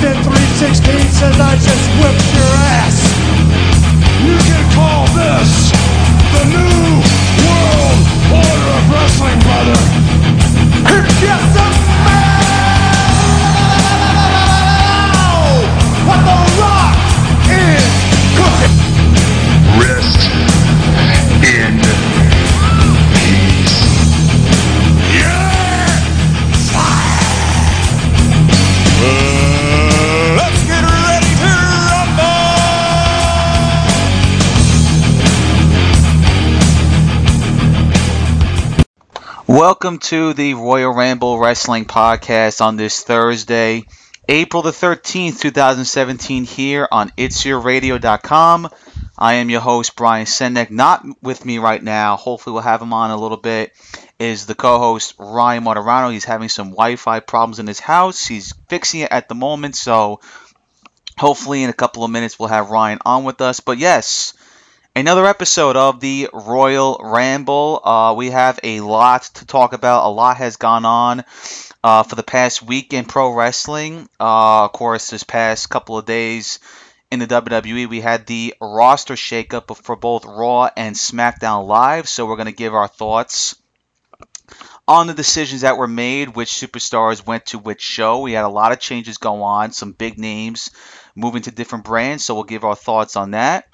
Austin 316 says I just whipped your ass. You can call this the new world order of wrestling, brother. It's just a smell what the rock is cooking. Rest in Welcome to the Royal Ramble Wrestling Podcast on this Thursday, April the 13th, 2017, here on itsyourradio.com. I am your host, Brian Sendek. Not with me right now. Hopefully, we'll have him on a little bit. Is the co host Ryan Moderano. He's having some Wi Fi problems in his house. He's fixing it at the moment, so hopefully, in a couple of minutes, we'll have Ryan on with us. But yes, another episode of the Royal Ramble. Uh, we have a lot to talk about. A lot has gone on uh, for the past week in pro wrestling. Uh, of course, this past couple of days in the WWE, we had the roster shakeup for both Raw and SmackDown Live. So we're going to give our thoughts on the decisions that were made, which superstars went to which show. We had a lot of changes go on, some big names moving to different brands. So we'll give our thoughts on that.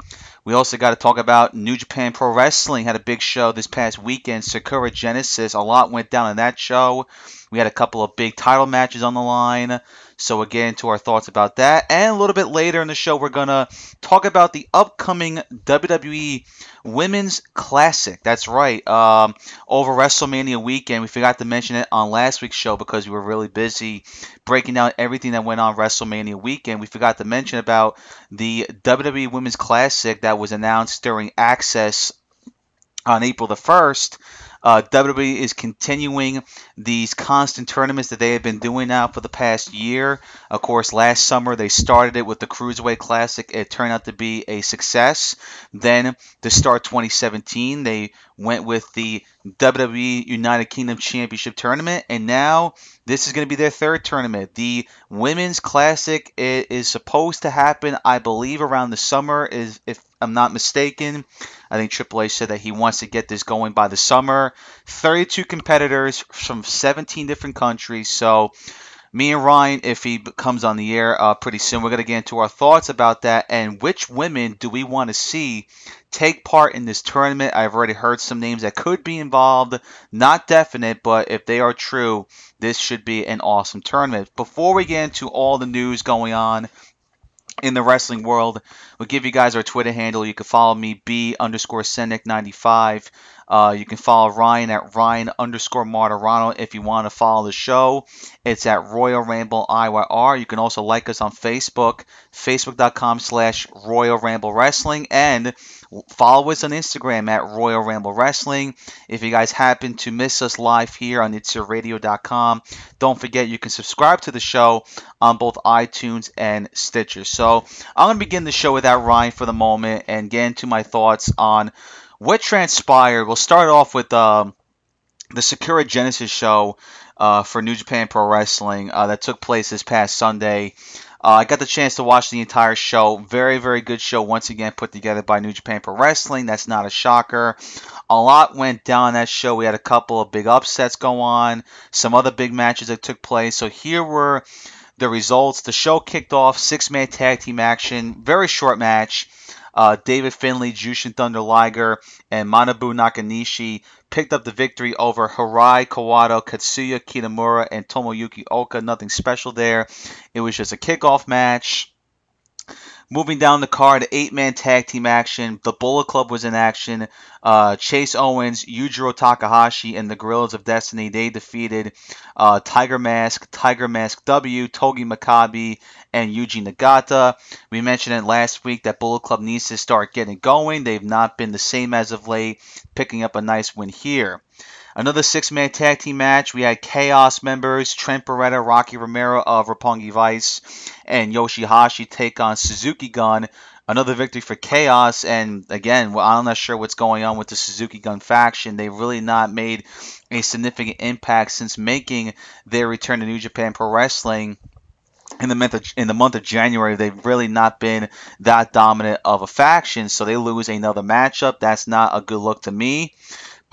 We also got to talk about New Japan Pro Wrestling had a big show this past weekend, Sakura Genesis. A lot went down in that show. We had a couple of big title matches on the line. So get into our thoughts about that. And a little bit later in the show, we're going to talk about the upcoming WWE Women's Classic. That's right. Um, over WrestleMania weekend. We forgot to mention it on last week's show because we were really busy breaking down everything that went on WrestleMania weekend. We forgot to mention about the WWE Women's Classic that was announced during Access on April the 1st. Uh, WWE is continuing these constant tournaments that they have been doing now for the past year. Of course, last summer they started it with the Cruiserweight Classic. It turned out to be a success. Then to start 2017, they went with the WWE United Kingdom Championship Tournament, and now this is going to be their third tournament. The Women's Classic is supposed to happen, I believe, around the summer, is if I'm not mistaken. I think Triple H said that he wants to get this going by the summer. 32 competitors from 17 different countries. So, me and Ryan, if he comes on the air uh, pretty soon, we're going to get into our thoughts about that and which women do we want to see take part in this tournament. I've already heard some names that could be involved. Not definite, but if they are true, this should be an awesome tournament. Before we get into all the news going on, in the wrestling world. We'll give you guys our Twitter handle. You can follow me, B underscore Sennick95. Uh, you can follow Ryan at Ryan underscore Martirano if you want to follow the show. It's at Royal Ramble IYR. You can also like us on Facebook, facebook.com slash Royal Ramble Wrestling, and follow us on Instagram at Royal Ramble Wrestling. If you guys happen to miss us live here on itsyourradio.com, don't forget you can subscribe to the show on both iTunes and Stitcher. So I'm going to begin the show without Ryan for the moment and get into my thoughts on what transpired. We'll start off with um, the Sakura Genesis show uh, for New Japan Pro Wrestling uh, that took place this past Sunday. Uh, I got the chance to watch the entire show. Very, very good show once again put together by New Japan Pro Wrestling. That's not a shocker. A lot went down that show. We had a couple of big upsets go on, some other big matches that took place. So here were the results. The show kicked off six man tag team action, very short match. Uh, David Finlay, Jushin Thunder Liger, and Manabu Nakanishi picked up the victory over Hirai Kawato, Katsuya Kitamura, and Tomoyuki Oka. Nothing special there. It was just a kickoff match. Moving down the card, eight man tag team action. The Bullet Club was in action. Uh, Chase Owens, Yujiro Takahashi, and the Gorillas of Destiny. They defeated uh, Tiger Mask, Tiger Mask W, Togi Makabe, and Yuji Nagata. We mentioned it last week that Bullet Club needs to start getting going. They've not been the same as of late, picking up a nice win here. Another six man tag team match. We had Chaos members Trent Beretta, Rocky Romero of Roppongi Vice, and Yoshihashi take on Suzuki Gun. Another victory for Chaos, and again, I'm not sure what's going on with the Suzuki Gun faction. They've really not made a significant impact since making their return to New Japan Pro Wrestling in the month of, in the month of January, they've really not been that dominant of a faction. So they lose another matchup. That's not a good look to me.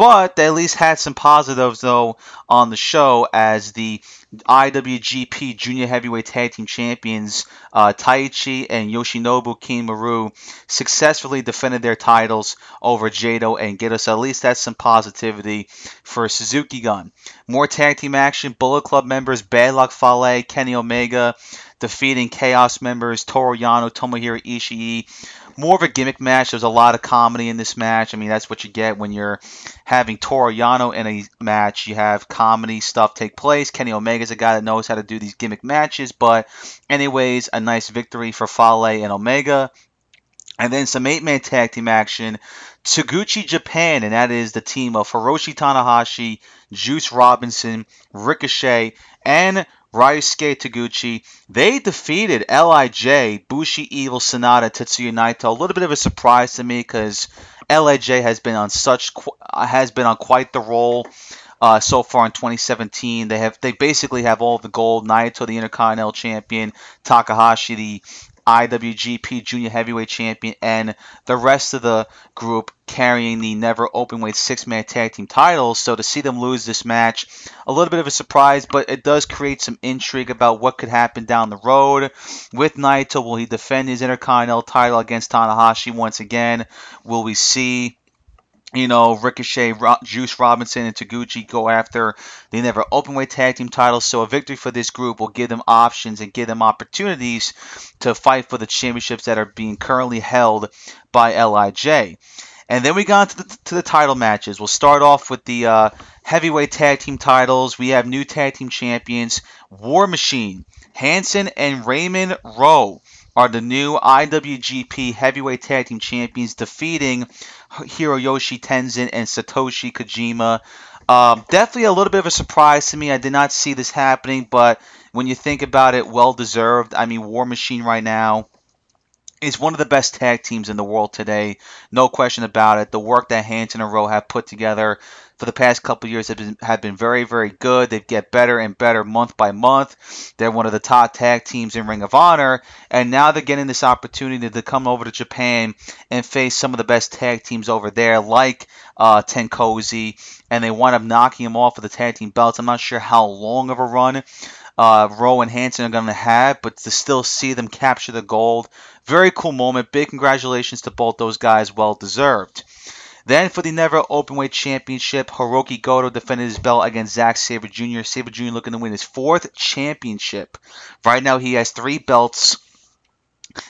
But they at least had some positives though on the show as the IWGP Junior Heavyweight Tag Team Champions uh, Taichi and Yoshinobu Kanemaru successfully defended their titles over Jado and Gedo at least that's some positivity for Suzuki Gun. More tag team action. Bullet Club members Bad Luck Fale, Kenny Omega defeating Chaos members Toru Yano, Tomohiro Ishii more of a gimmick match. There's a lot of comedy in this match. I mean, that's what you get when you're having Toru Yano in a match. You have comedy stuff take place. Kenny Omega's a guy that knows how to do these gimmick matches. But, anyways, a nice victory for Fale and Omega. And then some eight man tag team action. Taguchi Japan, and that is the team of Hiroshi Tanahashi, Juice Robinson, Ricochet, and Ryusuke Taguchi. They defeated Lij, Bushi Evil, Sanada, Tetsuya Naito. A little bit of a surprise to me because Lij has been on such has been on quite the roll. Uh, so far in 2017. They have they basically have all the gold. Naito, the Intercontinental Champion, Takahashi, the IWGP Junior Heavyweight Champion, and the rest of the group carrying the never openweight six man tag team titles. So to see them lose this match, a little bit of a surprise, but it does create some intrigue about what could happen down the road. With Naito, will he defend his Intercontinental title against Tanahashi once again? Will we see you know, Ricochet, Ro- Juice Robinson, and Taguchi go after the never open openweight tag team titles. So a victory for this group will give them options and give them opportunities to fight for the championships that are being currently held by Lij. And then we got to the, to the title matches. We'll start off with the uh, heavyweight tag team titles. We have new tag team champions, War Machine, Hanson and Raymond Rowe are the new IWGP Heavyweight Tag Team Champions, defeating Hiroyoshi Tenzan and Satoshi Kojima. Um, definitely a little bit of a surprise to me. I did not see this happening, but when you think about it, well deserved. I mean, War Machine right now is one of the best tag teams in the world today. No question about it. The work that Hanson and Rowe have put together for the past couple years have been have been very very good. They get better and better month by month. They're one of the top tag teams in Ring of Honor, and now they're getting this opportunity to come over to Japan and face some of the best tag teams over there, like uh, TenCozy, and they wind up knocking them off of the tag team belts. I'm not sure how long of a run uh, Rowe and Hanson are going to have, but to still see them capture the gold, very cool moment. Big congratulations to both those guys, well deserved. Then for the Never Openweight Championship, Hiroki Goto defended his belt against Zack Sabre Jr. Sabre Jr. looking to win his fourth championship. Right now he has three belts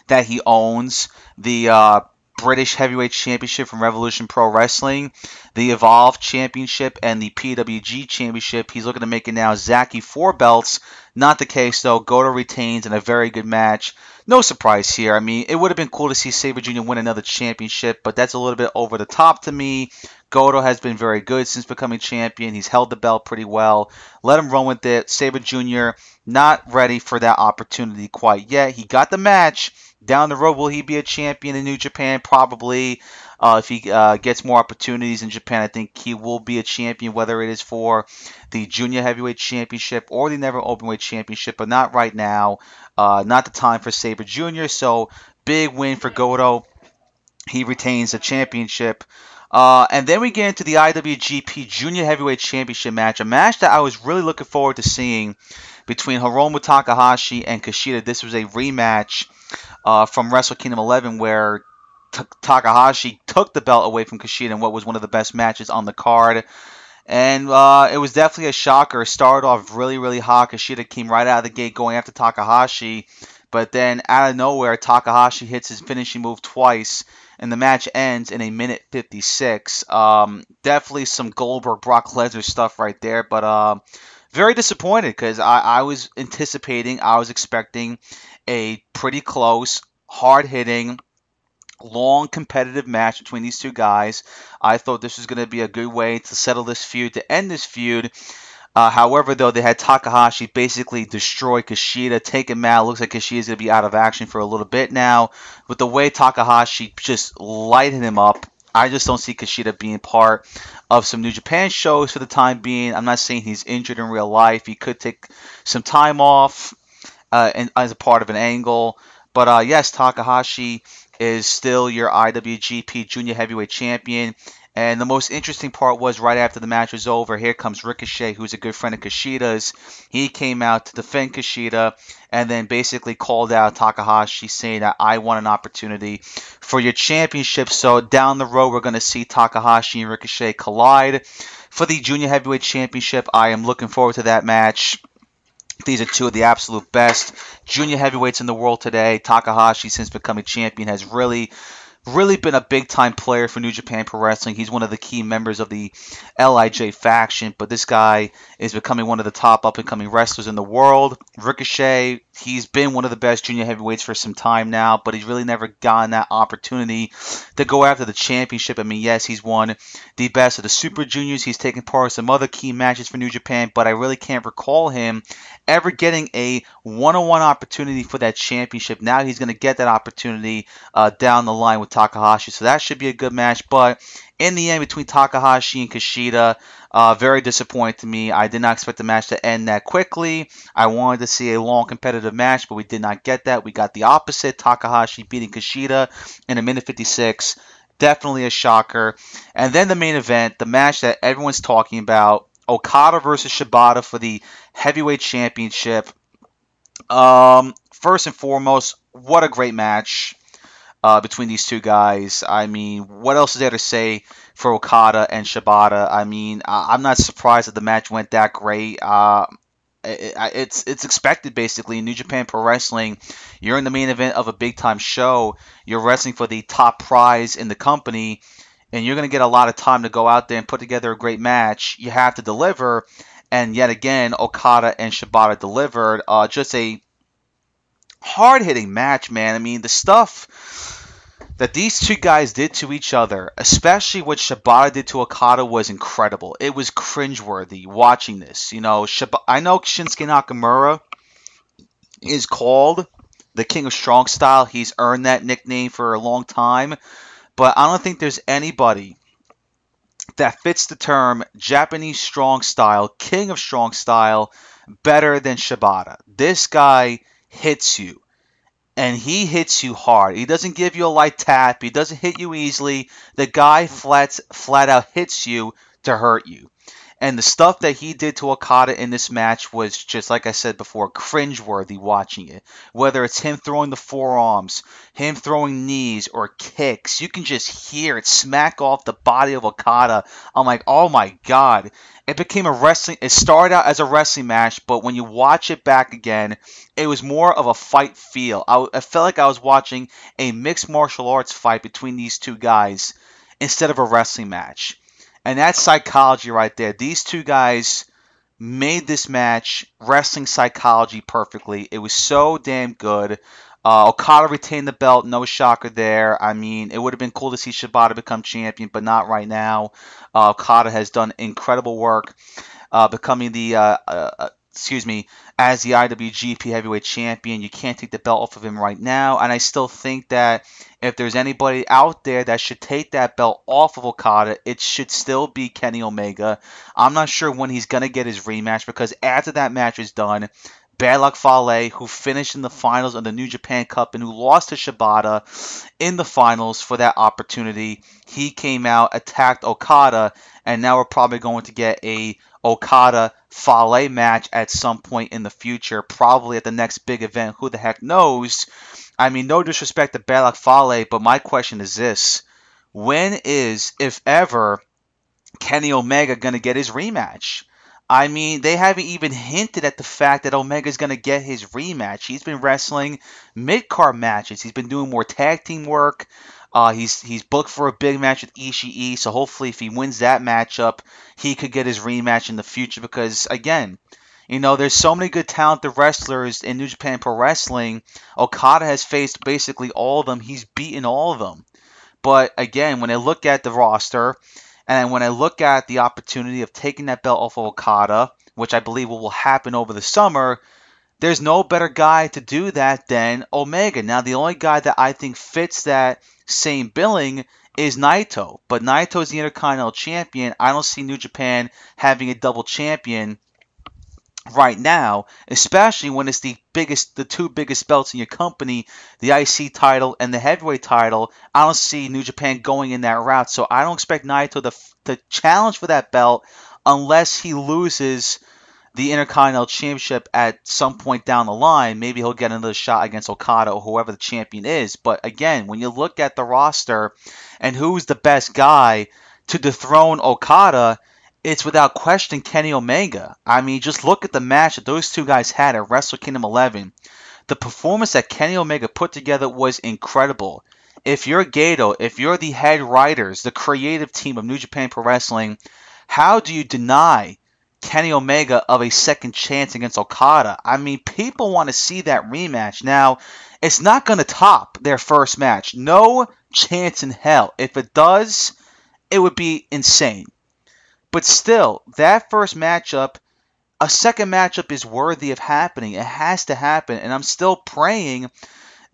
that he owns. The uh, British Heavyweight Championship from Revolution Pro Wrestling, the Evolve Championship, and the PWG Championship. He's looking to make it now Zaki four belts. Not the case though. Goto retains in a very good match. No surprise here. I mean, it would have been cool to see Sabre Jr. win another championship, but that's a little bit over the top to me. Goto has been very good since becoming champion. He's held the belt pretty well. Let him run with it. Sabre Jr. not ready for that opportunity quite yet. He got the match down the road, will he be a champion in New Japan? Probably. Uh, if he uh, gets more opportunities in Japan, I think he will be a champion, whether it is for the Junior Heavyweight Championship or the Never Openweight Championship, but not right now. Uh, not the time for Sabre Jr. So big win for Goto. He retains the championship. Uh, and then we get into the IWGP Junior Heavyweight Championship match, a match that I was really looking forward to seeing between Hiromu Takahashi and Kushida. This was a rematch uh, from Wrestle Kingdom 11 where T- Takahashi took the belt away from Kushida in what was one of the best matches on the card. And uh, it was definitely a shocker. Started off really, really hot. Kushida came right out of the gate going after Takahashi. But then out of nowhere, Takahashi hits his finishing move twice, and the match ends in a minute 56. Um, definitely some Goldberg Brock Lesnar stuff right there. But uh, very disappointed because I, I was anticipating, I was expecting a pretty close, hard hitting, long competitive match between these two guys. I thought this was going to be a good way to settle this feud, to end this feud. Uh, however, though, they had Takahashi basically destroy Kushida, take him out. Looks like Kushida's going to be out of action for a little bit now. With the way Takahashi just lighted him up, I just don't see Kushida being part of some New Japan shows for the time being. I'm not saying he's injured in real life. He could take some time off uh, in, as a part of an angle. But uh, yes, Takahashi is still your IWGP Junior Heavyweight Champion. And the most interesting part was right after the match was over, here comes Ricochet, who's a good friend of Kushida's. He came out to defend Kushida and then basically called out Takahashi, saying that I want an opportunity for your championship. So down the road, we're going to see Takahashi and Ricochet collide for the Junior Heavyweight Championship. I am looking forward to that match. These are two of the absolute best junior heavyweights in the world today. Takahashi, since becoming champion, has really really been a big time player for New Japan Pro Wrestling. He's one of the key members of the LIJ faction, but this guy is becoming one of the top up and coming wrestlers in the world. Ricochet, he's been one of the best junior heavyweights for some time now, but he's really never gotten that opportunity to go after the championship. I mean, yes, he's won the best of the Super Juniors. He's taken part in some other key matches for New Japan, but I really can't recall him ever getting a one-on-one opportunity for that championship. Now he's going to get that opportunity uh, down the line with Takahashi, so that should be a good match. But in the end, between Takahashi and Kushida, uh, very disappointing to me. I did not expect the match to end that quickly. I wanted to see a long competitive match, but we did not get that. We got the opposite. Takahashi beating Kushida in a minute 56. Definitely a shocker. And then the main event, the match that everyone's talking about Okada versus Shibata for the heavyweight championship. Um, first and foremost, what a great match uh, between these two guys. I mean, what else is there to say for Okada and Shibata? I mean, I'm not surprised that the match went that great. Uh, it's it's expected basically in New Japan Pro Wrestling. You're in the main event of a big time show. You're wrestling for the top prize in the company, and you're going to get a lot of time to go out there and put together a great match. You have to deliver, and yet again, Okada and Shibata delivered. Uh, just a hard hitting match, man. I mean, the stuff that these two guys did to each other, especially what Shibata did to Okada, was incredible. It was cringeworthy watching this. You know, Shib- I know Shinsuke Nakamura is called the King of Strong Style. He's earned that nickname for a long time, but I don't think there's anybody that fits the term Japanese Strong Style, King of Strong Style, better than Shibata. This guy hits you and he hits you hard. He doesn't give you a light tap. He doesn't hit you easily. The guy flat flat out hits you to hurt you. And the stuff that he did to Okada in this match was just like I said before, cringeworthy watching it. Whether it's him throwing the forearms, him throwing knees or kicks, you can just hear it smack off the body of Okada. I'm like, oh my god. It became a wrestling it started out as a wrestling match, but when you watch it back again, it was more of a fight feel. I, I felt like I was watching a mixed martial arts fight between these two guys instead of a wrestling match. And that's psychology right there. These two guys made this match wrestling psychology perfectly. It was so damn good. Uh, Okada retained the belt, no shocker there. I mean, it would have been cool to see Shibata become champion, but not right now. Uh, Okada has done incredible work, uh, becoming the uh, uh, uh, excuse me, as the IWGP Heavyweight Champion. You can't take the belt off of him right now, and I still think that if there's anybody out there that should take that belt off of Okada, it should still be Kenny Omega. I'm not sure when he's gonna get his rematch because after that match is done. Bad Luck Fale, who finished in the finals of the New Japan Cup and who lost to Shibata in the finals for that opportunity, he came out, attacked Okada, and now we're probably going to get a Okada Fale match at some point in the future, probably at the next big event. Who the heck knows? I mean, no disrespect to Bad Luck Fale, but my question is this: When is, if ever, Kenny Omega going to get his rematch? I mean, they haven't even hinted at the fact that Omega's going to get his rematch. He's been wrestling mid card matches. He's been doing more tag team work. Uh, he's he's booked for a big match with Ishii, so hopefully, if he wins that matchup, he could get his rematch in the future. Because again, you know, there's so many good talented wrestlers in New Japan Pro Wrestling. Okada has faced basically all of them. He's beaten all of them. But again, when I look at the roster, and when I look at the opportunity of taking that belt off of Okada, which I believe will happen over the summer, there's no better guy to do that than Omega. Now, the only guy that I think fits that same billing is Naito, but Naito is the Intercontinental Champion. I don't see New Japan having a double champion right now, especially when it's the biggest, the two biggest belts in your company, the IC title and the heavyweight title. I don't see New Japan going in that route, so I don't expect Naito to to challenge for that belt unless he loses the Intercontinental Championship at some point down the line. Maybe he'll get another shot against Okada or whoever the champion is. But again, when you look at the roster and who's the best guy to dethrone Okada, it's without question Kenny Omega. I mean, just look at the match that those two guys had at Wrestle Kingdom 11. The performance that Kenny Omega put together was incredible. If you're Gedo, if you're the head writers, the creative team of New Japan Pro Wrestling, how do you deny Kenny Omega of a second chance against Okada? I mean, people want to see that rematch. Now, it's not going to top their first match. No chance in hell. If it does, it would be insane. But still, that first matchup, a second matchup is worthy of happening. It has to happen. And I'm still praying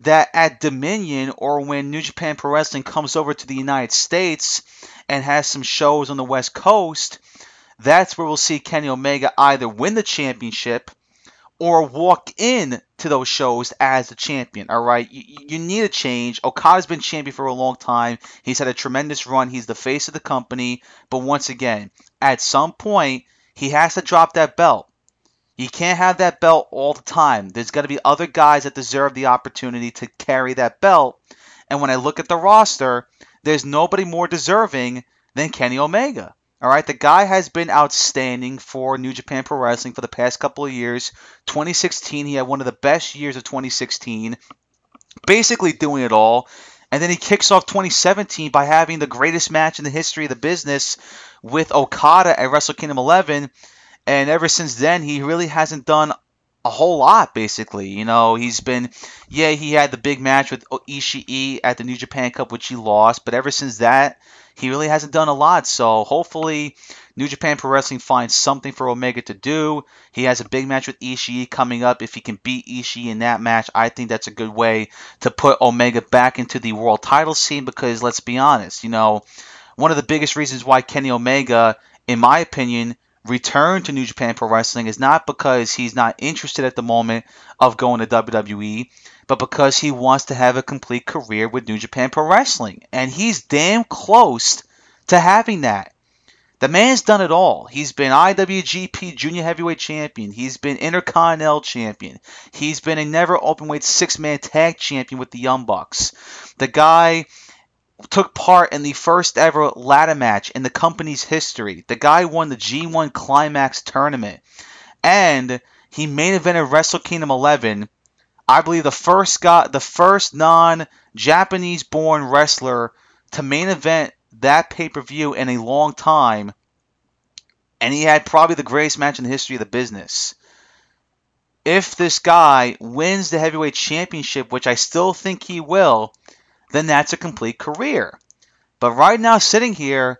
that at Dominion or when New Japan Pro Wrestling comes over to the United States and has some shows on the West Coast, that's where we'll see Kenny Omega either win the championship or walk in to those shows as the champion. All right, you, you, need a change. Okada's been champion for a long time. He's had a tremendous run. He's the face of the company. But once again, at some point, he has to drop that belt. You can't have that belt all the time. There's got to be other guys that deserve the opportunity to carry that belt. And when I look at the roster, there's nobody more deserving than Kenny Omega. All right, the guy has been outstanding for New Japan Pro Wrestling for the past couple of years. 2016, he had one of the best years of 2016, basically doing it all. And then he kicks off 2017 by having the greatest match in the history of the business with Okada at Wrestle Kingdom 11. And ever since then, he really hasn't done a whole lot, basically. You know, he's been, yeah, he had the big match with Ishii at the New Japan Cup, which he lost. But ever since that, he really hasn't done a lot. So hopefully, New Japan Pro Wrestling finds something for Omega to do. He has a big match with Ishii coming up. If he can beat Ishii in that match, I think that's a good way to put Omega back into the world title scene because let's be honest, you know, one of the biggest reasons why Kenny Omega, in my opinion, returned to New Japan Pro Wrestling is not because he's not interested at the moment of going to WWE but because he wants to have a complete career with New Japan Pro Wrestling. And he's damn close to having that. The man's done it all. He's been IWGP Junior Heavyweight Champion. He's been Intercontinental Champion. He's been a never openweight six man tag champion with the Young Bucks. The guy took part in the first ever ladder match in the company's history. The guy won the G1 Climax tournament. And he main evented Wrestle Kingdom 11 I believe the first guy, the first non-Japanese born wrestler to main event that pay-per-view in a long time, and he had probably the greatest match in the history of the business. If this guy wins the heavyweight championship, which I still think he will, then that's a complete career. But right now, sitting here,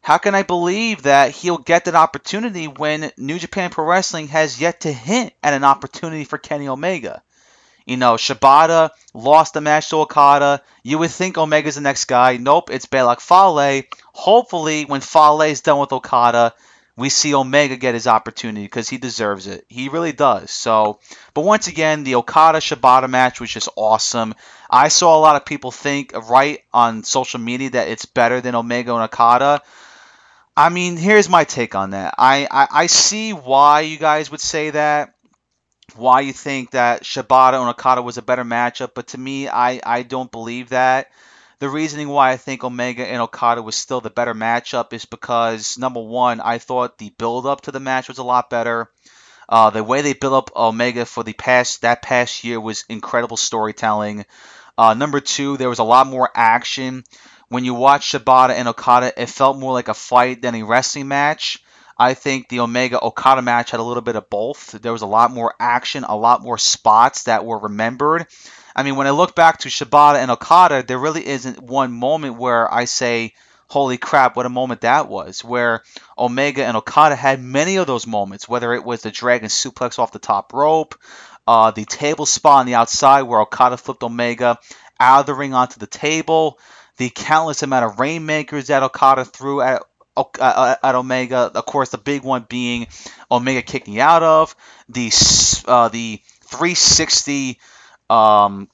how can I believe that he'll get that opportunity when New Japan Pro Wrestling has yet to hint at an opportunity for Kenny Omega? You know, Shibata lost the match to Okada. You would think Omega's the next guy. Nope, it's Bad Luck Fale. Hopefully, when Fale is done with Okada, we see Omega get his opportunity because he deserves it. He really does. So, but once again, the Okada Shibata match was just awesome. I saw a lot of people think right on social media that it's better than Omega and Okada. I mean, here's my take on that. I, I, I see why you guys would say that why you think that Shibata and Okada was a better matchup, but to me, I, I don't believe that. The reasoning why I think Omega and Okada was still the better matchup is because number one, I thought the build up to the match was a lot better. Uh, the way they built up Omega for the past that past year was incredible storytelling. Uh, number two, there was a lot more action. When you watch Shibata and Okada, it felt more like a fight than a wrestling match. I think the Omega Okada match had a little bit of both. There was a lot more action, a lot more spots that were remembered. I mean, when I look back to Shibata and Okada, there really isn't one moment where I say, holy crap, what a moment that was. Where Omega and Okada had many of those moments, whether it was the Dragon suplex off the top rope, uh, the table spot on the outside where Okada flipped Omega out of the ring onto the table, the countless amount of rainmakers that Okada threw at at Omega. Of course, the big one being Omega kicking out of the uh, the 360 um,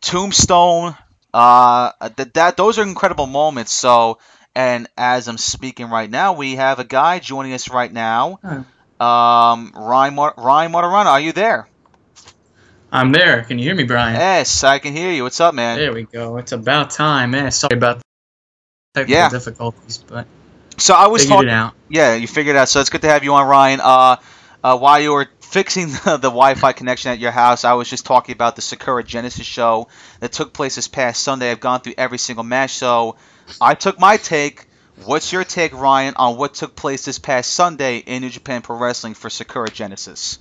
Tombstone. Uh, that, that those are incredible moments. So, and as I'm speaking right now, we have a guy joining us right now. Um, Ryan Ryan Martirana, are you there? I'm there. Can you hear me, Brian? Yes, I can hear you. What's up, man? There we go. It's about time, man. Sorry about the technical Yeah. difficulties, but So I was figured talking. it out. Yeah, you figured it out. So it's good to have you on, Ryan. Uh, uh, while you were fixing the, the Wi-Fi connection at your house, I was just talking about the Sakura Genesis show that took place this past Sunday. I've gone through every single match, so I took my take. What's your take, Ryan, on what took place this past Sunday in New Japan Pro Wrestling for Sakura Genesis?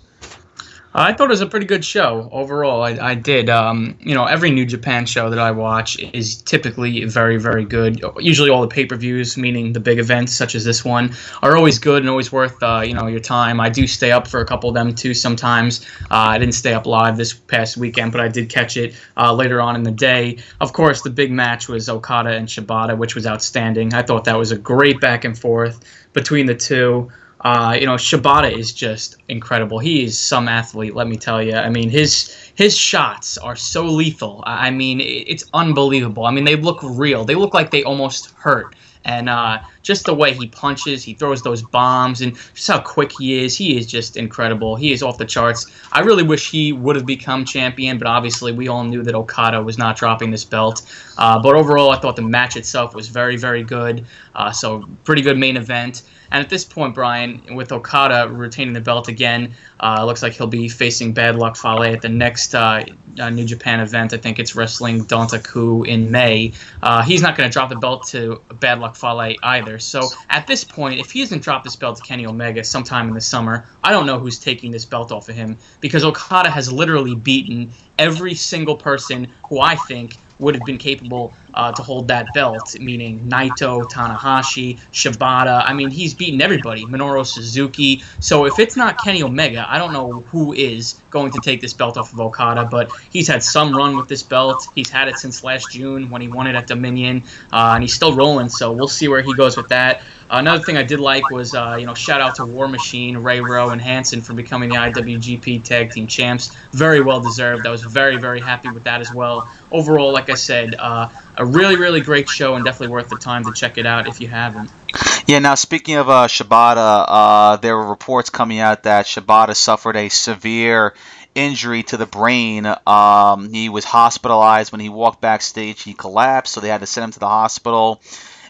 I thought it was a pretty good show overall. I, I did. Um, you know, every New Japan show that I watch is typically very, very good. Usually, all the pay per views, meaning the big events such as this one, are always good and always worth uh, you know your time. I do stay up for a couple of them too sometimes. Uh, I didn't stay up live this past weekend, but I did catch it uh, later on in the day. Of course, the big match was Okada and Shibata, which was outstanding. I thought that was a great back and forth between the two. Uh, you know, Shibata is just incredible. He is some athlete, let me tell you. I mean, his his shots are so lethal. I mean, it's unbelievable. I mean, they look real. They look like they almost hurt. And uh, just the way he punches, he throws those bombs, and just how quick he is, he is just incredible. He is off the charts. I really wish he would have become champion, but obviously we all knew that Okada was not dropping this belt. Uh, but overall, I thought the match itself was very, very good. Uh, so pretty good main event. And at this point, Brian, with Okada retaining the belt again, uh, looks like he'll be facing Bad Luck Fale at the next uh, uh, New Japan event. I think it's Wrestling Dontaku in May. Uh, he's not going to drop the belt to Bad Luck Fale either. So at this point, if he doesn't drop this belt to Kenny Omega sometime in the summer, I don't know who's taking this belt off of him because Okada has literally beaten every single person who I think would have been capable uh, to hold that belt, meaning Naito, Tanahashi, Shibata. I mean, he's beaten everybody, Minoru Suzuki. So if it's not Kenny Omega, I don't know who is going to take this belt off of Okada, but he's had some run with this belt. He's had it since last June when he won it at Dominion, uh, and he's still rolling, so we'll see where he goes with that. Another thing I did like was, uh, you know, shout out to War Machine, Ray Rowe, and Hanson for becoming the IWGP Tag Team Champs. Very well deserved. I was very, very happy with that as well. Overall, like I said, uh, a really, really great show and definitely worth the time to check it out if you haven't. Yeah, now speaking of uh, Shibata, uh, there were reports coming out that Shibata suffered a severe injury to the brain. Um, he was hospitalized when he walked backstage. He collapsed, so they had to send him to the hospital.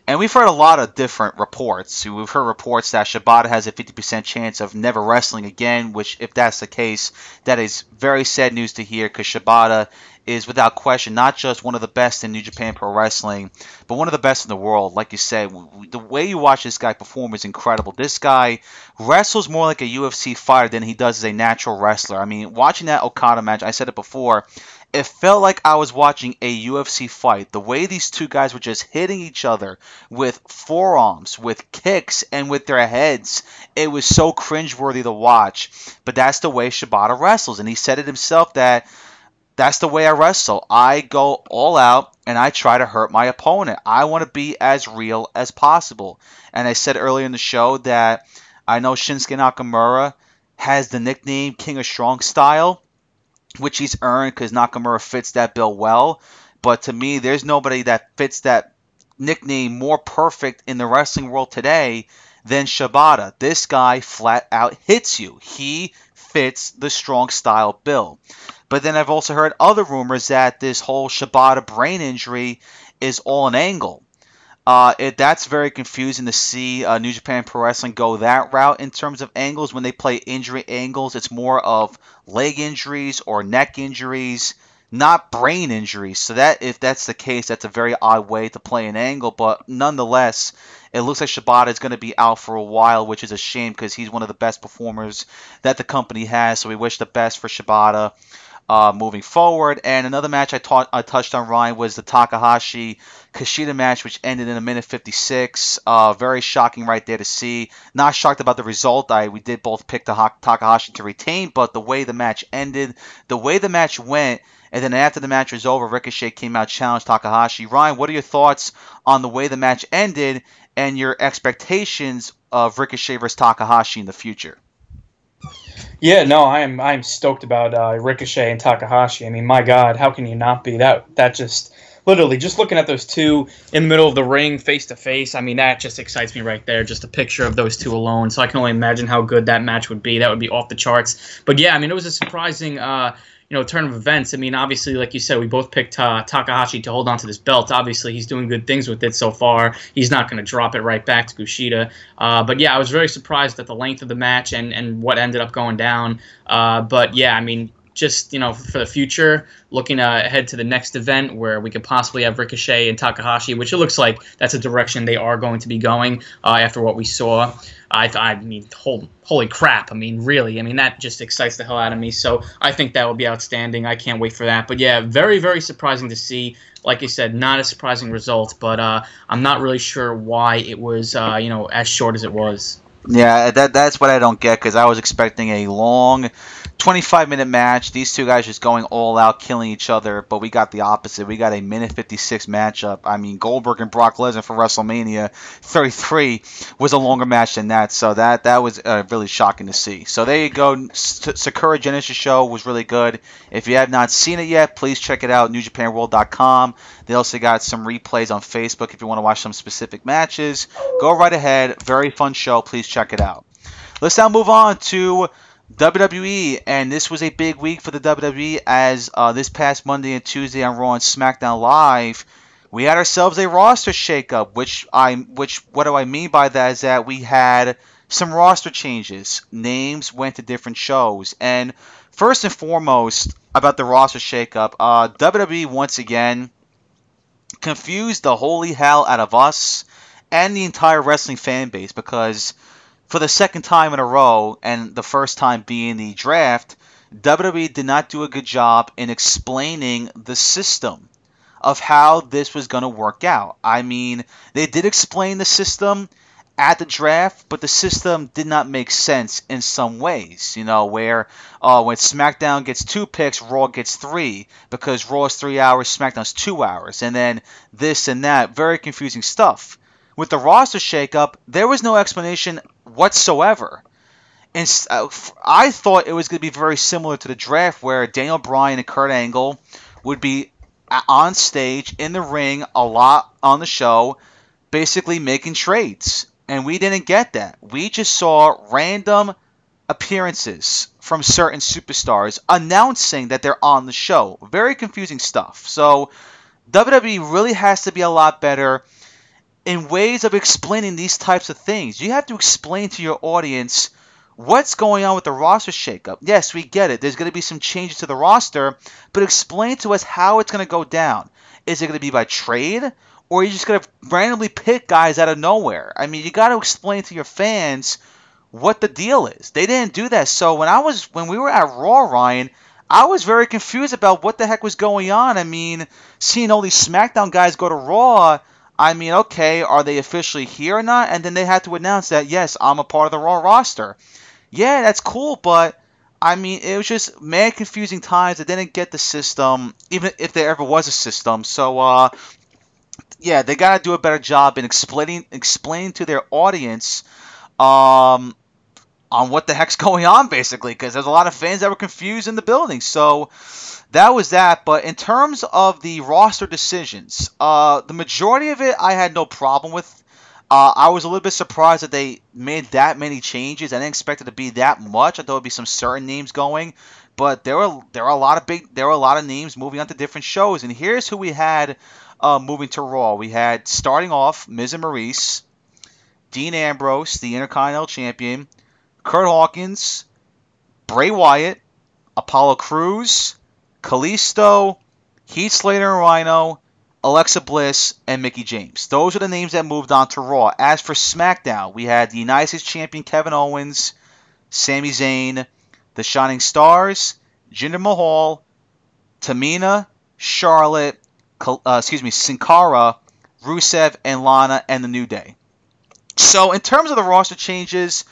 And we've heard a lot of different reports. We've heard reports that Shibata has a 50% chance of never wrestling again, which, if that's the case, that is very sad news to hear because Shibata is without question not just one of the best in New Japan Pro Wrestling, but one of the best in the world. Like you said, the way you watch this guy perform is incredible. This guy wrestles more like a UFC fighter than he does as a natural wrestler. I mean, watching that Okada match, I said it before, it felt like I was watching a UFC fight. The way these two guys were just hitting each other with forearms, with kicks, and with their heads, it was so cringeworthy to watch. But that's the way Shibata wrestles, and he said it himself that that's the way I wrestle. I go all out and I try to hurt my opponent. I want to be as real as possible. And I said earlier in the show that I know Shinsuke Nakamura has the nickname King of Strong Style, which he's earned because Nakamura fits that bill well. But to me, there's nobody that fits that nickname more perfect in the wrestling world today than Shibata. This guy flat out hits you. He fits the strong style bill. But then I've also heard other rumors that this whole Shibata brain injury is all an angle. Uh, it, that's very confusing to see uh, New Japan Pro Wrestling go that route in terms of angles. When they play injury angles, it's more of leg injuries or neck injuries, not brain injuries. So that if that's the case, that's a very odd way to play an angle. But nonetheless, it looks like Shibata is going to be out for a while, which is a shame because he's one of the best performers that the company has. So we wish the best for Shibata. Uh, moving forward. And another match I, taught, I touched on, Ryan, was the Takahashi Kushida match, which ended in a minute 56. Uh, very shocking right there to see. Not shocked about the result. I We did both pick the Takahashi to retain, but the way the match ended, the way the match went, and then after the match was over, Ricochet came out, challenged Takahashi. Ryan, what are your thoughts on the way the match ended and your expectations of Ricochet versus Takahashi in the future? Yeah, no, I'm I'm stoked about uh, Ricochet and Takahashi. I mean, my God, how can you not be? That that just literally just looking at those two in the middle of the ring, face to face. I mean, that just excites me right there. Just a picture of those two alone. So I can only imagine how good that match would be. That would be off the charts. But yeah, I mean, it was a surprising. Uh, you know, turn of events. I mean, obviously, like you said, we both picked uh, Takahashi to hold on to this belt. Obviously, he's doing good things with it so far. He's not going to drop it right back to Kushida. Uh, but yeah, I was very surprised at the length of the match and, and what ended up going down. Uh, but yeah, I mean, just you know for the future, looking uh, ahead to the next event where we could possibly have Ricochet and Takahashi, which it looks like that's a direction they are going to be going uh, after what we saw. I, I mean, holy, holy crap! I mean, really, I mean that just excites the hell out of me. So I think that will be outstanding. I can't wait for that. But yeah, very very surprising to see. Like you said, not a surprising result, but uh, I'm not really sure why it was uh, you know as short as it was. Yeah, that that's what I don't get because I was expecting a long 25 minute match. These two guys just going all out, killing each other. But we got the opposite. We got a minute 56 matchup. I mean, Goldberg and Brock Lesnar for WrestleMania 33 was a longer match than that. So that that was uh, really shocking to see. So there you go. Sakura Genesis show was really good. If you have not seen it yet, please check it out. NewJapanWorld.com. They also got some replays on Facebook if you want to watch some specific matches. Go right ahead. Very fun show. Please check it out. Let's now move on to WWE, and this was a big week for the WWE as uh, this past Monday and Tuesday on Raw and SmackDown Live, we had ourselves a roster shakeup. Which I, which what do I mean by that is that we had some roster changes. Names went to different shows, and first and foremost about the roster shakeup, uh, WWE once again confused the holy hell out of us and the entire wrestling fan base because for the second time in a row, and the first time being the draft, WWE did not do a good job in explaining the system of how this was going to work out. I mean, they did explain the system at the draft, but the system did not make sense in some ways. You know, where uh, when SmackDown gets two picks, Raw gets three because Raw is three hours, SmackDown's two hours, and then this and that. Very confusing stuff. With the roster shakeup, there was no explanation whatsoever. And uh, I thought it was going to be very similar to the draft, where Daniel Bryan and Kurt Angle would be on stage in the ring a lot on the show, basically making trades. And we didn't get that. We just saw random appearances from certain superstars announcing that they're on the show. Very confusing stuff. So WWE really has to be a lot better in ways of explaining these types of things. You have to explain to your audience what's going on with the roster shakeup. Yes, we get it. There's going to be some changes to the roster, but explain to us how it's going to go down. Is it going to be by trade? Or are you just going to randomly pick guys out of nowhere? I mean, you got to explain to your fans what the deal is. They didn't do that. So when I was when we were at Raw, Ryan, I was very confused about what the heck was going on. I mean, seeing all these SmackDown guys go to Raw, I mean, okay, are they officially here or not? And then they had to announce that, yes, I'm a part of the Raw roster. Yeah, that's cool, but I mean, it was just mad confusing times. I didn't get the system, even if there ever was a system. So, uh, yeah, they gotta do a better job in explaining explaining to their audience, um, on what the heck's going on, basically, because there's a lot of fans that were confused in the building. So, that was that. But in terms of the roster decisions, uh, the majority of it I had no problem with. Uh, I was a little bit surprised that they made that many changes. I didn't expect it to be that much. I thought it'd be some certain names going, but there were there were a lot of big there were a lot of names moving on to different shows. And here's who we had uh, moving to Raw. We had starting off Miz and Maryse, Dean Ambrose, the Intercontinental Champion, Curt Hawkins, Bray Wyatt, Apollo Crews, Kalisto, Heath Slater and Rhino, Alexa Bliss, and Mickie James. Those are the names that moved on to Raw. As for SmackDown, we had the United States Champion Kevin Owens, Sami Zayn, the Shining Stars, Jinder Mahal, Tamina, Charlotte, uh, excuse me, Sin Cara, Rusev, and Lana, and the New Day. So, in terms of the roster changes,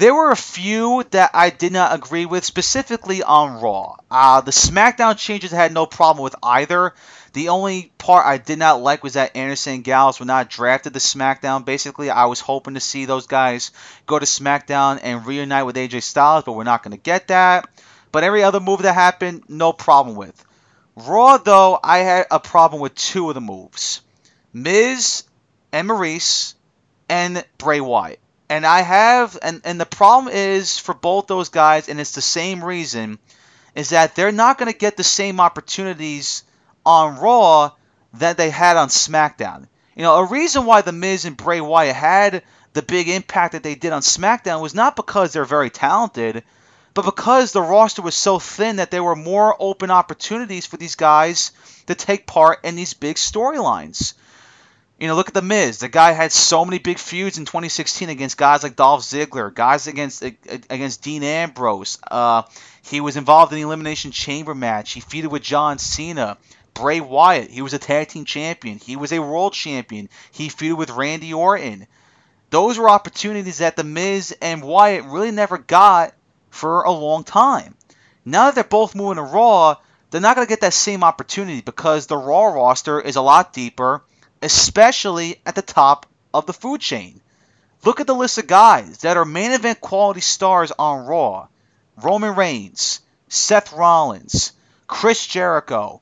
there were a few that I did not agree with, specifically on Raw. Uh, the SmackDown changes I had no problem with either. The only part I did not like was that Anderson and Gallows were not drafted to SmackDown. Basically, I was hoping to see those guys go to SmackDown and reunite with AJ Styles, but we're not going to get that. But every other move that happened, no problem with. Raw, though, I had a problem with two of the moves Miz and Maryse and Bray Wyatt. And I have, and, and the problem is for both those guys, and it's the same reason, is that they're not going to get the same opportunities on Raw that they had on SmackDown. You know, a reason why The Miz and Bray Wyatt had the big impact that they did on SmackDown was not because they're very talented, but because the roster was so thin that there were more open opportunities for these guys to take part in these big storylines. You know, look at the Miz. The guy had so many big feuds in 2016 against guys like Dolph Ziggler, guys against against Dean Ambrose. Uh, he was involved in the Elimination Chamber match. He feuded with John Cena. Bray Wyatt, he was a tag team champion. He was a world champion. He feuded with Randy Orton. Those were opportunities that the Miz and Wyatt really never got for a long time. Now that they're both moving to Raw, they're not going to get that same opportunity because the Raw roster is a lot deeper, especially at the top of the food chain. Look at the list of guys that are main event quality stars on Raw Roman Reigns, Seth Rollins, Chris Jericho,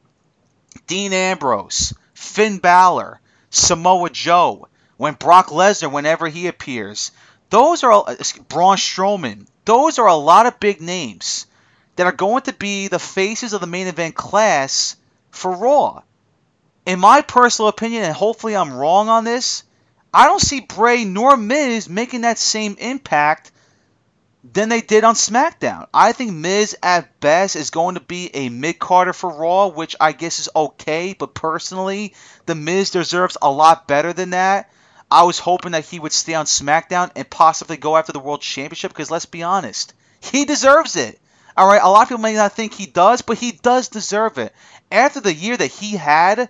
Dean Ambrose, Finn Balor, Samoa Joe, when Brock Lesnar, whenever he appears. Those are Braun Strowman. Those are a lot of big names that are going to be the faces of the main event class for Raw. In my personal opinion, and hopefully I'm wrong on this, I don't see Bray nor Miz making that same impact than they did on SmackDown. I think Miz at best is going to be a mid carder for Raw, which I guess is okay, but personally, the Miz deserves a lot better than that. I was hoping that he would stay on SmackDown and possibly go after the World Championship because let's be honest, he deserves it. All right, a lot of people may not think he does, but he does deserve it. After the year that he had,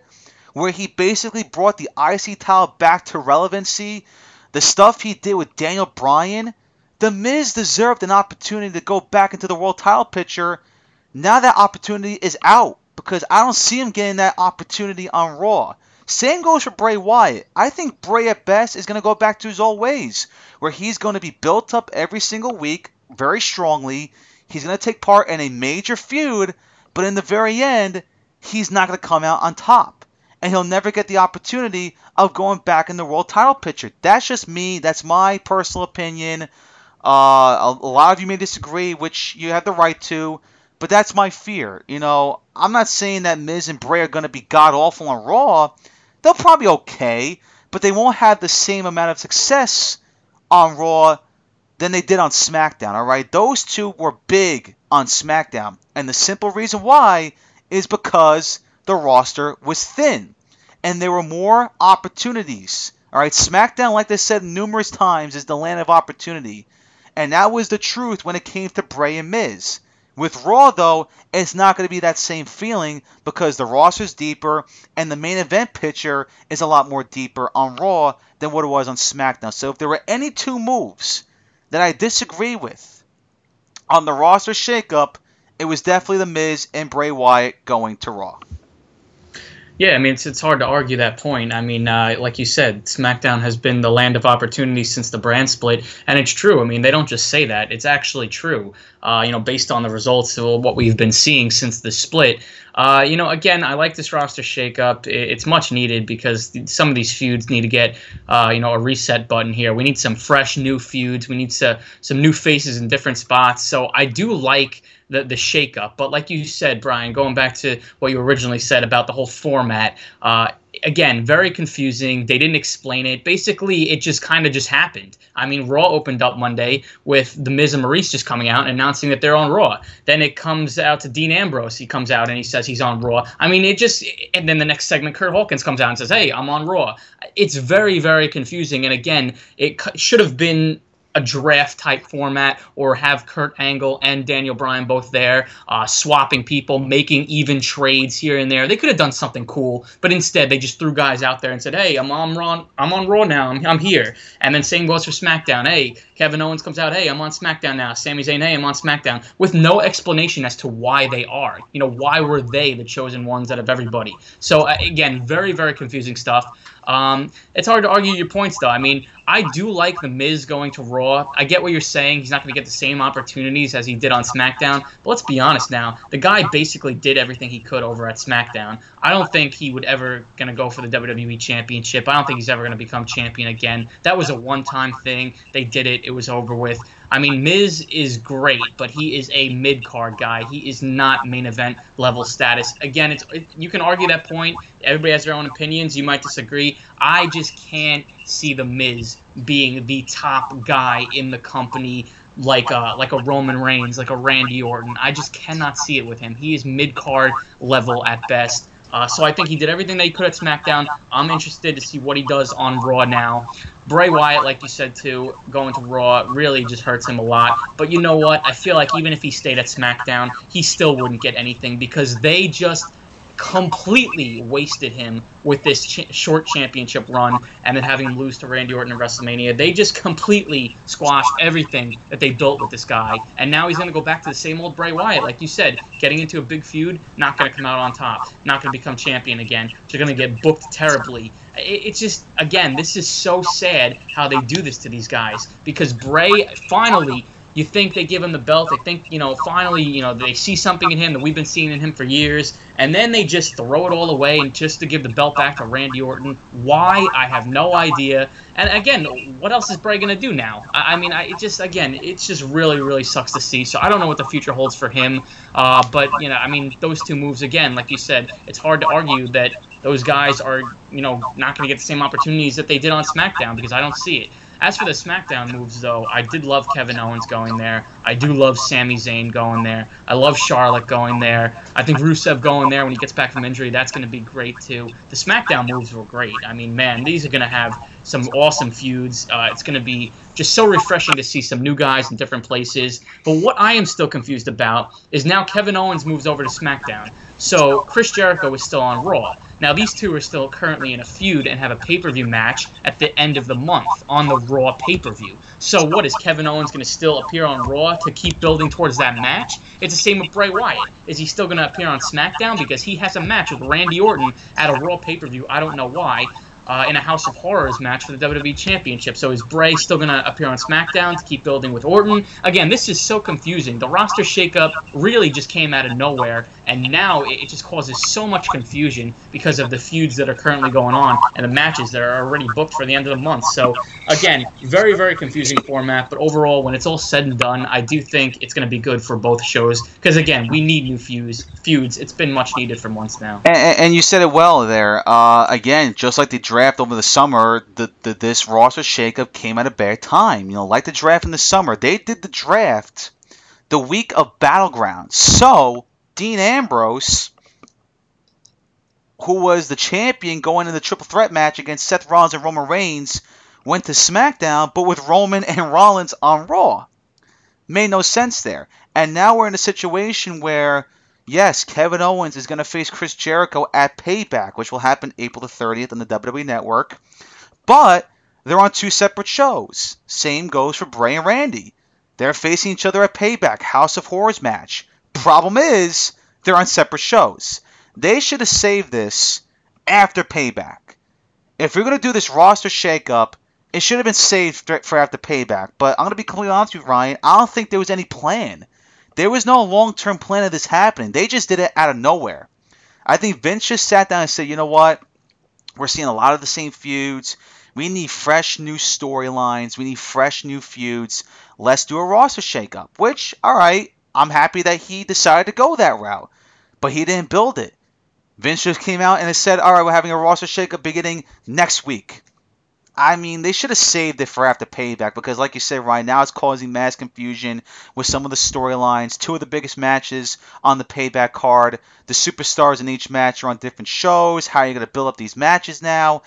where he basically brought the IC title back to relevancy, the stuff he did with Daniel Bryan, the Miz deserved an opportunity to go back into the world title picture. Now that opportunity is out because I don't see him getting that opportunity on Raw. Same goes for Bray Wyatt. I think Bray at best is going to go back to his old ways, where he's going to be built up every single week very strongly. He's going to take part in a major feud, but in the very end, he's not going to come out on top. And he'll never get the opportunity of going back in the world title picture. That's just me. That's my personal opinion. Uh, a, a lot of you may disagree, which you have the right to, but that's my fear. You know, I'm not saying that Miz and Bray are going to be god awful on Raw. They'll probably okay, but they won't have the same amount of success on Raw than they did on SmackDown. All right, those two were big on SmackDown, and the simple reason why is because the roster was thin, and there were more opportunities. All right, SmackDown, like they said numerous times, is the land of opportunity. And that was the truth when it came to Bray and Miz. With Raw, though, it's not going to be that same feeling because the roster's deeper and the main event picture is a lot more deeper on Raw than what it was on SmackDown. So if there were any two moves that I disagree with on the roster shakeup, it was definitely The Miz and Bray Wyatt going to Raw. Yeah, I mean, it's, it's hard to argue that point. I mean, uh, like you said, SmackDown has been the land of opportunity since the brand split, and it's true. I mean, they don't just say that; it's actually true. Uh, you know, based on the results of what we've been seeing since the split. Uh, you know, again, I like this roster shakeup. It's much needed because some of these feuds need to get, uh, you know, a reset button here. We need some fresh new feuds. We need to, some new faces in different spots. So I do like the the shakeup. But like you said, Brian, going back to what you originally said about the whole format, uh, again, very confusing. They didn't explain it. Basically, it just kind of just happened. I mean, Raw opened up Monday with The Miz and Maryse just coming out and announcing that they're on Raw. Then it comes out to Dean Ambrose. He comes out and he says he's on Raw. I mean, it just, and then the next segment, Curt Hawkins comes out and says, hey, I'm on Raw. It's very, very confusing. And again, it should have been a draft type format or have Kurt Angle and Daniel Bryan both there, uh, swapping people, making even trades here and there. They could have done something cool, but instead they just threw guys out there and said, "Hey, I'm on Raw. I'm on Raw now. I'm, I'm here." And then same goes for SmackDown. Hey, Kevin Owens comes out. Hey, I'm on SmackDown now. Sami Zayn. Hey, I'm on SmackDown with no explanation as to why they are. You know, why were they the chosen ones out of everybody? So uh, again, very very confusing stuff. Um, it's hard to argue your points, though. I mean, I do like The Miz going to Raw. I get what you're saying. He's not going to get the same opportunities as he did on SmackDown. But let's be honest now. The guy basically did everything he could over at SmackDown. I don't think he would ever going to go for the WWE Championship. I don't think he's ever going to become champion again. That was a one-time thing. They did it. It was over with. I mean, Miz is great, but he is a mid card guy. He is not main event level status. Again, it's it, you can argue that point. Everybody has their own opinions. You might disagree. I just can't see the Miz being the top guy in the company like a like a Roman Reigns, like a Randy Orton. I just cannot see it with him. He is mid card level at best. Uh, so I think he did everything he could at SmackDown. I'm interested to see what he does on Raw now. Bray Wyatt, like you said too, going to Raw really just hurts him a lot. But you know what? I feel like even if he stayed at SmackDown, he still wouldn't get anything because they just completely wasted him with this short championship run and then having him lose to Randy Orton in WrestleMania. They just completely squashed everything that they built with this guy. And now he's going to go back to the same old Bray Wyatt. Like you said, getting into a big feud, not going to come out on top, not going to become champion again. They're going to get booked terribly. It's just, again, this is so sad how they do this to these guys because Bray finally you think they give him the belt. They think, you know, finally, you know, they see something in him that we've been seeing in him for years, and then they just throw it all away and just to give the belt back to Randy Orton. Why? I have no idea. And again, what else is Bray gonna do now? I, I mean, I it just again, it just really, really sucks to see. So I don't know what the future holds for him. Uh, but you know, I mean, those two moves again, like you said, it's hard to argue that those guys are, you know, not going to get the same opportunities that they did on SmackDown because I don't see it. As for the SmackDown moves, though, I did love Kevin Owens going there. I do love Sami Zayn going there. I love Charlotte going there. I think Rusev going there when he gets back from injury, that's going to be great, too. The SmackDown moves were great. I mean, man, these are going to have some awesome feuds. Uh, it's going to be just so refreshing to see some new guys in different places. But what I am still confused about is now Kevin Owens moves over to SmackDown. So Chris Jericho is still on Raw. Now these two are still currently in a feud and have a pay-per-view match at the end of the month on the Raw pay-per-view. So what is Kevin Owens going to still appear on Raw to keep building towards that match? It's the same with Bray Wyatt. Is he still going to appear on SmackDown because he has a match with Randy Orton at a Raw pay-per-view? I don't know why uh, in a House of Horrors match for the WWE Championship. So is Bray still going to appear on SmackDown to keep building with Orton? Again, this is so confusing. The roster shakeup really just came out of nowhere, and now it just causes so much confusion because of the feuds that are currently going on and the matches that are already booked for the end of the month. So again, very very confusing format, but overall, when it's all said and done, I do think it's going to be good for both shows because again, we need new feuds. Feuds. It's been much needed for months now. And, and you said it well there. Uh, again, just like the draft over the summer, the, the this roster shakeup came at a bad time. You know, like the draft in the summer, they did the draft the week of Battleground. So Dean Ambrose, who was the champion going in the triple threat match against Seth Rollins and Roman Reigns, went to SmackDown, but with Roman and Rollins on Raw. Made no sense there. And now we're in a situation where Yes, Kevin Owens is going to face Chris Jericho at Payback, which will happen April the 30th on the WWE Network. But they're on two separate shows. Same goes for Bray and Randy. They're facing each other at Payback, House of Horrors match. Problem is, they're on separate shows. They should have saved this after Payback. If you're going to do this roster shakeup, it should have been saved for after Payback. But I'm going to be completely honest with you, Ryan. I don't think there was any plan. There was no long term plan of this happening. They just did it out of nowhere. I think Vince just sat down and said, you know what? We're seeing a lot of the same feuds. We need fresh new storylines. We need fresh new feuds. Let's do a roster shakeup. Which, all right, I'm happy that he decided to go that route. But he didn't build it. Vince just came out and said, all right, we're having a roster shakeup beginning next week. I mean, they should have saved it for after payback because, like you said, right now it's causing mass confusion with some of the storylines. Two of the biggest matches on the payback card. The superstars in each match are on different shows. How are you going to build up these matches now?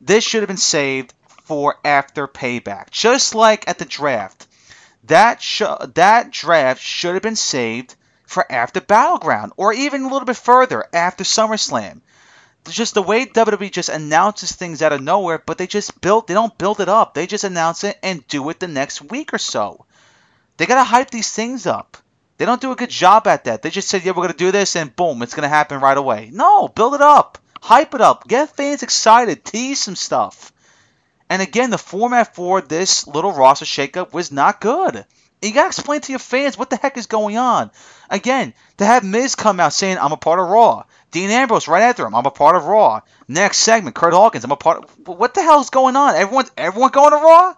This should have been saved for after payback. Just like at the draft. That sh- that draft should have been saved for after Battleground or even a little bit further after SummerSlam. Just the way WWE just announces things out of nowhere, but they just build they don't build it up. They just announce it and do it the next week or so. They gotta hype these things up. They don't do a good job at that. They just said, yeah, we're gonna do this and boom, it's gonna happen right away. No, build it up. Hype it up. Get fans excited. Tease some stuff. And again, the format for this little roster shakeup was not good. You gotta explain to your fans what the heck is going on. Again, to have Miz come out saying I'm a part of Raw, Dean Ambrose right after him, I'm a part of Raw. Next segment, Curt Hawkins, I'm a part of. What the hell is going on? Everyone, everyone going to Raw?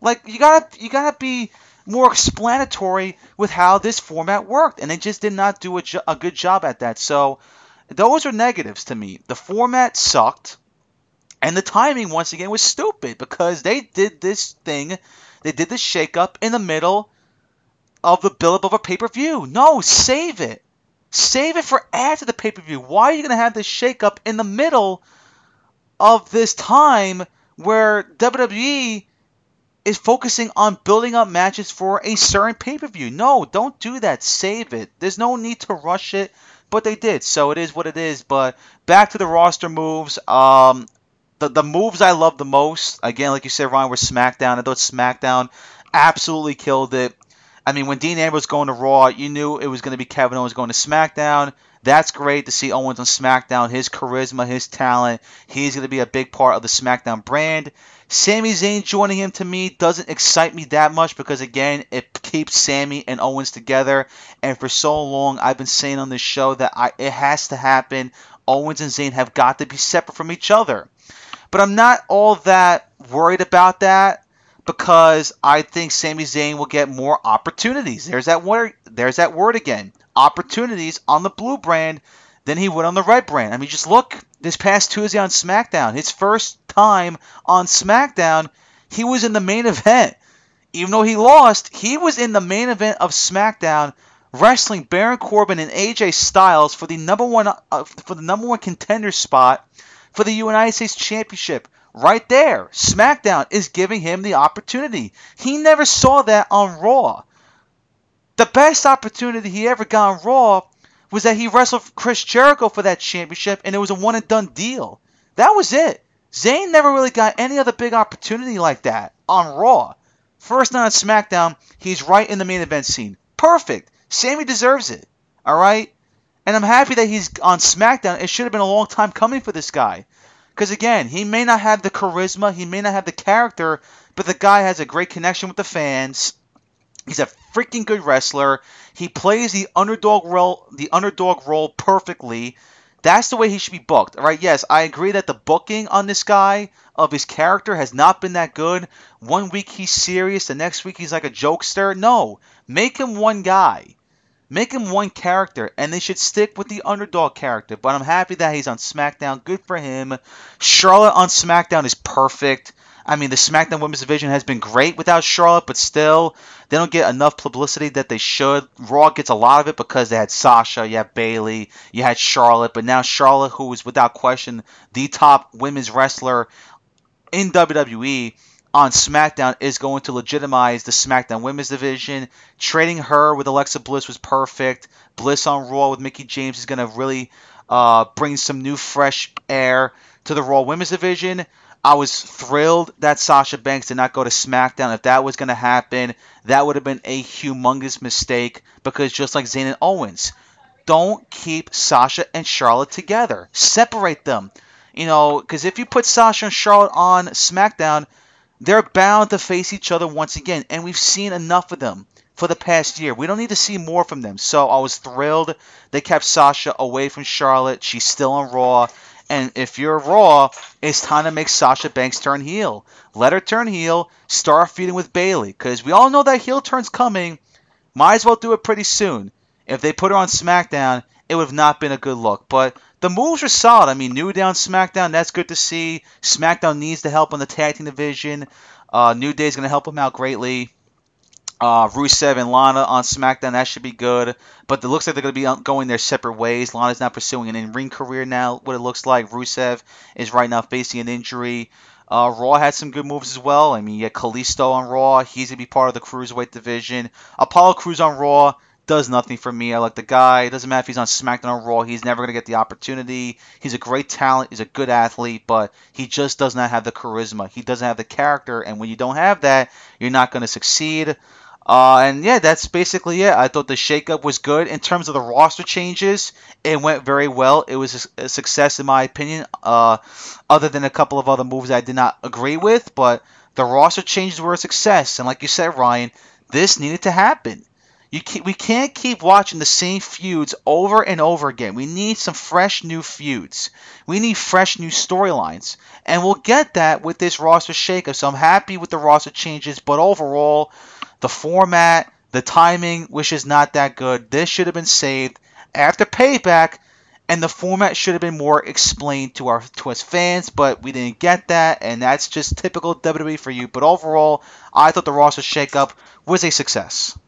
Like you gotta, you gotta be more explanatory with how this format worked, and they just did not do a, jo- a good job at that. So those are negatives to me. The format sucked. And the timing, once again, was stupid because they did this thing, they did this shakeup in the middle of the build-up of a pay-per-view. No, save it. Save it for after the pay-per-view. Why are you going to have this shakeup in the middle of this time where WWE is focusing on building up matches for a certain pay-per-view? No, don't do that. Save it. There's no need to rush it, but they did. So it is what it is. But back to the roster moves. Um, the, the moves I love the most, again, like you said, Ryan, were SmackDown. I thought SmackDown absolutely killed it. I mean, when Dean Ambrose going to Raw, you knew it was going to be Kevin Owens going to SmackDown. That's great to see Owens on SmackDown. His charisma, his talent, he's going to be a big part of the SmackDown brand. Sami Zayn joining him to me doesn't excite me that much because, again, it keeps Sami and Owens together. And for so long, I've been saying on this show that I, it has to happen. Owens and Zayn have got to be separate from each other. But I'm not all that worried about that because I think Sami Zayn will get more opportunities. There's that word. There's that word again. Opportunities on the blue brand than he would on the red brand. I mean, just look this past Tuesday on SmackDown. His first time on SmackDown, he was in the main event. Even though he lost, he was in the main event of SmackDown, wrestling Baron Corbin and AJ Styles for the number one uh, for the number one contender spot for the United States Championship. Right there, SmackDown is giving him the opportunity. He never saw that on Raw. The best opportunity he ever got on Raw was that he wrestled Chris Jericho for that championship, and it was a one and done deal. That was it. Zayn never really got any other big opportunity like that on Raw. First night on SmackDown, he's right in the main event scene. Perfect. Sami deserves it. All right? And I'm happy that he's on SmackDown. It should have been a long time coming for this guy. Because again, he may not have the charisma, he may not have the character, but the guy has a great connection with the fans. He's a freaking good wrestler. He plays the underdog role, the underdog role perfectly. That's the way he should be booked. Right? Yes, I agree that the booking on this guy of his character has not been that good. One week he's serious, the next week he's like a jokester. No, make him one guy. Make him one character, and they should stick with the underdog character. But I'm happy that he's on SmackDown. Good for him. Charlotte on SmackDown is perfect. I mean, the SmackDown Women's Division has been great without Charlotte, but still, they don't get enough publicity that they should. Raw gets a lot of it because they had Sasha, you had Bayley, you had Charlotte, but now Charlotte, who is without question the top women's wrestler in WWE, on SmackDown is going to legitimize the SmackDown Women's Division. Trading her with Alexa Bliss was perfect. Bliss on Raw with Mickie James is going to really uh, bring some new, fresh air to the Raw Women's Division. I was thrilled that Sasha Banks did not go to SmackDown. If that was going to happen, that would have been a humongous mistake because just like Zayn and Owens, don't keep Sasha and Charlotte together. Separate them. You know, because if you put Sasha and Charlotte on SmackDown, they're bound to face each other once again, and we've seen enough of them for the past year. We don't need to see more from them. So I was thrilled they kept Sasha away from Charlotte. She's still on Raw. And if you're Raw, it's time to make Sasha Banks turn heel. Let her turn heel. Start feuding with Bayley Because we all know that heel turn's coming. Might as well do it pretty soon. If they put her on SmackDown, it would have not been a good look. But the moves are solid. I mean, New Down SmackDown, that's good to see. SmackDown needs the help on the tag team division. Uh, New Day is going to help them out greatly. Uh, Rusev and Lana on SmackDown, that should be good. But it looks like they're going to be going their separate ways. Lana's now pursuing an in-ring career now, what it looks like. Rusev is right now facing an injury. Uh, Raw had some good moves as well. I mean, you had Kalisto on Raw. He's going to be part of the Cruiserweight division. Apollo Crews on Raw does nothing for me. I like the guy. It doesn't matter if he's on SmackDown or Raw. He's never going to get the opportunity. He's a great talent. He's a good athlete, but he just does not have the charisma. He doesn't have the character, and when you don't have that, you're not going to succeed. Uh, and yeah, that's basically it. I thought the shakeup was good in terms of the roster changes. It went very well. It was a, success in my opinion. Uh, other than a couple of other moves I did not agree with, but the roster changes were a success. And like you said, Ryan, this needed to happen. Can't, we can't keep watching the same feuds over and over again. We need some fresh new feuds. We need fresh new storylines. And we'll get that with this roster shakeup. So I'm happy with the roster changes, but overall, the format, the timing, which is not that good. This should have been saved after payback, and the format should have been more explained to our to us fans, but we didn't get that, and that's just typical WWE for you. But overall, I thought the roster shakeup was a success.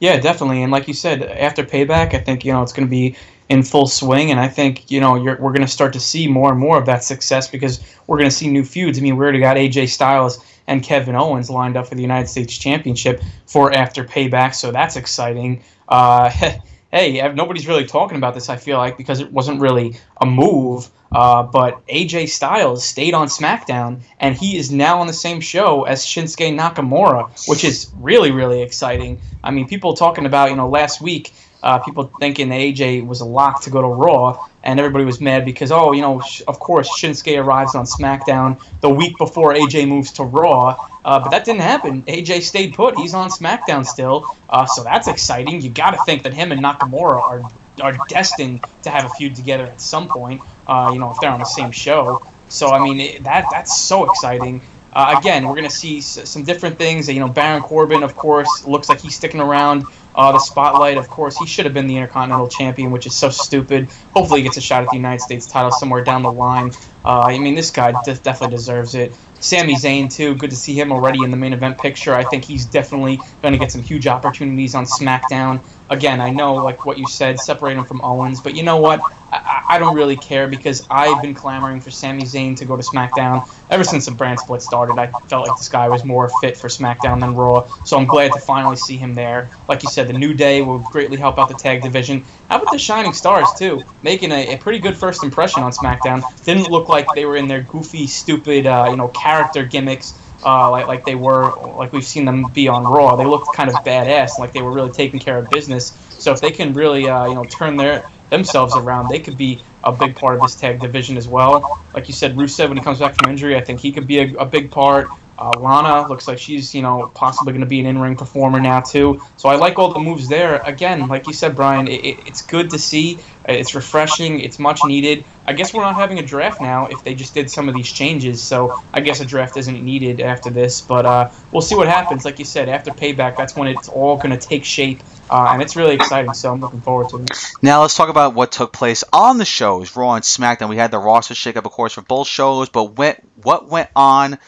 Yeah, definitely. And like you said, after payback, I think you know it's going to be in full swing, and I think you know we're going to start to see more and more of that success because we're going to see new feuds. I mean, we already got AJ Styles and Kevin Owens lined up for the United States Championship for after payback, so that's exciting. Uh, hey, nobody's really talking about this. I feel like because it wasn't really a move. Uh, but AJ Styles stayed on SmackDown, and he is now on the same show as Shinsuke Nakamura, which is really, really exciting. I mean, people talking about, you know, last week, uh, people thinking that AJ was a lock to go to Raw, and everybody was mad because, oh, you know, sh- of course, Shinsuke arrives on SmackDown the week before AJ moves to Raw, uh, but that didn't happen. AJ stayed put. He's on SmackDown still, uh, so that's exciting. You got to think that him and Nakamura are are destined to have a feud together at some point. Uh, you know, if they're on the same show. So I mean, it, that that's so exciting. Uh, again, we're gonna see s- some different things. You know, Baron Corbin, of course, looks like he's sticking around. Uh, the spotlight, of course, he should have been the Intercontinental Champion, which is so stupid. Hopefully, he gets a shot at the United States title somewhere down the line. Uh, I mean, this guy de- definitely deserves it. Sami Zayn too. Good to see him already in the main event picture. I think he's definitely going to get some huge opportunities on SmackDown. Again, I know like what you said, separate him from Owens, but you know what? I, I don't really care because I've been clamoring for Sami Zayn to go to SmackDown ever since the brand split started. I felt like this guy was more fit for SmackDown than Raw, so I'm glad to finally see him there. Like you said, the New Day will greatly help out the tag division. How about the Shining Stars too, making a, a pretty good first impression on SmackDown? Didn't look like they were in their goofy, stupid, uh, you know, character gimmicks uh, like like they were like we've seen them be on Raw. They looked kind of badass, like they were really taking care of business. So if they can really uh, you know turn their themselves around, they could be a big part of this tag division as well. Like you said, Rusev when he comes back from injury, I think he could be a, a big part. Uh, Lana looks like she's, you know, possibly going to be an in-ring performer now too. So I like all the moves there. Again, like you said, Brian, it, it, it's good to see. It's refreshing. It's much needed. I guess we're not having a draft now if they just did some of these changes. So I guess a draft isn't needed after this. But uh, we'll see what happens. Like you said, after payback, that's when it's all going to take shape. Uh, and it's really exciting, so I'm looking forward to it. Now let's talk about what took place on the shows, Raw and SmackDown. We had the roster shakeup, of course, for both shows, but went, what went on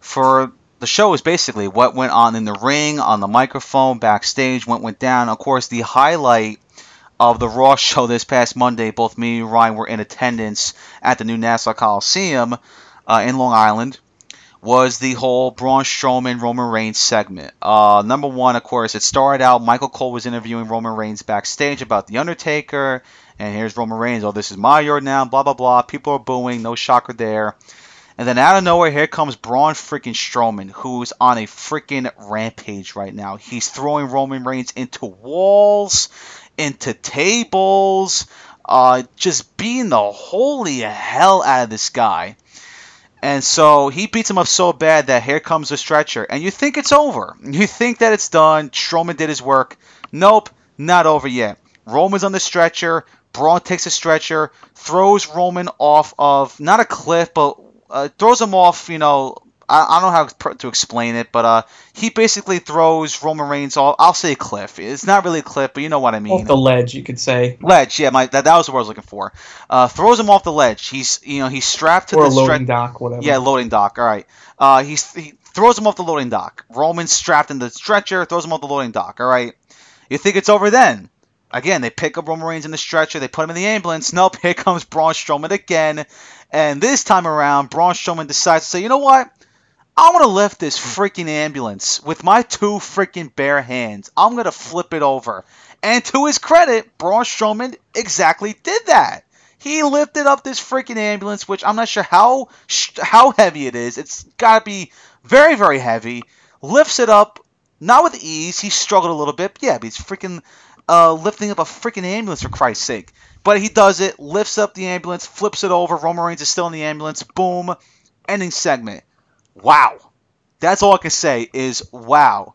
for the show is basically what went on in the ring, on the microphone, backstage, what went down. Of course, the highlight of the Raw show this past Monday, both me and Ryan were in attendance at the new Nassau Coliseum uh, in Long Island, was the whole Braun Strowman Roman Reigns segment. Uh, number one, of course, it started out. Michael Cole was interviewing Roman Reigns backstage about The Undertaker, and here's Roman Reigns. Oh, this is my yard now, blah, blah, blah. People are booing, no shocker there. And then out of nowhere, here comes Braun freaking Strowman, who's on a freaking rampage right now. He's throwing Roman Reigns into walls, into tables, uh, just beating the holy hell out of this guy. And so he beats him up so bad that here comes the stretcher. And you think it's over. You think that it's done. Strowman did his work. Nope, not over yet. Roman's on the stretcher. Braun takes a stretcher, throws Roman off of not a cliff, but uh, throws him off. You know, I, I don't know how to explain it, but uh, he basically throws Roman Reigns off. I'll say a cliff. It's not really a cliff, but you know what I mean. Off the ledge, you could say. ledge, yeah, my that, that was the word I was looking for. Uh, throws him off the ledge. He's you know he's strapped to Or the loading stre- dock, whatever. yeah, loading dock. All right. Uh, he's, he throws him off the loading dock. Roman's strapped in the stretcher, throws him off the loading dock. All right. You think it's over then? again, they pick up Roman Reigns in the stretcher, they put him in the ambulance. Nope, here comes Braun Strowman again. And this time around, Braun Strowman decides to say, you know what? I'm going to lift this freaking ambulance with my two freaking bare hands. I'm going to flip it over. And to his credit, Braun Strowman exactly did that. He lifted up this freaking ambulance, which I'm not sure how how heavy it is. It's got to be very, very heavy. Lifts it up, not with ease. He struggled a little bit. Yeah, but he's freaking uh, lifting up a freaking ambulance for Christ's sake. But he does it, lifts up the ambulance, flips it over. Roman Reigns is still in the ambulance. Boom. Ending segment. Wow. That's all I can say is wow.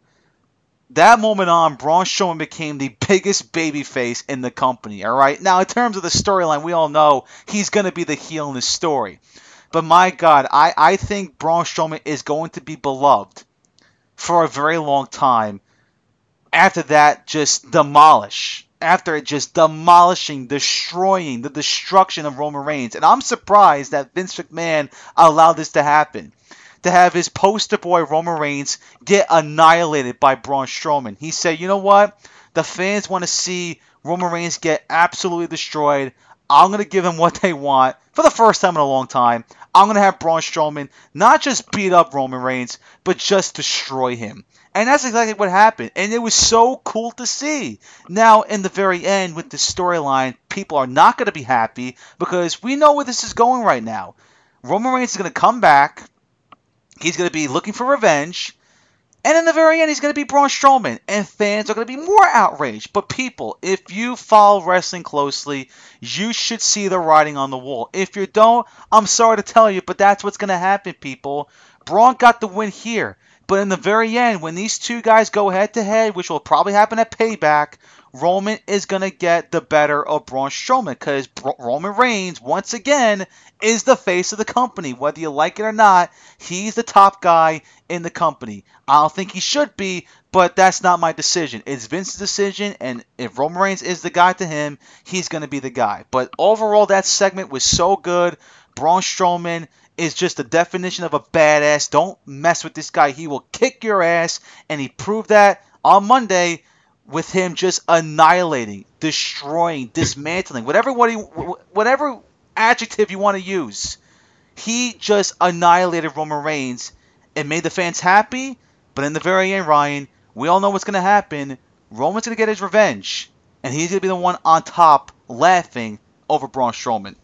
That moment on, Braun Strowman became the biggest babyface in the company. All right. Now, in terms of the storyline, we all know he's going to be the heel in this story. But my God, I, I think Braun Strowman is going to be beloved for a very long time. After that, just demolish. After it just demolishing, destroying the destruction of Roman Reigns. And I'm surprised that Vince McMahon allowed this to happen to have his poster boy Roman Reigns get annihilated by Braun Strowman. He said, you know what? The fans want to see Roman Reigns get absolutely destroyed. I'm going to give them what they want for the first time in a long time. I'm going to have Braun Strowman not just beat up Roman Reigns, but just destroy him. And that's exactly what happened. And it was so cool to see. Now, in the very end, with the storyline, people are not going to be happy because we know where this is going right now. Roman Reigns is going to come back. He's going to be looking for revenge. And in the very end, he's going to be Braun Strowman. And fans are going to be more outraged. But people, if you follow wrestling closely, you should see the writing on the wall. If you don't, I'm sorry to tell you, but that's what's going to happen, people. Braun got the win here. But in the very end, when these two guys go head to head, which will probably happen at Payback, Roman is going to get the better of Braun Strowman because Roman Reigns, once again, is the face of the company. Whether you like it or not, he's the top guy in the company. I don't think he should be, but that's not my decision. It's Vince's decision, and if Roman Reigns is the guy to him, he's going to be the guy. But overall, that segment was so good. Braun Strowman is just the definition of a badass. Don't mess with this guy. He will kick your ass, and he proved that on Monday with him just annihilating, destroying, dismantling, whatever what he, whatever adjective you want to use. He just annihilated Roman Reigns and made the fans happy. But in the very end, Ryan, we all know what's going to happen. Roman's going to get his revenge, and he's going to be the one on top laughing over Braun Strowman.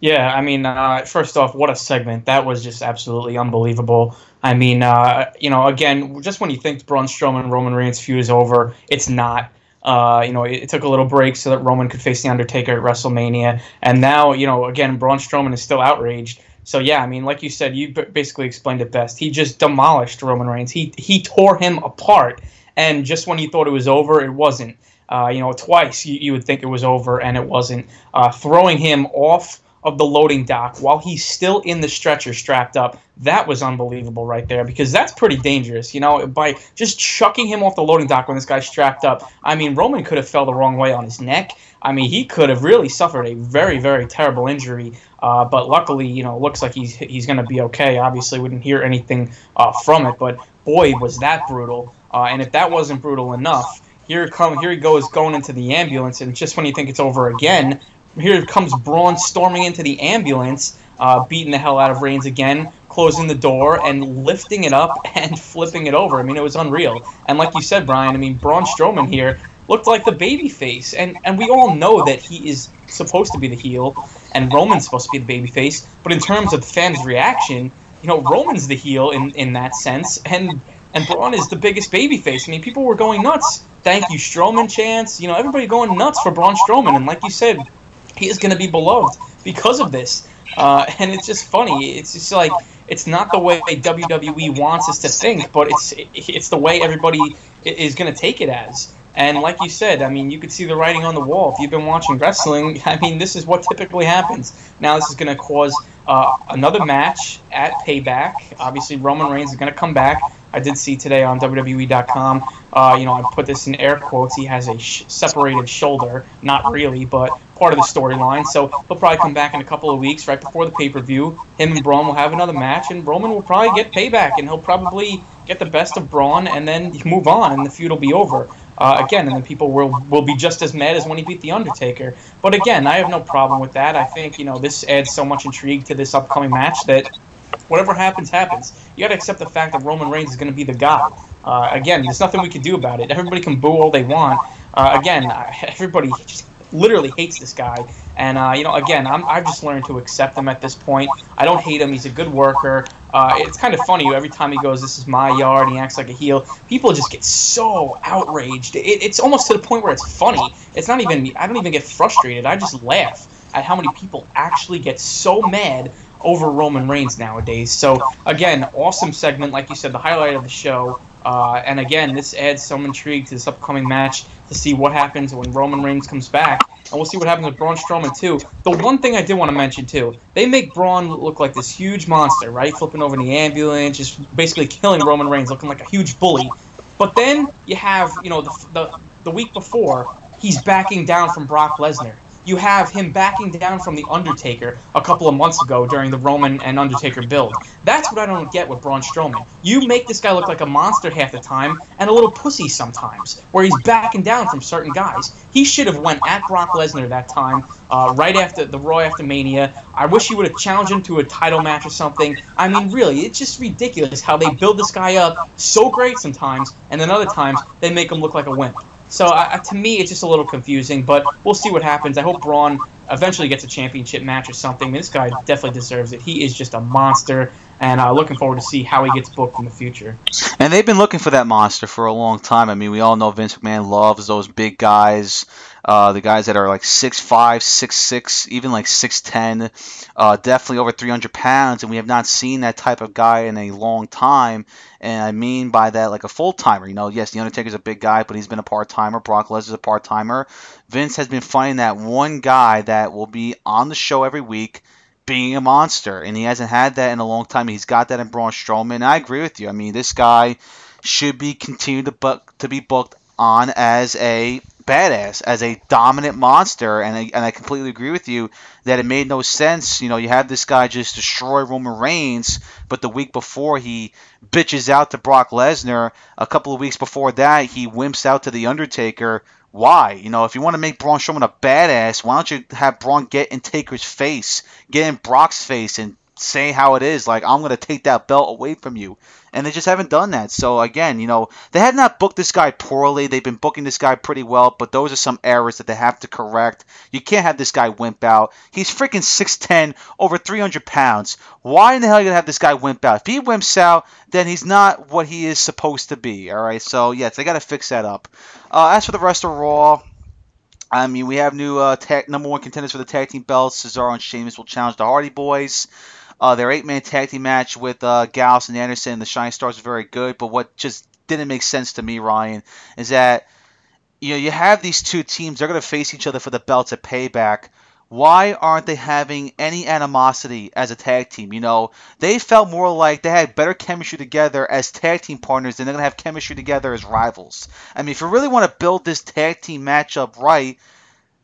Yeah, I mean, uh, first off, what a segment! That was just absolutely unbelievable. I mean, uh, you know, again, just when you think Braun Strowman Roman Reigns feud is over, it's not. Uh, you know, it, it, took a little break so that Roman could face the Undertaker at WrestleMania, and now, you know, again, Braun Strowman is still outraged. So yeah, I mean, like you said, you basically explained it best. He just demolished Roman Reigns. He he tore him apart, and just when you thought it was over, it wasn't. Uh, you know, twice you, you would think it was over, and it wasn't. Uh, throwing him off of the loading dock while he's still in the stretcher strapped up. That was unbelievable right there because that's pretty dangerous. You know, by just chucking him off the loading dock when this guy's strapped up. I mean, Roman could have fell the wrong way on his neck. I mean, he could have really suffered a very, very terrible injury. Uh, but luckily, you know, looks like he's he's going to be okay. Obviously, we didn't hear anything uh, from it, but boy, was that brutal. Uh, and if that wasn't brutal enough, here come here he goes going into the ambulance, and just when you think it's over again, here comes Braun storming into the ambulance, uh, beating the hell out of Reigns again, closing the door and lifting it up and flipping it over. I mean, it was unreal. And like you said, Brian, I mean, Braun Strowman here looked like the baby face, and and we all know that he is supposed to be the heel, and Roman's supposed to be the baby face. But in terms of the fans' reaction, you know, Roman's the heel in in that sense, and and Braun is the biggest baby face. I mean, people were going nuts. Thank you, Strowman chance. You know, everybody going nuts for Braun Strowman, and like you said, he is going to be beloved because of this. Uh, and it's just funny. It's just like it's not the way WWE wants us to think, but it's it's the way everybody is going to take it as. And like you said, I mean, you could see the writing on the wall. If you've been watching wrestling, I mean, this is what typically happens. Now, this is going to cause uh, another match at Payback. Obviously, Roman Reigns is going to come back. I did see today on WWE.com. Uh, you know, I put this in air quotes. He has a sh- separated shoulder, not really, but part of the storyline. So he'll probably come back in a couple of weeks, right before the pay per view. Him and Braun will have another match, and Roman will probably get payback, and he'll probably get the best of Braun, and then move on, and the feud will be over. Uh, again, and then people will will be just as mad as when he beat the Undertaker. But again, I have no problem with that. I think you know this adds so much intrigue to this upcoming match that whatever happens, happens. You got to accept the fact that Roman Reigns is going to be the guy. Uh, again, there's nothing we can do about it. Everybody can boo all they want. Uh, again, everybody just literally hates this guy. And uh, you know, again, I'm, I've just learned to accept him at this point. I don't hate him. He's a good worker. Uh, it's kind of funny every time he goes, "This is my yard," he acts like a heel. People just get so outraged. It, it's almost to the point where it's funny. It's not even. I don't even get frustrated. I just laugh at how many people actually get so mad over Roman Reigns nowadays. So again, awesome segment, like you said, the highlight of the show. Uh, and again, this adds some intrigue to this upcoming match to see what happens when Roman Reigns comes back. And we'll see what happens with Braun Strowman, too. The one thing I did want to mention, too, they make Braun look like this huge monster, right? Flipping over in the ambulance, just basically killing Roman Reigns, looking like a huge bully. But then you have, you know, the, the, the week before, he's backing down from Brock Lesnar you have him backing down from the Undertaker a couple of months ago during the Roman and Undertaker build. That's what I don't get with Braun Strowman. You make this guy look like a monster half the time and a little pussy sometimes, where he's backing down from certain guys. He should have went at Brock Lesnar that time, uh, right after the Raw after Mania. I wish he would have challenged him to a title match or something. I mean, really, it's just ridiculous how they build this guy up so great sometimes, and then other times they make him look like a wimp. So uh, to me, it's just a little confusing, but we'll see what happens. I hope Braun eventually gets a championship match or something. This guy definitely deserves it. He is just a monster, and uh, looking forward to see how he gets booked in the future. And they've been looking for that monster for a long time. I mean, we all know Vince McMahon loves those big guys, uh, the guys that are like six five, six six, even like six ten, uh, definitely over 300 pounds, and we have not seen that type of guy in a long time. And I mean by that like a full timer. You know, yes, the Undertaker's a big guy, but he's been a part timer. Brock Lesnar's a part timer. Vince has been finding that one guy that will be on the show every week being a monster, and he hasn't had that in a long time. He's got that in Braun Strowman. I agree with you. I mean, this guy should be continued to book to be booked on as a badass, as a dominant monster, and I, and I completely agree with you that it made no sense. You know, you have this guy just destroy Roman Reigns, but the week before he bitches out to Brock Lesnar. A couple of weeks before that, he wimps out to the Undertaker. Why? You know, if you want to make Braun Strowman a badass, why don't you have Braun get in Taker's face, get in Brock's face, and say how it is? Like, I'm going to take that belt away from you and they just haven't done that. So again, you know, they have not booked this guy poorly. They've been booking this guy pretty well, but those are some errors that they have to correct. You can't have this guy wimp out. He's freaking 6'10", over 300 pounds. Why in the hell are you gonna have this guy wimp out? If he wimps out, then he's not what he is supposed to be. All right, so yes, they got to fix that up. Uh, as for the rest of Raw. I mean, we have new uh, tag, number one contenders for the tag team belts. Cesaro and Sheamus will challenge the Hardy Boys. Uh, their eight man tag team match with uh, Gallows and Anderson and the Shining Stars was very good, but what just didn't make sense to me, Ryan, is that you know you have these two teams, they're going to face each other for the belts at Payback. Why aren't they having any animosity as a tag team? You know, they felt more like they had better chemistry together as tag team partners than they're going to have chemistry together as rivals. I mean, if you really want to build this tag team matchup right,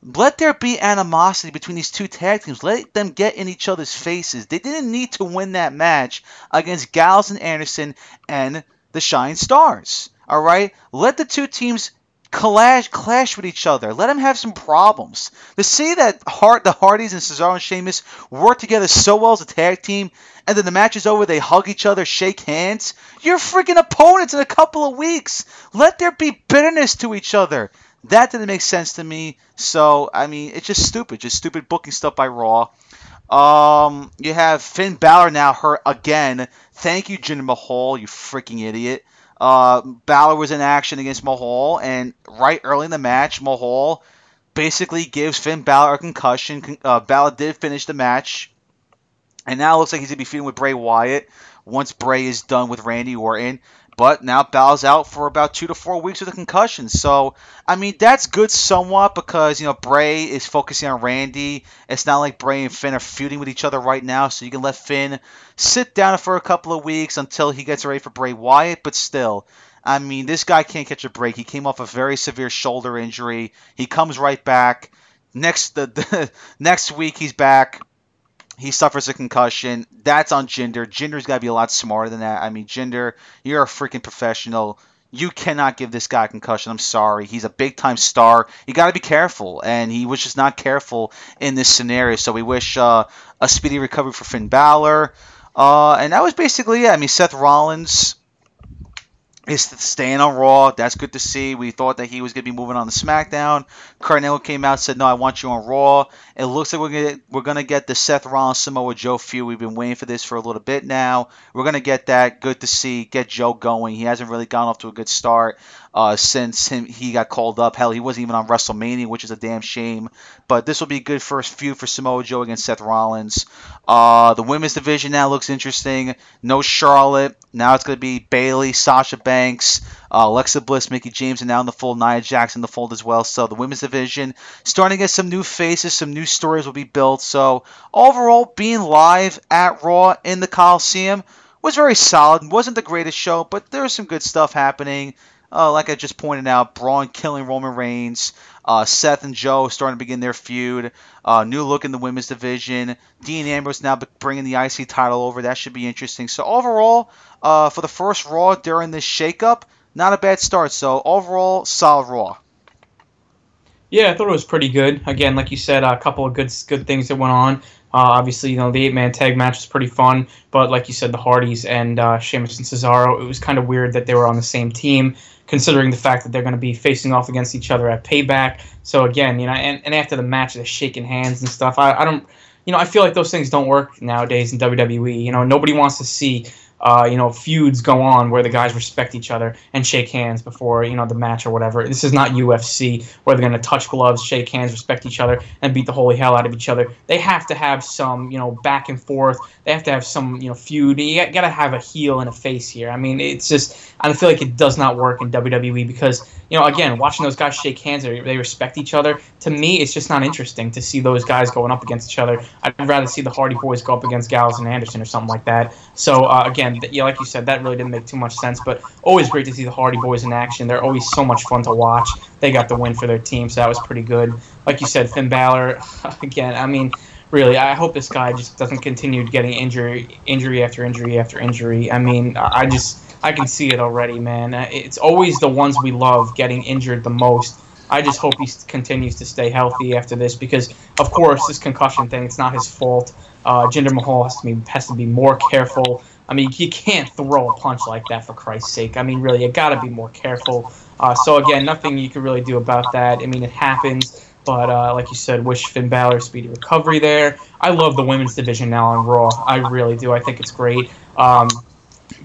let there be animosity between these two tag teams. Let them get in each other's faces. They didn't need to win that match against Gallows and Anderson and the Shine Stars. All right? Let the two teams clash clash with each other. Let them have some problems. To see that Hart, the Hardys and Cesaro and Sheamus work together so well as a tag team, and then the match is over, they hug each other, shake hands. You're freaking opponents in a couple of weeks. Let there be bitterness to each other. That didn't make sense to me. So I mean, it's just stupid, just stupid booking stuff by Raw. Um, you have Finn Balor now hurt again. Thank you, Jinder Mahal, you freaking idiot. Uh, Balor was in action against Mahal, and right early in the match, Mahal basically gives Finn Balor a concussion. Uh, Balor did finish the match, and now it looks like he's gonna be feuding with Bray Wyatt once Bray is done with Randy Orton. But now Balor's out for about two to four weeks with a concussion. So, I mean, that's good somewhat because, you know, Bray is focusing on Randy. It's not like Bray and Finn are feuding with each other right now. So you can let Finn sit down for a couple of weeks until he gets ready for Bray Wyatt. But still, I mean, this guy can't catch a break. He came off a very severe shoulder injury. He comes right back. Next the, the next week he's back he suffers a concussion. That's on Jinder. Jinder's got to be a lot smarter than that. I mean, Jinder, you're a freaking professional. you cannot give this guy a concussion. I'm sorry. He's a big time star. You got to be careful, and he was just not careful in this scenario. So we wish uh, a speedy recovery for Finn Balor. Uh, and that was basically. I mean, Seth Rollins is staying on Raw. That's good to see. We thought that he was going to be moving on to SmackDown. Kurt Angle came out said, "No, I want you on Raw." It looks like we're gonna we're gonna get the Seth Rollins Samoa Joe feud. We've been waiting for this for a little bit now. We're gonna get that. Good to see. Get Joe going. He hasn't really gone off to a good start uh, since him he got called up. Hell, he wasn't even on WrestleMania, which is a damn shame. But this will be a good first feud for Samoa Joe against Seth Rollins. Uh, the women's division now looks interesting. No Charlotte. Now it's going to be Bayley, Sasha Banks, uh, Alexa Bliss, Mickie James, and now in the fold, Nia Jax in the fold as well. So the women's division starting to get some new faces, some new stories will be built. So overall, being live at Raw in the Coliseum was very solid. wasn't the greatest show, but there was some good stuff happening. Uh, like I just pointed out, Braun killing Roman Reigns, uh, Seth and Joe starting to begin their feud, uh, new look in the women's division, Dean Ambrose now bringing the IC title over. That should be interesting. So overall, uh, for the first Raw during this shakeup, not a bad start. So overall, solid Raw. Yeah, I thought it was pretty good. Again, like you said, a couple of good good things that went on. Uh, obviously, you know, the eight man tag match was pretty fun, but like you said, the Hardys and uh, Sheamus and Cesaro, it was kind of weird that they were on the same team, considering the fact that they're going to be facing off against each other at Payback. So again, you know, and, and after the match, they're shaking hands and stuff. I, I don't, you know, I feel like those things don't work nowadays in WWE. You know, nobody wants to see uh, you know, feuds go on where the guys respect each other and shake hands before, you know, the match or whatever. This is not UFC where they're going to touch gloves, shake hands, respect each other, and beat the holy hell out of each other. They have to have some, you know, back and forth. They have to have some, you know, feud. You got to have a heel and a face here. I mean, it's just, I feel like it does not work in WWE because, you know, again, watching those guys shake hands, they respect each other. To me, it's just not interesting to see those guys going up against each other. I'd rather see the Hardy Boys go up against Gallows and Anderson or something like that. So, uh, again, yeah, like you said, that really didn't make too much sense. But always great to see the Hardy Boys in action. They're always so much fun to watch. They got the win for their team, so that was pretty good. Like you said, Finn Balor, again, I mean, really, I hope this guy just doesn't continue getting injury, injury after injury after injury. I mean, I just, I can see it already, man. It's always the ones we love getting injured the most. I just hope he continues to stay healthy after this because, of course, this concussion thing, it's not his fault. Uh, Jinder Mahal has to be has to be more careful. I mean, you can't throw a punch like that for Christ's sake. I mean, really, you got to be more careful. Uh, so again, nothing you can really do about that. I mean, it happens. But uh, like you said, wish Finn Balor speedy recovery there. I love the women's division now on Raw. I really do. I think it's great. Um,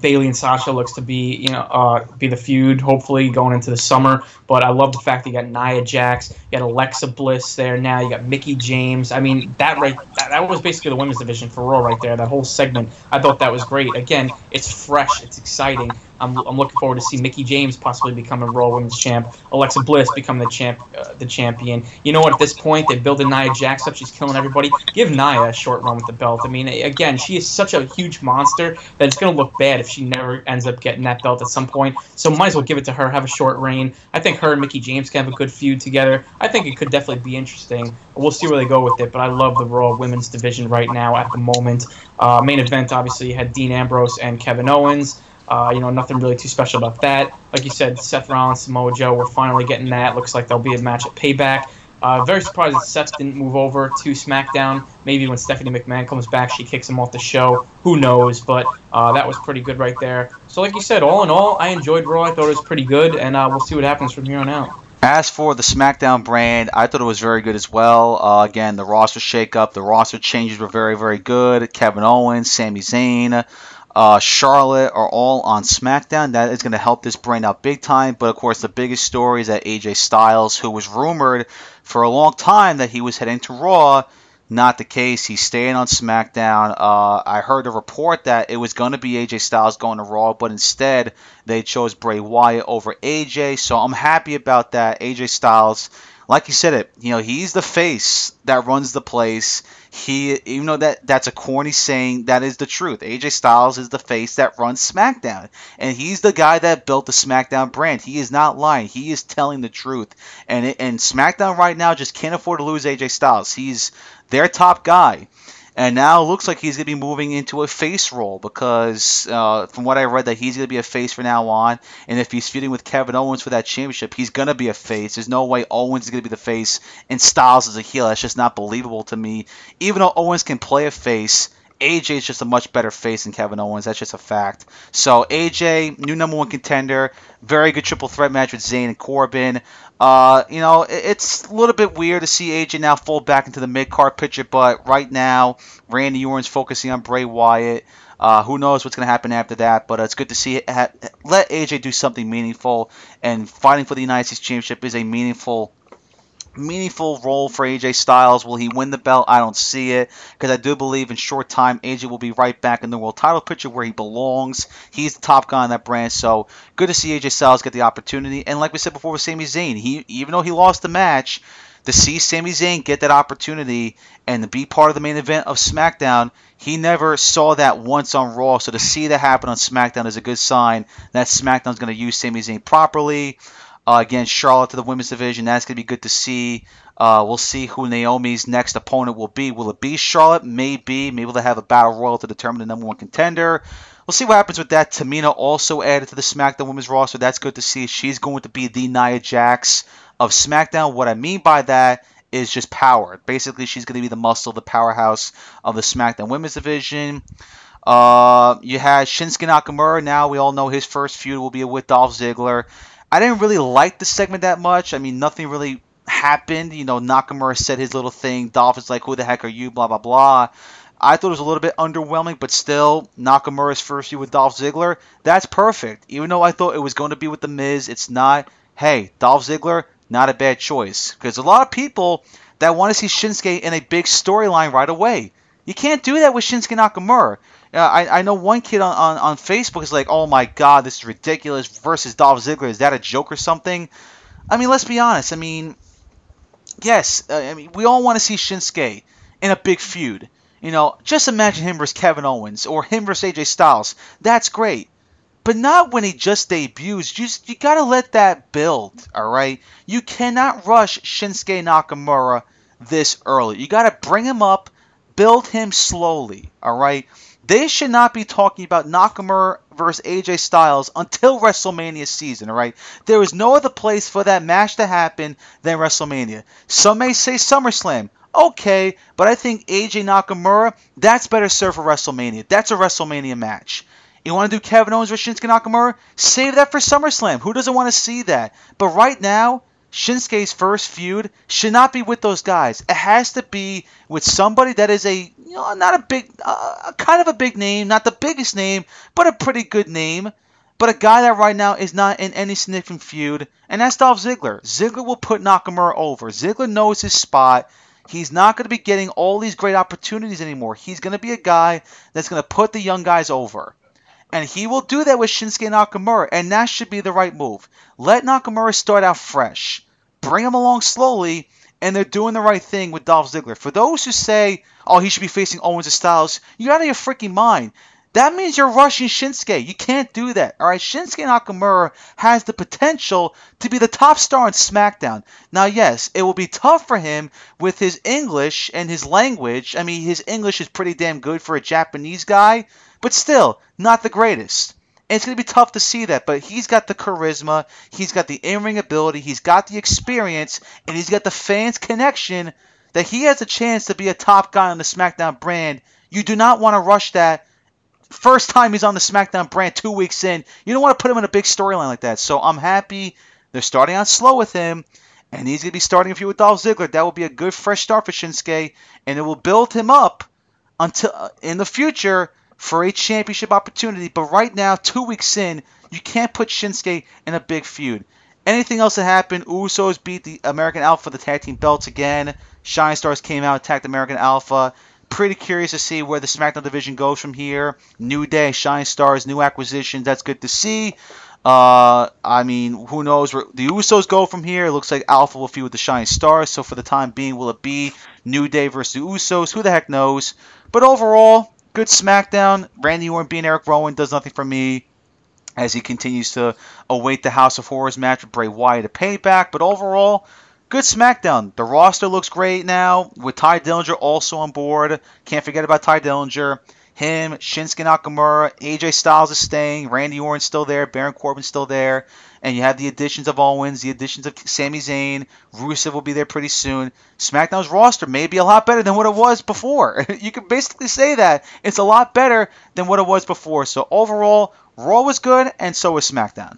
Bayley and Sasha looks to be, you know, uh, be the feud hopefully going into the summer. But I love the fact that you got Nia Jax, you got Alexa Bliss there now, you got Mickie James. I mean, that right, that, that was basically the women's division for Raw right there. That whole segment, I thought that was great. Again, it's fresh, it's exciting. I'm, I'm looking forward to see Mickie James possibly become a Raw Women's Champ, Alexa Bliss become the champ, uh, the champion. You know what? At this point, they build a Nia Jax up. She's killing everybody. Give Nia a short run with the belt. I mean, again, she is such a huge monster that it's going to look bad if she never ends up getting that belt at some point. So might as well give it to her. Have a short reign. I think her and Mickie James can have a good feud together. I think it could definitely be interesting. We'll see where they go with it. But I love the Raw Women's division right now at the moment. Uh, main event obviously had Dean Ambrose and Kevin Owens. Uh, you know, nothing really too special about that. Like you said, Seth Rollins, Samoa Joe, we're finally getting that. Looks like there'll be a match at Payback. Uh, very surprised that Seth didn't move over to SmackDown. Maybe when Stephanie McMahon comes back, she kicks him off the show. Who knows? But uh, that was pretty good right there. So, like you said, all in all, I enjoyed Raw. I thought it was pretty good, and uh, we'll see what happens from here on out. As for the SmackDown brand, I thought it was very good as well. Uh, again, the roster shakeup, the roster changes were very, very good. Kevin Owens, Sami Zayn, uh, Charlotte are all on SmackDown. That is going to help this brand out big time. But of course, the biggest story is that AJ Styles, who was rumored for a long time that he was heading to Raw, not the case. He's staying on SmackDown. Uh, I heard a report that it was going to be AJ Styles going to Raw, but instead they chose Bray Wyatt over AJ. So I'm happy about that. AJ Styles, like you said it, you know, he's the face that runs the place he even though that that's a corny saying that is the truth. Aj styles is the face that runs smackdown and he's the guy that built the smackdown brand. He is not lying. He is telling the truth. And and smackdown right now just can't afford to lose aj styles. He's their top guy And now it looks like he's going to be moving into a face role because, uh, from what I read, that he's going to be a face from now on. And if he's feuding with Kevin Owens for that championship, he's going to be a face. There's no way Owens is going to be the face and Styles is a heel. That's just not believable to me. Even though Owens can play a face, AJ is just a much better face than Kevin Owens. That's just a fact. So AJ, new number one contender, very good triple threat match with Zayn and Corbin. Uh, you know, it's a little bit weird to see AJ now fold back into the mid card picture, but right now Randy Orton's focusing on Bray Wyatt. Uh, who knows what's going to happen after that? But it's good to see it. Ha- let AJ do something meaningful, and fighting for the United States Championship is a meaningful meaningful role for AJ Styles. Will he win the belt? I don't see it because I do believe in short time AJ will be right back in the world title picture where he belongs. He's the top guy on that brand, so good to see AJ Styles get the opportunity. And like we said before with Sami Zayn, he even though he lost the match, to see Sami Zayn get that opportunity and to be part of the main event of SmackDown, he never saw that once on Raw. So to see that happen on SmackDown is a good sign that SmackDown's going to use Sami Zayn properly. Uh, again, Charlotte to the women's division. That's going to be good to see. Uh, we'll see who Naomi's next opponent will be. Will it be Charlotte? Maybe. Maybe they'll have a battle royal to determine the number one contender. We'll see what happens with that. Tamina also added to the SmackDown women's roster. That's good to see. She's going to be the Nia Jax of SmackDown. What I mean by that is just power. Basically, she's going to be the muscle, the powerhouse of the SmackDown women's division. Uh, you had Shinsuke Nakamura. Now we all know his first feud will be with Dolph Ziggler. I didn't really like the segment that much. I mean, nothing really happened. You know, Nakamura said his little thing. Dolph is like, "Who the heck are you?" Blah blah blah. I thought it was a little bit underwhelming, but still, Nakamura's first feud with Dolph Ziggler, that's perfect. Even though I thought it was going to be with The Miz, it's not. Hey, Dolph Ziggler, not a bad choice. Because a lot of people that want to see Shinsuke in a big storyline right away. You can't do that with Shinsuke Nakamura. Uh, I, I know one kid on, on, on Facebook is like, oh my god, this is ridiculous versus Dolph Ziggler. Is that a joke or something? I mean, let's be honest. I mean, yes, uh, I mean, we all want to see Shinsuke in a big feud. You know, just imagine him versus Kevin Owens or him versus AJ Styles. That's great. But not when he just debuts. Just you gotta let that build, alright? You cannot rush Shinsuke Nakamura this early. You gotta bring him up, build him slowly, alright? They should not be talking about Nakamura versus AJ Styles until WrestleMania season, all right? There is no other place for that match to happen than WrestleMania. Some may say SummerSlam. Okay, but I think AJ Nakamura, that's better served for WrestleMania. That's a WrestleMania match. You want to do Kevin Owens versus Shinsuke Nakamura? Save that for SummerSlam. Who doesn't want to see that? But right now, Shinsuke's first feud should not be with those guys. It has to be with somebody that is a, you know, not a big, uh, kind of a big name, not the biggest name, but a pretty good name. But a guy that right now is not in any significant feud, and that's Dolph Ziggler. Ziggler will put Nakamura over. Ziggler knows his spot. He's not going to be getting all these great opportunities anymore. He's going to be a guy that's going to put the young guys over. And he will do that with Shinsuke Nakamura, and that should be the right move. Let Nakamura start out fresh. Bring him along slowly, and they're doing the right thing with Dolph Ziggler. For those who say, oh, he should be facing Owens and Styles, you're out of your freaking mind. That means you're rushing Shinsuke. You can't do that. All right, Shinsuke Nakamura has the potential to be the top star on SmackDown. Now, yes, it will be tough for him with his English and his language. I mean, his English is pretty damn good for a Japanese guy, but still, not the greatest. And it's going to be tough to see that, but he's got the charisma, he's got the in ring ability, he's got the experience, and he's got the fans' connection that he has a chance to be a top guy on the SmackDown brand. You do not want to rush that first time he's on the SmackDown brand two weeks in. You don't want to put him in a big storyline like that. So I'm happy they're starting out slow with him, and he's going to be starting a feud with Dolph Ziggler. That will be a good fresh start for Shinsuke, and it will build him up until uh, in the future for a championship opportunity. But right now, two weeks in, you can't put Shinsuke in a big feud. Anything else that happened? Usos beat the American Alpha the tag team belts again. Shine Stars came out, attacked American Alpha. Pretty curious to see where the SmackDown division goes from here. New Day, Shine Stars, new acquisitions. That's good to see. Uh, I mean, who knows where the Usos go from here? It looks like Alpha will feud with the Shine Stars. So for the time being, will it be New Day versus the Usos? Who the heck knows? But overall, good SmackDown. Randy Orton being Erick Rowan does nothing for me as he continues to await the House of Horrors match with Bray Wyatt to payback. But overall, good SmackDown. The roster looks great now with Tye Dillinger also on board. Can't forget about Tye Dillinger. Him, Shinsuke Nakamura, AJ Styles is staying, Randy Orton's still there, Baron Corbin's still there, and you have the additions of Owens, the additions of Sami Zayn, Rusev will be there pretty soon. SmackDown's roster may be a lot better than what it was before. you can basically say that it's a lot better than what it was before. So overall, Raw was good, and so was SmackDown.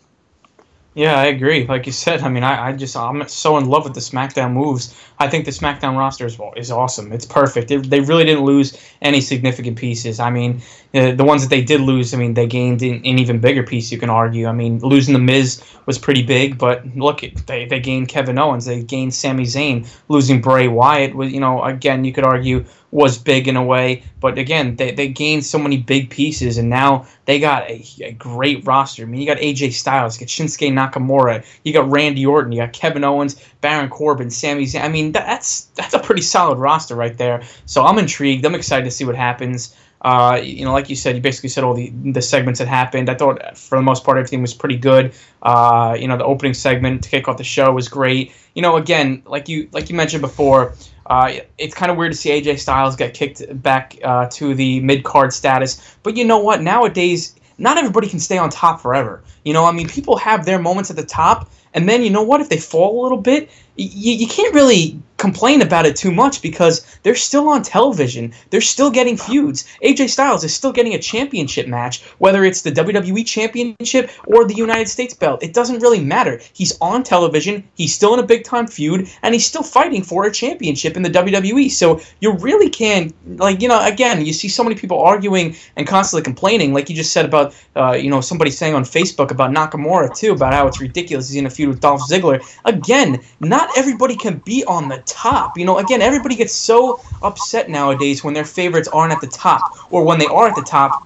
Yeah, I agree. Like you said, I mean, I, I just I'm so in love with the SmackDown moves. I think the SmackDown roster is, is awesome. It's perfect. It, they really didn't lose any significant pieces. I mean, uh, the ones that they did lose, I mean, they gained an, an, even bigger piece. You can argue. I mean, losing the Miz was pretty big, but look, they they gained Kevin Owens, they gained Sami Zayn. Losing Bray Wyatt was, you know, again, you could argue was big in a way. But again, they, they gained so many big pieces, and now they got a, a great roster. I mean, you got AJ Styles, you got Shinsuke Nakamura, you got Randy Orton, you got Kevin Owens, Baron Corbin, Sami Zayn. I mean, that's that's a pretty solid roster right there. So I'm intrigued. I'm excited to see what happens. Uh, you know, like you said, you basically said all the, the segments that happened. I thought, for the most part, everything was pretty good. Uh, you know, the opening segment to kick off the show was great. You know, again, like you like you mentioned before, uh, it's kind of weird to see AJ Styles get kicked back uh, to the mid card status. But you know what? Nowadays, not everybody can stay on top forever. You know, I mean, people have their moments at the top, and then you know what? If they fall a little bit, you, you can't really complain about it too much because they're still on television. They're still getting feuds. AJ Styles is still getting a championship match, whether it's the WWE Championship or the United States belt. It doesn't really matter. He's on television. He's still in a big time feud, and he's still fighting for a championship in the WWE. So you really can't, like, you know, again, you see so many people arguing and constantly complaining, like you just said about, uh, you know, somebody saying on Facebook about Nakamura too, about how it's ridiculous he's in a feud with Dolph Ziggler. Again, not everybody can be on the top. You know, again, everybody gets so upset nowadays when their favorites aren't at the top, or when they are at the top,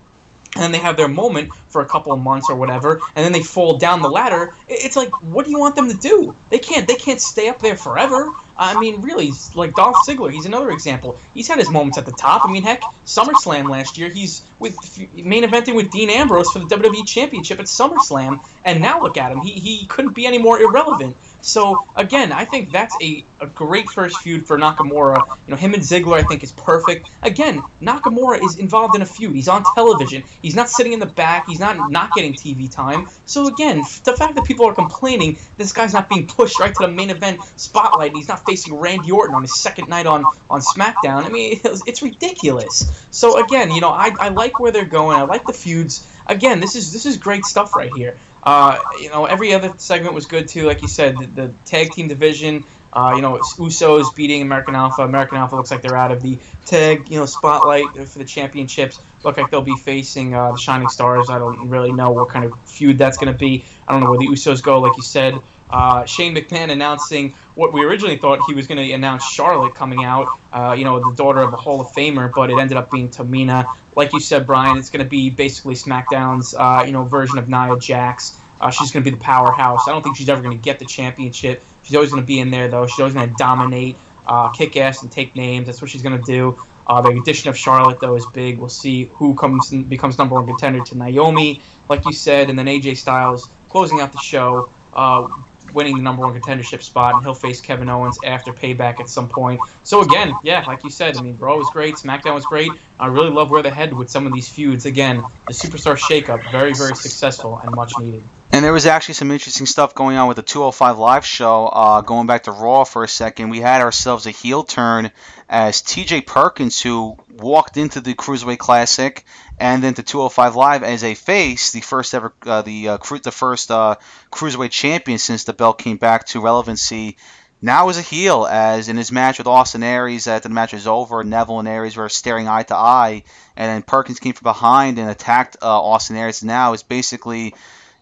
and then they have their moment for a couple of months or whatever, and then they fall down the ladder. It's like, what do you want them to do? They can't. They can't stay up there forever. I mean, really, like Dolph Ziggler, he's another example. He's had his moments at the top. I mean, heck, SummerSlam last year, he's with main eventing with Dean Ambrose for the WWE Championship at SummerSlam, and now look at him. He, he couldn't be any more irrelevant. So again, I think that's a, a great first feud for Nakamura. You know, him and Ziggler, I think, is perfect. Again, Nakamura is involved in a feud. He's on television. He's not sitting in the back. He's not not getting TV time. So again, the fact that people are complaining this guy's not being pushed right to the main event spotlight, he's not facing Randy Orton on his second night on on SmackDown. I mean, it's, it's ridiculous. So again, you know, I, I like where they're going. I like the feuds. Again, this is this is great stuff right here. Uh, you know, every other segment was good too. Like you said, the, the tag team division. Uh, you know, Usos beating American Alpha. American Alpha looks like they're out of the tag, you know, spotlight for the championships. Look like they'll be facing uh, the Shining Stars. I don't really know what kind of feud that's going to be. I don't know where the Usos go, like you said. Uh, Shane McMahon announcing what we originally thought he was going to announce Charlotte coming out, uh, you know, the daughter of a Hall of Famer, but it ended up being Tamina. Like you said, Brian, it's going to be basically SmackDown's, uh, you know, version of Nia Jax. Uh, she's going to be the powerhouse. I don't think she's ever going to get the championship. She's always going to be in there, though. She's always going to dominate, uh, kick ass, and take names. That's what she's going to do. Uh, the addition of Charlotte, though, is big. We'll see who comes and becomes number one contender to Naomi, like you said, and then AJ Styles closing out the show. Uh, winning the number one contendership spot, and he'll face Kevin Owens after Payback at some point. So again, yeah, like you said, I mean, Raw was great, SmackDown was great. I really love where they head with some of these feuds. Again, the Superstar shakeup, very, very successful and much needed. And there was actually some interesting stuff going on with the 205 Live show. Uh, going back to Raw for a second, we had ourselves a heel turn as T.J. Perkins, who walked into the Cruiserweight Classic and then to 205 Live as a face, the first ever, uh, the uh, cru- the first uh, Cruiserweight champion since the belt came back to relevancy. Now as a heel, as in his match with Austin Aries, after the match was over, Neville and Aries were staring eye to eye, and then Perkins came from behind and attacked uh, Austin Aries. Now is basically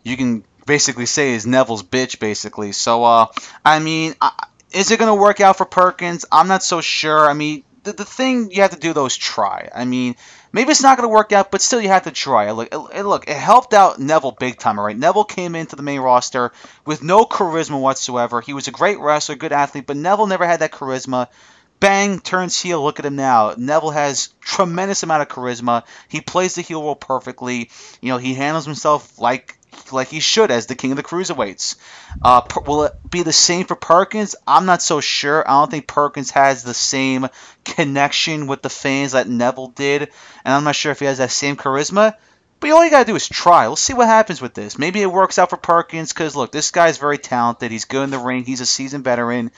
you can basically say is Neville's bitch, basically. So, uh, I mean, is it going to work out for Perkins? I'm not so sure. I mean, the, the thing you have to do though is try. I mean, maybe it's not going to work out, but still you have to try. Look, it, look, it helped out Neville big time, right? Neville came into the main roster with no charisma whatsoever. He was a great wrestler, good athlete, but Neville never had that charisma. Bang, turns heel. Look at him now. Neville has tremendous amount of charisma. He plays the heel role perfectly. You know, he handles himself like like he should as the king of the cruiserweights. Uh, will it be the same for Perkins? I'm not so sure. I don't think Perkins has the same connection with the fans that Neville did, and I'm not sure if he has that same charisma. But all you gotta do is try. Let's see what happens with this. Maybe it works out for Perkins because look, this guy's very talented. He's good in the ring. He's a seasoned veteran,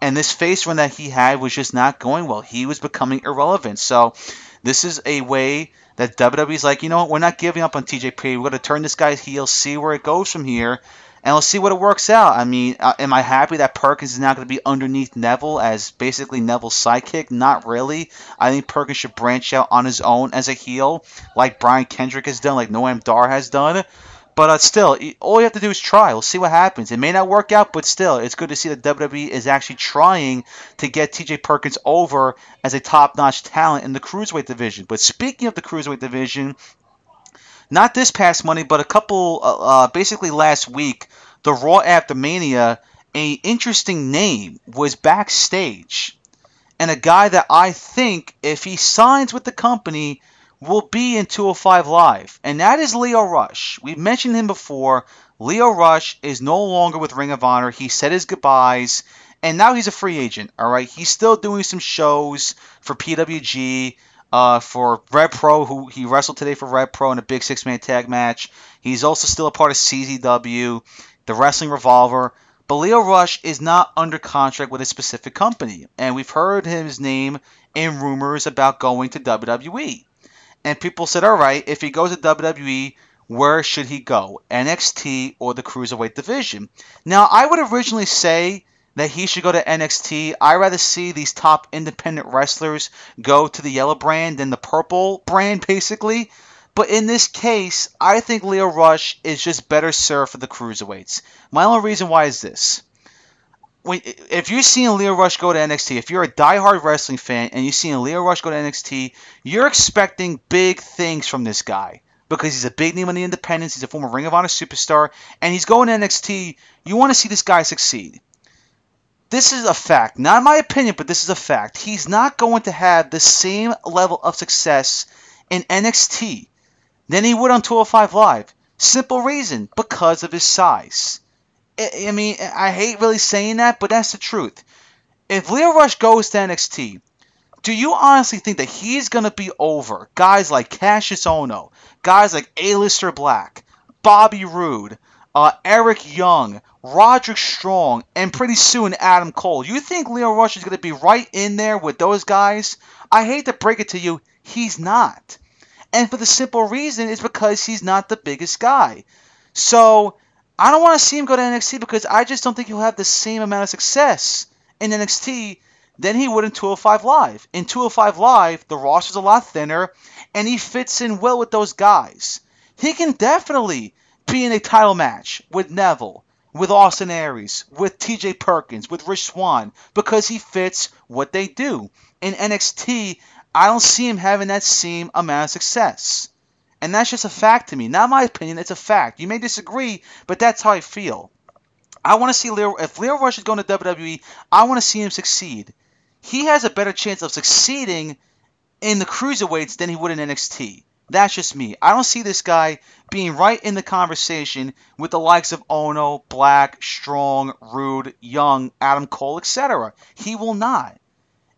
and this face run that he had was just not going well. He was becoming irrelevant. So this is a way that WWE's like, you know what, we're not giving up on TJP. We're gonna turn this guy's heel, see where it goes from here, and let's see what it works out. I mean, uh, am I happy that Perkins is now going to be underneath Neville as basically Neville's sidekick? Not really. I think Perkins should branch out on his own as a heel, like Brian Kendrick has done, like Noam Dar has done. But uh, still, all you have to do is try. We'll see what happens. It may not work out, but still, it's good to see that WWE is actually trying to get TJ Perkins over as a top-notch talent in the cruiserweight division. But speaking of the cruiserweight division, not this past Monday, but a couple, uh, uh, basically last week, the Raw after Mania, a interesting name was backstage, and a guy that I think if he signs with the company will be in 205 Live, and that is Lio Rush. We've mentioned him before. Lio Rush is no longer with Ring of Honor. He said his goodbyes, and now he's a free agent. All right, he's still doing some shows for PWG uh, for Rev Pro, who he wrestled today for Rev Pro in a big six man tag match. He's also still a part of CZW, the Wrestling Revolver. But Lio Rush is not under contract with a specific company, and we've heard his name in rumors about going to WWE. And people said, all right, if he goes to WWE, where should he go? NXT or the Cruiserweight division? Now, I would originally say that he should go to NXT. I rather see these top independent wrestlers go to the yellow brand than the purple brand, basically. But in this case, I think Lio Rush is just better served for the cruiserweights. My only reason why is this. If you're seeing Lio Rush go to NXT, if you're a diehard wrestling fan and you're seeing Lio Rush go to NXT, you're expecting big things from this guy because he's a big name on the independents. He's a former Ring of Honor superstar, and he's going to NXT. You want to see this guy succeed this is a fact, not my opinion, but this is a fact. He's not going to have the same level of success in NXT than he would on 205 Live. Simple reason, because of his size. I mean, I hate really saying that, but that's the truth. If Lio Rush goes to NXT, do you honestly think that he's going to be over guys like Kassius Ohno, guys like Aleister Black, Bobby Roode, uh, Eric Young, Roderick Strong, and pretty soon Adam Cole. You think Lio Rush is going to be right in there with those guys? I hate to break it to you, he's not. And for the simple reason is because he's not the biggest guy. So I don't want to see him go to NXT because I just don't think he'll have the same amount of success in NXT than he would in 205 Live. In 205 Live, the roster's a lot thinner, and he fits in well with those guys. He can definitely be in a title match with Neville, with Austin Aries, with TJ Perkins, with Rich Swann, because he fits what they do. In NXT, I don't see him having that same amount of success. And that's just a fact to me. Not my opinion, it's a fact. You may disagree, but that's how I feel. I want to see Lio, if Lio Rush is going to WWE, I want to see him succeed. He has a better chance of succeeding in the cruiserweights than he would in NXT. That's just me. I don't see this guy being right in the conversation with the likes of Ohno, Black, Strong, Roode, Young, Adam Cole, etc. He will not.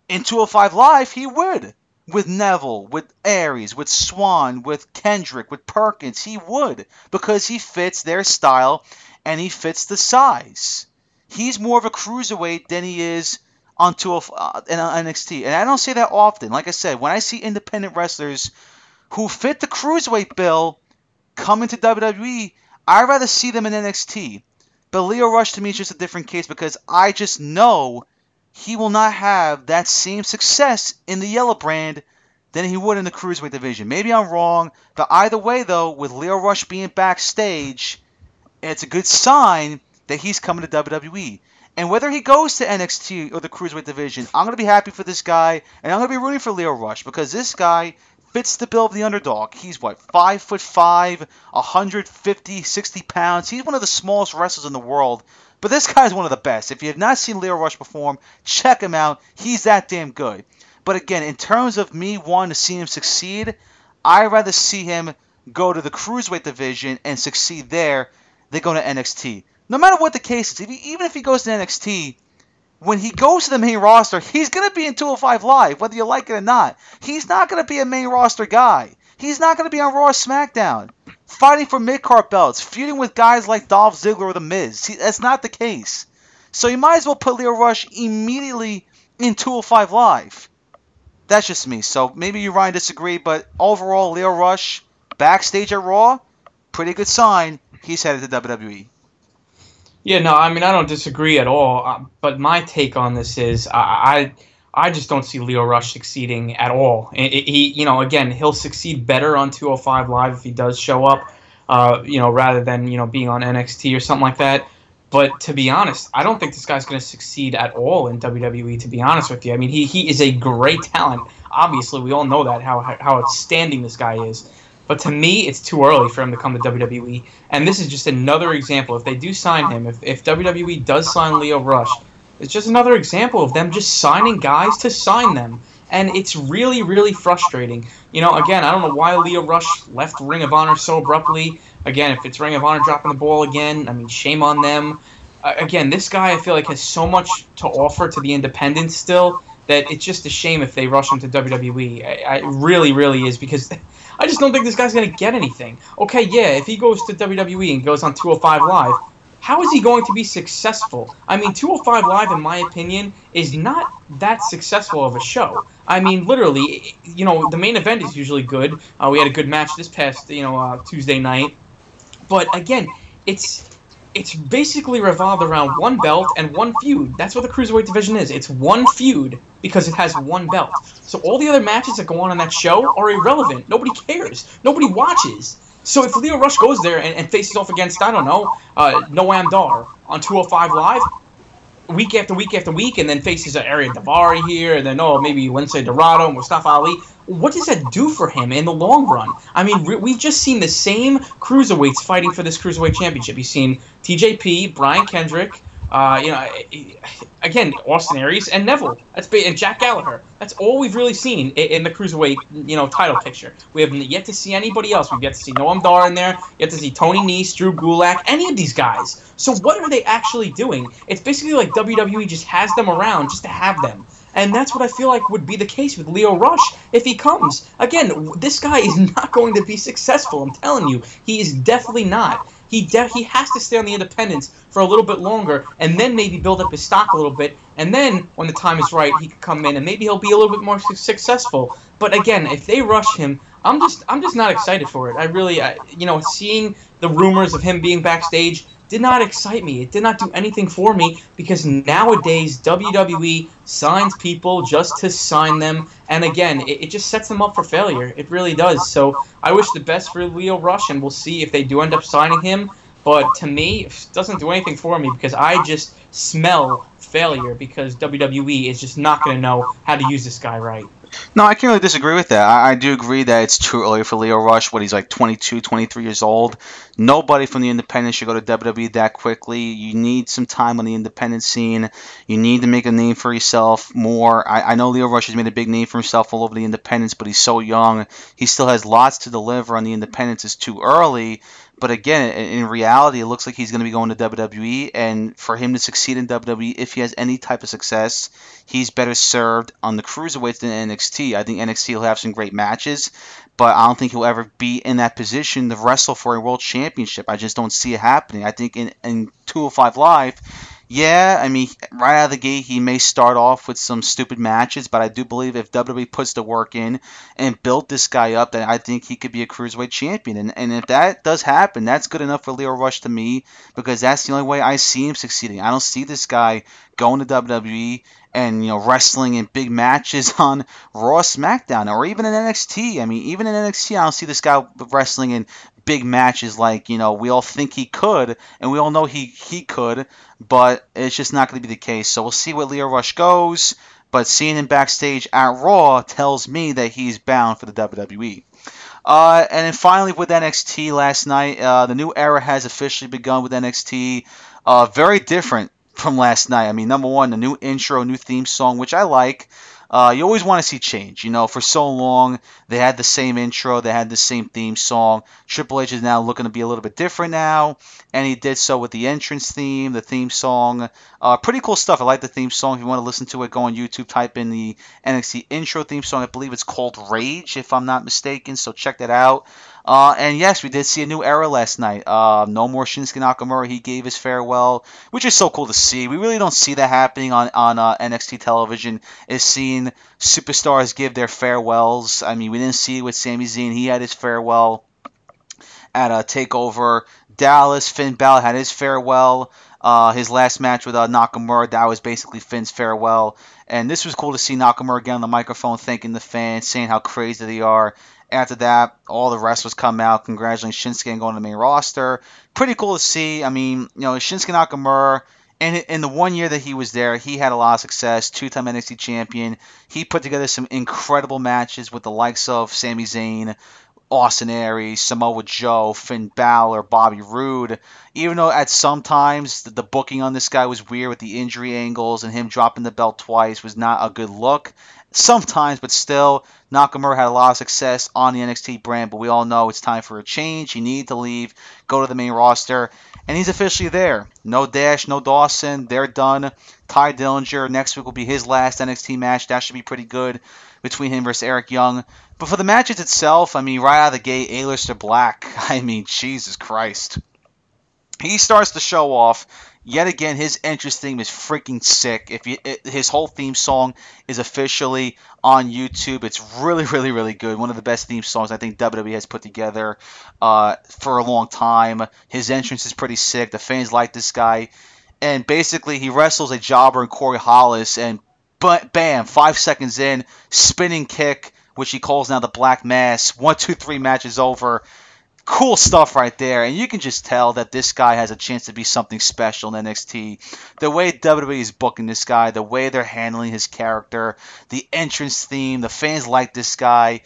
In 205 Live, he would. With Neville, with Aries, with Swann, with Kendrick, with Perkins, he would. Because he fits their style and he fits the size. He's more of a cruiserweight than he is on 205, uh, NXT. And I don't say that often. Like I said, when I see independent wrestlers who fit the cruiserweight bill come into WWE, I'd rather see them in NXT. But Lio Rush to me is just a different case because I just know he will not have that same success in the yellow brand than he would in the cruiserweight division. Maybe I'm wrong, but either way though, with Lio Rush being backstage, it's a good sign that he's coming to WWE. And whether he goes to NXT or the cruiserweight division, I'm gonna be happy for this guy, and I'm gonna be rooting for Lio Rush because this guy fits the bill of the underdog. He's what, five foot five, 150, 60 pounds. He's one of the smallest wrestlers in the world. But this guy's one of the best. If you have not seen Lio Rush perform, check him out. He's that damn good. But again, in terms of me wanting to see him succeed, I'd rather see him go to the cruiserweight division and succeed there, they go to NXT. No matter what the case is, even if he goes to NXT, when he goes to the main roster, he's going to be in 205 Live, whether you like it or not. He's not going to be a main roster guy. He's not going to be on Raw SmackDown, fighting for mid-card belts, feuding with guys like Dolph Ziggler or The Miz. That's not the case. So you might as well put Lio Rush immediately in 205 Live. That's just me. So maybe you, Ryan, disagree, but overall, Lio Rush backstage at Raw, pretty good sign. He's headed to WWE. Yeah, no, I mean I don't disagree at all. Uh, but my take on this is I, I I just don't see Lio Rush succeeding at all. It, it, he, you know, again, he'll succeed better on 205 Live if he does show up, uh, you know, rather than you know being on NXT or something like that. But to be honest, I don't think this guy's going to succeed at all in WWE. To be honest with you, I mean, he he is a great talent. Obviously, we all know that how how outstanding this guy is. But to me, it's too early for him to come to WWE. And this is just another example. If they do sign him, if, if WWE does sign Lio Rush, it's just another example of them just signing guys to sign them. And it's really, really frustrating. You know, again, I don't know why Lio Rush left Ring of Honor so abruptly. Again, if it's Ring of Honor dropping the ball again, I mean, shame on them. Uh, again, this guy I feel like has so much to offer to the independents still that it's just a shame if they rush him to WWE. I, I, it really, really is because I just don't think this guy's going to get anything. Okay, yeah, if he goes to WWE and goes on 205 Live, how is he going to be successful? I mean, 205 Live, in my opinion, is not that successful of a show. I mean, literally, you know, the main event is usually good. Uh, we had a good match this past, you know, uh, Tuesday night. But again, it's it's basically revolved around one belt and one feud. That's what the cruiserweight division is. It's one feud because it has one belt. So all the other matches that go on on that show are irrelevant. Nobody cares. Nobody watches. So if Lio Rush goes there and, and faces off against I don't know uh, Noam Dar on 205 Live, week after week after week, and then faces an Ariya Daivari here, and then oh maybe Lince Dorado, and Mustafa Ali. What does that do for him in the long run? I mean, we've just seen the same cruiserweights fighting for this cruiserweight championship. You've seen TJP, Brian Kendrick, uh, you know, again, Austin Aries and Neville. That's and Jack Gallagher. That's all we've really seen in, the cruiserweight, you know, title picture. We haven't yet to see anybody else. We've yet to see Noam Dar in there. Yet to see Tony Nese, Drew Gulak, any of these guys. So what are they actually doing? It's basically like WWE just has them around just to have them. And that's what I feel like would be the case with Lio Rush if he comes. Again, this guy is not going to be successful. I'm telling you, he is definitely not. He de- he has to stay on the independents for a little bit longer, and then maybe build up his stock a little bit, and then when the time is right, he could come in and maybe he'll be a little bit more su- successful. But again, if they rush him, I'm just I'm just not excited for it. I really, I, you know, seeing the rumors of him being backstage did not excite me. It did not do anything for me because nowadays WWE signs people just to sign them, and again, it, it, just sets them up for failure. It really does. So I wish the best for Lio Rush, and we'll see if they do end up signing him. But to me, it doesn't do anything for me because I just smell failure because WWE is just not going to know how to use this guy right. No, I can't really disagree with that. I, I, do agree that it's too early for Lio Rush. What he's like 22, 23 years old. Nobody from the independent should go to WWE that quickly. You need some time on the independent scene. You need to make a name for yourself more. I, I know Lio Rush has made a big name for himself all over the independents, but he's so young. He still has lots to deliver on the independents. It's too early. But again, in reality, it looks like he's going to be going to WWE, and for him to succeed in WWE, if he has any type of success, he's better served on the cruiserweights than NXT. I think NXT will have some great matches, but I don't think he'll ever be in that position to wrestle for a world championship. I just don't see it happening. I think in, in 205 Live, yeah, I mean, right out of the gate, he may start off with some stupid matches, but I do believe if WWE puts the work in and built this guy up, then I think he could be a cruiserweight champion. And, and if that does happen, that's good enough for Lio Rush to me because that's the only way I see him succeeding. I don't see this guy going to WWE and you know wrestling in big matches on Raw, SmackDown, or even in NXT. I mean, even in NXT, I don't see this guy wrestling in big matches like you know we all think he could, and we all know he he could, but it's just not going to be the case. So we'll see where Lio Rush goes. But seeing him backstage at Raw tells me that he's bound for the WWE. Uh, and then finally with NXT last night, uh, the new era has officially begun with NXT. Uh, very different from last night. I mean, number one, the new intro, new theme song, which I like. Uh, you always want to see change. You know, for so long they had the same intro, they had the same theme song. Triple H is now looking to be a little bit different now, and he did so with the entrance theme, the theme song. Uh, pretty cool stuff. I like the theme song. If you want to listen to it, go on YouTube, type in the NXT intro theme song. I believe it's called Rage, if I'm not mistaken. So check that out. Uh, and yes, we did see a new era last night. Uh, no more Shinsuke Nakamura. He gave his farewell, which is so cool to see. We really don't see that happening on on uh, NXT television. Is seeing superstars give their farewells. I mean, we didn't see it with Sami Zayn. He had his farewell at a Takeover. Dallas Finn Balor had his farewell. Uh, his last match with uh, Nakamura, that was basically Finn's farewell. And this was cool to see Nakamura again on the microphone, thanking the fans, saying how crazy they are. After that, all the wrestlers come out, congratulating Shinsuke and going to the main roster. Pretty cool to see. I mean, you know, Shinsuke Nakamura, in, in the one year that he was there, he had a lot of success. Two time NXT champion. He put together some incredible matches with the likes of Sami Zayn, Austin Aries, Samoa Joe, Finn Balor, Bobby Roode. Even though at some times the, booking on this guy was weird with the injury angles and him dropping the belt twice was not a good look. Sometimes, but still, Nakamura had a lot of success on the NXT brand, but we all know it's time for a change. He needed to leave, go to the main roster, and he's officially there. No Dash, no Dawson. They're done. Tye Dillinger, next week will be his last NXT match. That should be pretty good between him versus Eric Young. But for the matches itself, I mean, right out of the gate, Aleister Black, I mean, Jesus Christ. He starts the show off. Yet again, his entrance theme is freaking sick. If you, it, his whole theme song is officially on YouTube, it's really, really, really good. One of the best theme songs I think WWE has put together uh, for a long time. His entrance is pretty sick. The fans like this guy, and basically he wrestles a jobber in Corey Hollis, and bam, five seconds in, spinning kick, which he calls now the Black Mass. One, two, three matches over. Cool stuff right there, and you can just tell that this guy has a chance to be something special in NXT. The way WWE is booking this guy, the way they're handling his character, the entrance theme, the fans like this guy.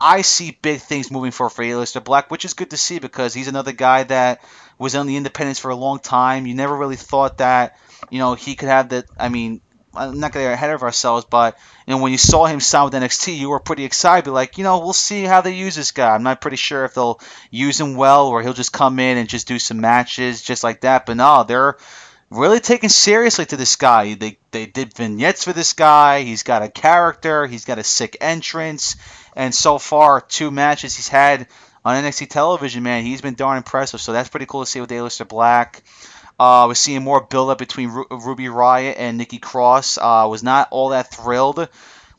I see big things moving for for Aleister Black, which is good to see because he's another guy that was on the independents for a long time. You never really thought that, you know, he could have that. I mean, I'm not going to get ahead of ourselves, but you know when you saw him sign with NXT, you were pretty excited. Like, you know, we'll see how they use this guy. I'm not pretty sure if they'll use him well or he'll just come in and just do some matches just like that. But no, they're really taking seriously to this guy. They they did vignettes for this guy. He's got a character. He's got a sick entrance. And so far, two matches he's had on NXT television, man, he's been darn impressive. So that's pretty cool to see with Aleister Black. Uh, we're seeing more build up between Ru- Ruby Riott and Nikki Cross. Uh, was not all that thrilled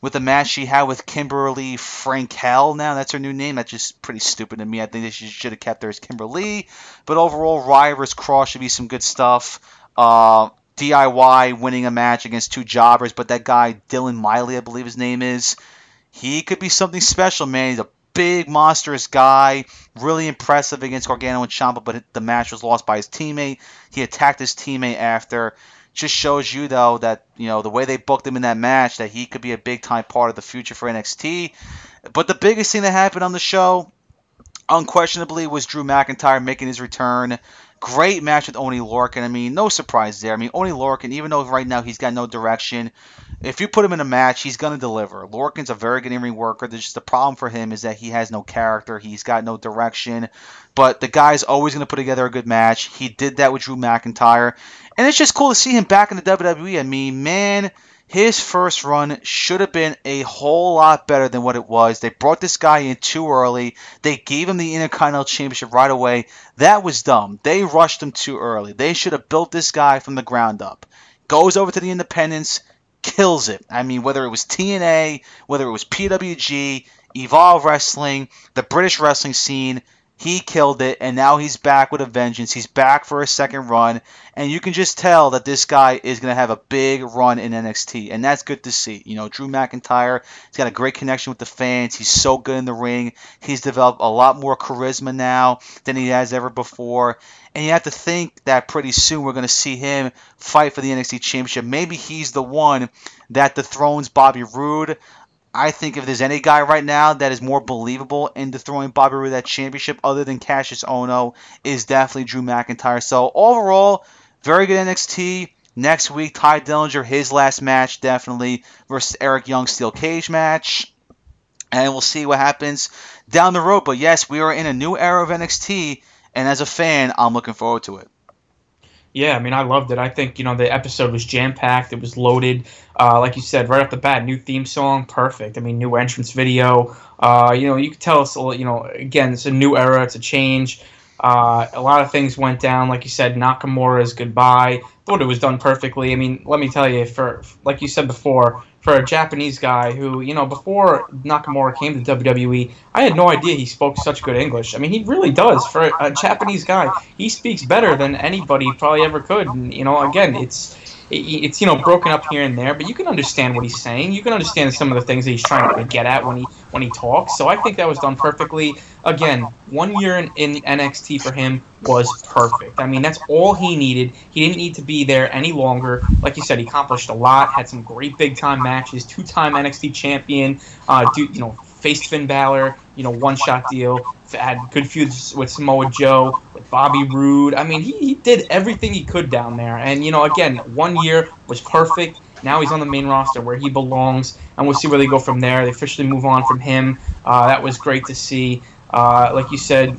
with the match she had with Kimberly Frankel. Now that's her new name. That's just pretty stupid to me. I think she should have kept her as Kimberly. But overall, Riott vs. Cross should be some good stuff. Uh, DIY winning a match against two jobbers, but that guy Dylan Miley, I believe his name is, he could be something special, man. He's a big, monstrous guy. Really impressive against Gargano and Ciampa, but the match was lost by his teammate. He attacked his teammate after. Just shows you though that you know the way they booked him in that match that he could be a big time part of the future for NXT. But the biggest thing that happened on the show, unquestionably, was Drew McIntyre making his return. Great match with Oney Lorcan. I mean, no surprise there. I mean, Oney Lorcan, even though right now he's got no direction, if you put him in a match, he's going to deliver. Lorcan's a very good in-ring worker. There's just the problem for him is that he has no character. He's got no direction. But the guy's always going to put together a good match. He did that with Drew McIntyre. And it's just cool to see him back in the WWE. I mean, man, his first run should have been a whole lot better than what it was. They brought this guy in too early. They gave him the Intercontinental Championship right away. That was dumb. They rushed him too early. They should have built this guy from the ground up. Goes over to the Independents, kills it. I mean, whether it was TNA, whether it was PWG, Evolve Wrestling, the British wrestling scene, he killed it, and now he's back with a vengeance. He's back for a second run, and you can just tell that this guy is going to have a big run in NXT, and that's good to see. You know, Drew McIntyre, he's got a great connection with the fans. He's so good in the ring. He's developed a lot more charisma now than he has ever before. And you have to think that pretty soon we're going to see him fight for the NXT Championship. Maybe he's the one that dethrones Bobby Roode. I think if there's any guy right now that is more believable in throwing Bobby Roode that championship other than Kassius Ohno is definitely Drew McIntyre. So overall, very good NXT. Next week, Tye Dillinger, his last match, definitely, versus Eric Young steel cage match. And we'll see what happens down the road. But yes, we are in a new era of NXT, and as a fan, I'm looking forward to it. Yeah, I mean, I loved it. I think you know the episode was jam packed. It was loaded. Uh, like you said, right off the bat, new theme song, perfect. I mean, new entrance video. Uh, you know, you could tell us. A little you know, again, it's a new era. It's a change. Uh, a lot of things went down, like you said. Nakamura's goodbye. Thought it was done perfectly. I mean, let me tell you, for like you said before, for a Japanese guy who, you know, before Nakamura came to WWE, I had no idea he spoke such good English. I mean, he really does. For a Japanese guy, he speaks better than anybody probably ever could. And, you know, again, it's it's you know broken up here and there, but you can understand what he's saying. You can understand some of the things that he's trying to get at when he when he talks. So I think that was done perfectly. Again, one year in, in NXT for him was perfect. I mean, that's all he needed. He didn't need to be there any longer. Like you said, he accomplished a lot. Had some great big time matches. Two time NXT champion. Uh, you know, faced Finn Balor. You know, one shot deal. Had good feuds with Samoa Joe, with Bobby Roode. I mean, he, he did everything he could down there. And you know, again, one year was perfect. Now he's on the main roster where he belongs, and we'll see where they go from there. They officially move on from him. Uh, that was great to see. Uh, like you said,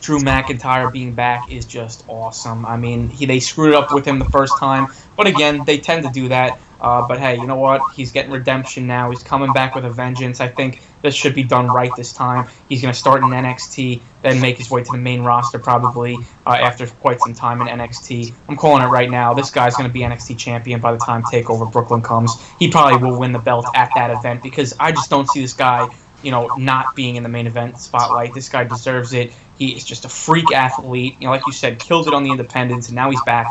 Drew McIntyre being back is just awesome. I mean, he, they screwed up with him the first time, but again, they tend to do that. Uh, but hey, you know what? He's getting redemption now. He's coming back with a vengeance. I think this should be done right this time. He's going to start in NXT, then make his way to the main roster probably uh, after quite some time in NXT. I'm calling it right now. This guy's going to be NXT champion by the time Takeover Brooklyn comes. He probably will win the belt at that event because I just don't see this guy, you know, not being in the main event spotlight. This guy deserves it. He is just a freak athlete. You know, like you said, killed it on the independents, and now he's back.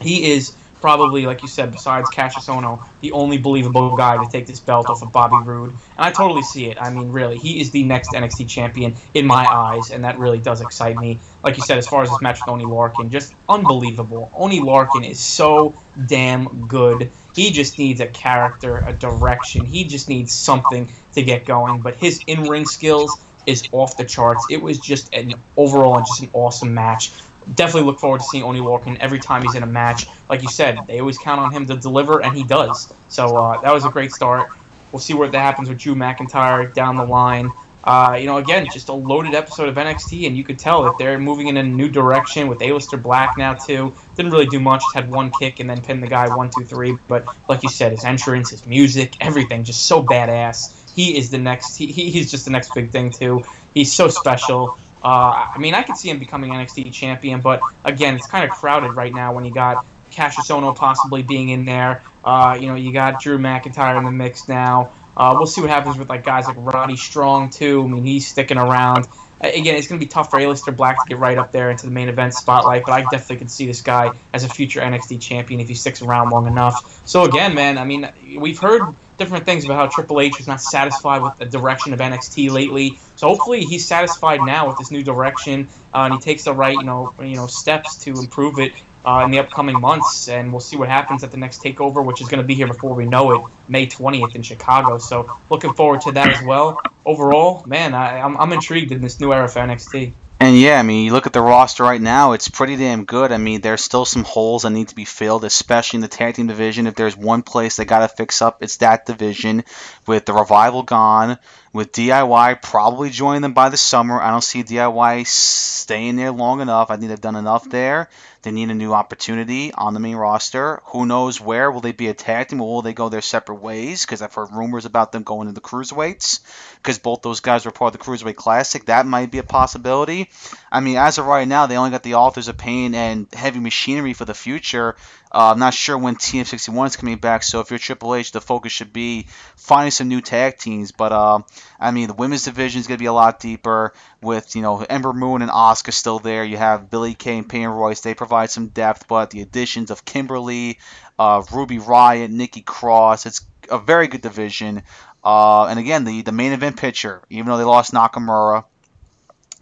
He is probably, like you said, besides Kassius Ohno, the only believable guy to take this belt off of Bobby Roode. And I totally see it. I mean, really, he is the next NXT champion in my eyes, and that really does excite me. Like you said, as far as this match with Oney Lorcan, just unbelievable. Oney Lorcan is so damn good. He just needs a character, a direction. He just needs something to get going. But his in-ring skills is off the charts. It was just an overall just an awesome match definitely look forward to seeing Oney Lorcan every time he's in a match. Like you said, they always count on him to deliver, and he does. So uh, that was a great start. We'll see what that happens with Drew McIntyre down the line. Uh, you know, again, just a loaded episode of NXT, and you could tell that they're moving in a new direction with Aleister Black now too. Didn't really do much; just had one kick and then pinned the guy one, two, three. But like you said, his entrance, his music, everything, just so badass. He is the next. He, he's just the next big thing too. He's so special. Uh, I mean, I could see him becoming NXT champion, but again, it's kind of crowded right now when you got Kassius Ohno possibly being in there. Uh, you know, you got Drew McIntyre in the mix now. Uh, we'll see what happens with like guys like Roddy Strong too. I mean, he's sticking around. Again, it's going to be tough for Aleister Black to get right up there into the main event spotlight, but I definitely could see this guy as a future NXT champion if he sticks around long enough. So again, man, I mean, we've heard different things about how Triple H is not satisfied with the direction of NXT lately. So hopefully he's satisfied now with this new direction, uh, and he takes the right, you know, you know, steps to improve it uh, in the upcoming months. And we'll see what happens at the next takeover, which is going to be here before we know it, May 20th in Chicago. So looking forward to that as well. Overall, man, I, I'm, I'm intrigued in this new era for NXT. And yeah, I mean, you look at the roster right now, it's pretty damn good. I mean, there's still some holes that need to be filled, especially in the tag team division. If there's one place they got to fix up, it's that division. With the revival gone, with DIY probably joining them by the summer, I don't see DIY staying there long enough. I think they've done enough there. They need a new opportunity on the main roster. Who knows where? Will they be a tag team or will they go their separate ways? Because I've heard rumors about them going to the cruiserweights. Because both those guys were part of the Cruiserweight Classic. That might be a possibility. I mean, as of right now, they only got the Authors of Pain and Heavy Machinery for the future. Uh, I'm not sure when TM61 is coming back, so if you're Triple H, the focus should be finding some new tag teams. But uh, I mean, the women's division is going to be a lot deeper with you know Ember Moon and Asuka still there. You have Billie Kay and Peyton Royce. They provide some depth, but the additions of Kimberly, uh, Ruby Riott, Nikki Cross, it's a very good division. Uh, and again, the the main event picture, even though they lost Nakamura,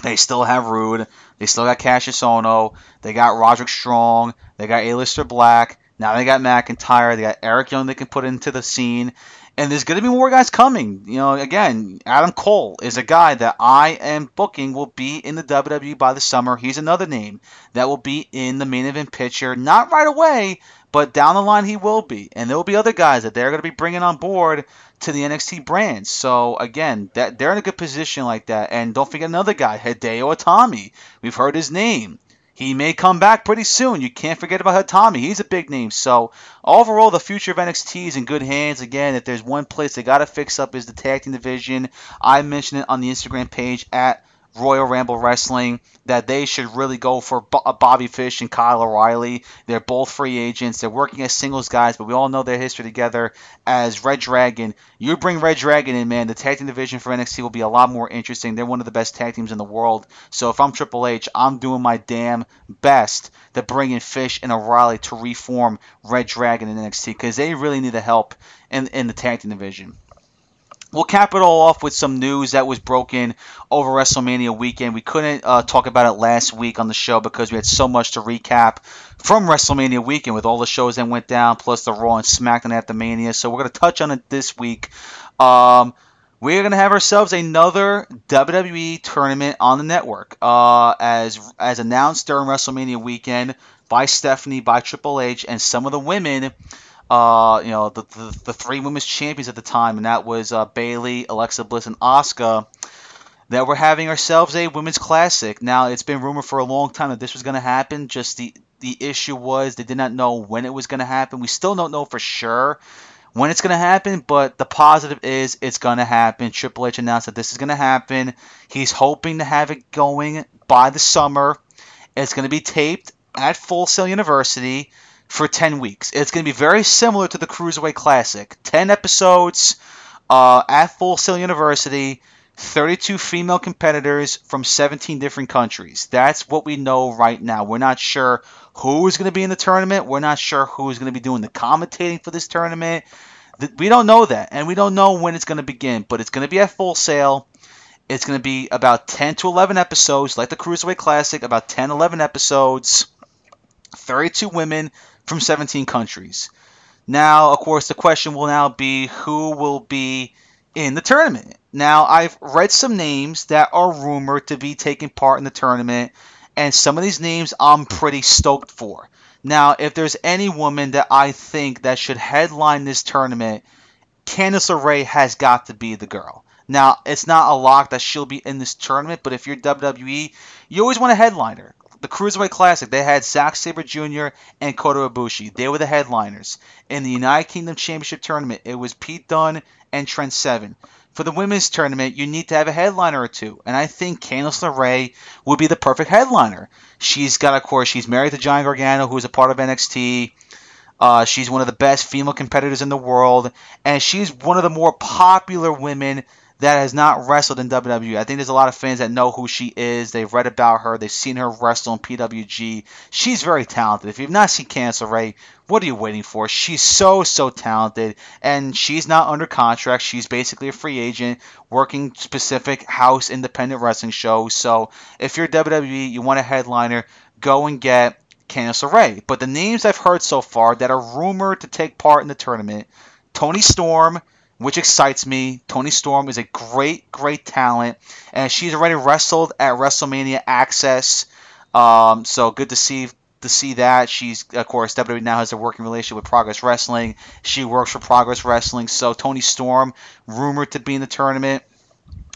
they still have Roode. They still got Kassius Ohno. They got Roderick Strong. They got Aleister Black. Now they got McIntyre. They got Eric Young they can put into the scene. And there's going to be more guys coming. You know, again, Adam Cole is a guy that I am booking will be in the WWE by the summer. He's another name that will be in the main event picture. Not right away, but down the line he will be, and there will be other guys that they're going to be bringing on board to the NXT brand. So again, that they're in a good position like that. And don't forget another guy, Hideo Itami. We've heard his name. He may come back pretty soon. You can't forget about Itami. He's a big name. So overall, the future of NXT is in good hands. Again, if there's one place they got to fix up is the tag team division. I mentioned it on the Instagram page at Royal Ramble Wrestling that they should really go for uh, Bobby Fish and Kyle O'Reilly. They're both free agents. They're working as singles guys, but we all know their history together as Red Dragon. You bring Red Dragon in, man, the tag team division for NXT will be a lot more interesting. They're one of the best tag teams in the world. So if I'm Triple H, I'm doing my damn best to bring in Fish and O'Reilly to reform Red Dragon in NXT because they really need the help in, in the tag team division. We'll cap it all off with some news that was broken over WrestleMania weekend. We couldn't uh, talk about it last week on the show because we had so much to recap from WrestleMania weekend with all the shows that went down, plus the Raw and SmackDown after Mania. So we're going to touch on it this week. Um, we're going to have ourselves another WWE tournament on the network, uh, as as announced during WrestleMania weekend by Stephanie, by Triple H, and some of the women uh, you know, the, the, the three women's champions at the time, and that was uh, Bayley, Alexa Bliss, and Asuka. That we're having ourselves a women's classic. Now, it's been rumored for a long time that this was going to happen. Just the the issue was they did not know when it was going to happen. We still don't know for sure when it's going to happen, but the positive is it's going to happen. Triple H announced that this is going to happen. He's hoping to have it going by the summer. It's going to be taped at Full Sail University for 10 weeks. It's going to be very similar to the Cruiserweight Classic. 10 episodes uh, at Full Sail University, 32 female competitors from 17 different countries. That's what we know right now. We're not sure who is going to be in the tournament. We're not sure who is going to be doing the commentating for this tournament. We don't know that, and we don't know when it's going to begin, but it's going to be at Full Sail. It's going to be about 10 to 11 episodes, like the Cruiserweight Classic, about 10, 11 episodes. 32 women, from 17 countries. Now, of course, the question will now be who will be in the tournament. Now, I've read some names that are rumored to be taking part in the tournament, and some of these names I'm pretty stoked for. Now, if there's any woman that I think that should headline this tournament, Candice LeRae has got to be the girl. Now, it's not a lock that she'll be in this tournament, but if you're WWE, you always want a headliner the Cruiserweight Classic, they had Zack Sabre Jr. and Kota Ibushi. They were the headliners. In the United Kingdom Championship Tournament, it was Pete Dunne and Trent Seven. For the women's tournament, you need to have a headliner or two, and I think Candice LeRae would be the perfect headliner. She's got, of course, she's married to Johnny Gargano, who is a part of NXT. Uh, she's one of the best female competitors in the world, and she's one of the more popular women that has not wrestled in WWE. I think there's a lot of fans that know who she is. They've read about her. They've seen her wrestle in PWG. She's very talented. If you've not seen Candice LeRae, what are you waiting for? She's so, so talented. And she's not under contract. She's basically a free agent working specific house independent wrestling shows. So if you're WWE, you want a headliner, go and get Candice LeRae. But the names I've heard so far that are rumored to take part in the tournament Toni Storm, which excites me. Toni Storm is a great, great talent, and she's already wrestled at WrestleMania Access. Um, so good to see to see that. She's of course WWE now has a working relationship with Progress Wrestling. She works for Progress Wrestling. So Toni Storm rumored to be in the tournament.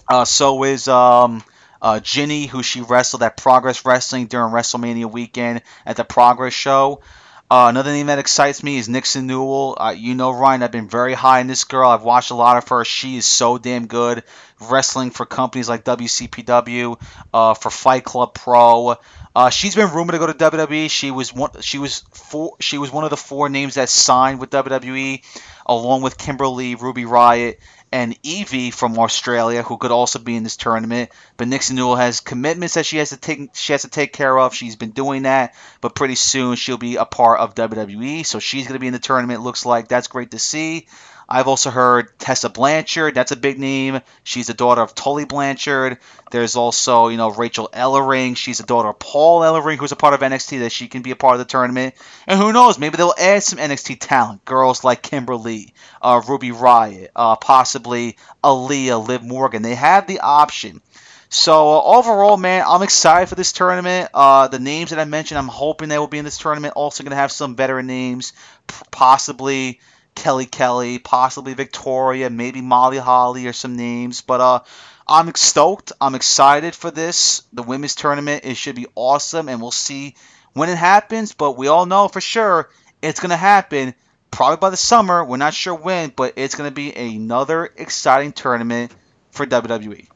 Uh, so is um, uh, Jinny, who she wrestled at Progress Wrestling during WrestleMania weekend at the Progress show. Uh, another name that excites me is Nixon Newell. Uh, you know, Ryan, I've been very high in this girl. I've watched a lot of her. She is so damn good. Wrestling for companies like WCPW, uh, for Fight Club Pro. Uh, she's been rumored to go to WWE. She was one. She was four. She was one of the four names that signed with WWE, along with Kimberly, Ruby Riott, and Evie from Australia, who could also be in this tournament. But Nixon Newell has commitments that she has to take she has to take care of. She's been doing that, but pretty soon she'll be a part of WWE, so she's going to be in the tournament. Looks like that's great to see. I've also heard Tessa Blanchard. That's a big name. She's the daughter of Tully Blanchard. There's also, you know, Rachel Ellering. She's the daughter of Paul Ellering, who's a part of NXT, that she can be a part of the tournament. And who knows, maybe they'll add some NXT talent. Girls like Kimberly, uh, Ruby Riott, uh, possibly Aliyah, Liv Morgan. They have the option So uh, overall, man, I'm excited for this tournament. Uh, the names that I mentioned, I'm hoping they will be in this tournament. Also going to have some veteran names, p- possibly Kelly Kelly, possibly Victoria, maybe Molly Holly or some names. But uh, I'm stoked. I'm excited for this. The women's tournament. It should be awesome, and we'll see when it happens. But we all know for sure it's going to happen. Probably by the summer. We're not sure when, but it's going to be another exciting tournament for WWE.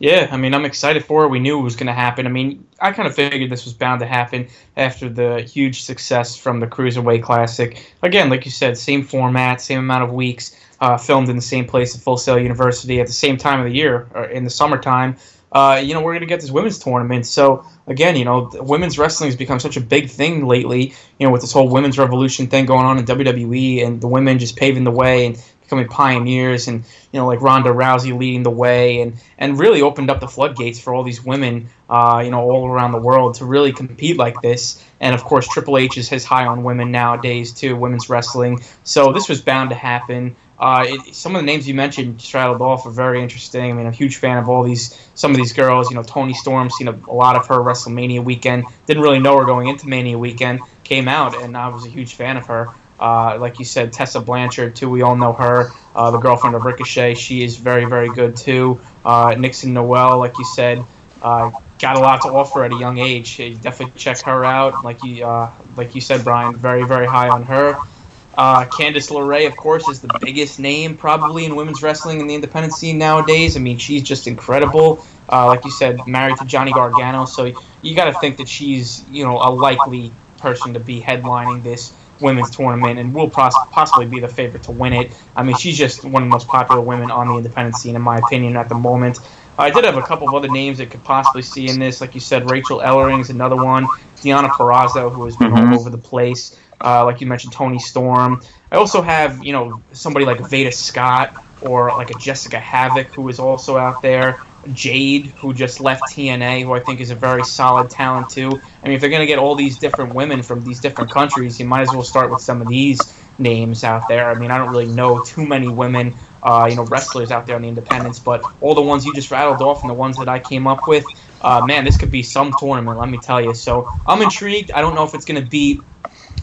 Yeah, I mean, I'm excited for it. We knew it was going to happen. I mean, I kind of figured this was bound to happen after the huge success from the Cruiserweight Classic. Again, like you said, same format, same amount of weeks, uh, filmed in the same place at Full Sail University at the same time of the year, or in the summertime. Uh, you know, we're going to get this women's tournament. So, again, you know, women's wrestling has become such a big thing lately, you know, with this whole women's revolution thing going on in WWE and the women just paving the way and becoming pioneers and you know like Ronda Rousey leading the way and and really opened up the floodgates for all these women uh, you know all around the world to really compete like this and of course Triple H is his high on women nowadays too women's wrestling so this was bound to happen uh, it, some of the names you mentioned straddled off are very interesting. I mean, I'm a huge fan of all these, some of these girls. You know, Toni Storm, seen a, a lot of her WrestleMania weekend. Didn't really know her going into Mania weekend. Came out, and I was a huge fan of her. Uh, like you said, Tessa Blanchard too. We all know her, uh, the girlfriend of Ricochet. She is very, very good too. Uh, Nixon Newell, like you said, uh, got a lot to offer at a young age. You definitely check her out. Like you, uh, like you said, Brian, very, very high on her. Uh, Candice LeRae, of course, is the biggest name probably in women's wrestling in the independent scene nowadays. I mean, she's just incredible. like you said, married to Johnny Gargano, so you got to think that she's, you know, a likely person to be headlining this women's tournament and will poss- possibly be the favorite to win it. I mean, she's just one of the most popular women on the independent scene, in my opinion, at the moment. I did have a couple of other names that could possibly see in this. Like you said, Rachel Ellering's another one. Deonna Purrazzo, who has been mm-hmm. all over the place. Uh, like you mentioned, Toni Storm. I also have, you know, somebody like Veda Scott or like a Jessicka Havok, who is also out there. Jade, who just left TNA, who I think is a very solid talent too. I mean, if they're going to get all these different women from these different countries, you might as well start with some of these names out there. I mean, I don't really know too many women, uh, you know, wrestlers out there on the independents, but all the ones you just rattled off and the ones that I came up with, uh, man, this could be some tournament, let me tell you. So I'm intrigued. I don't know if it's going to be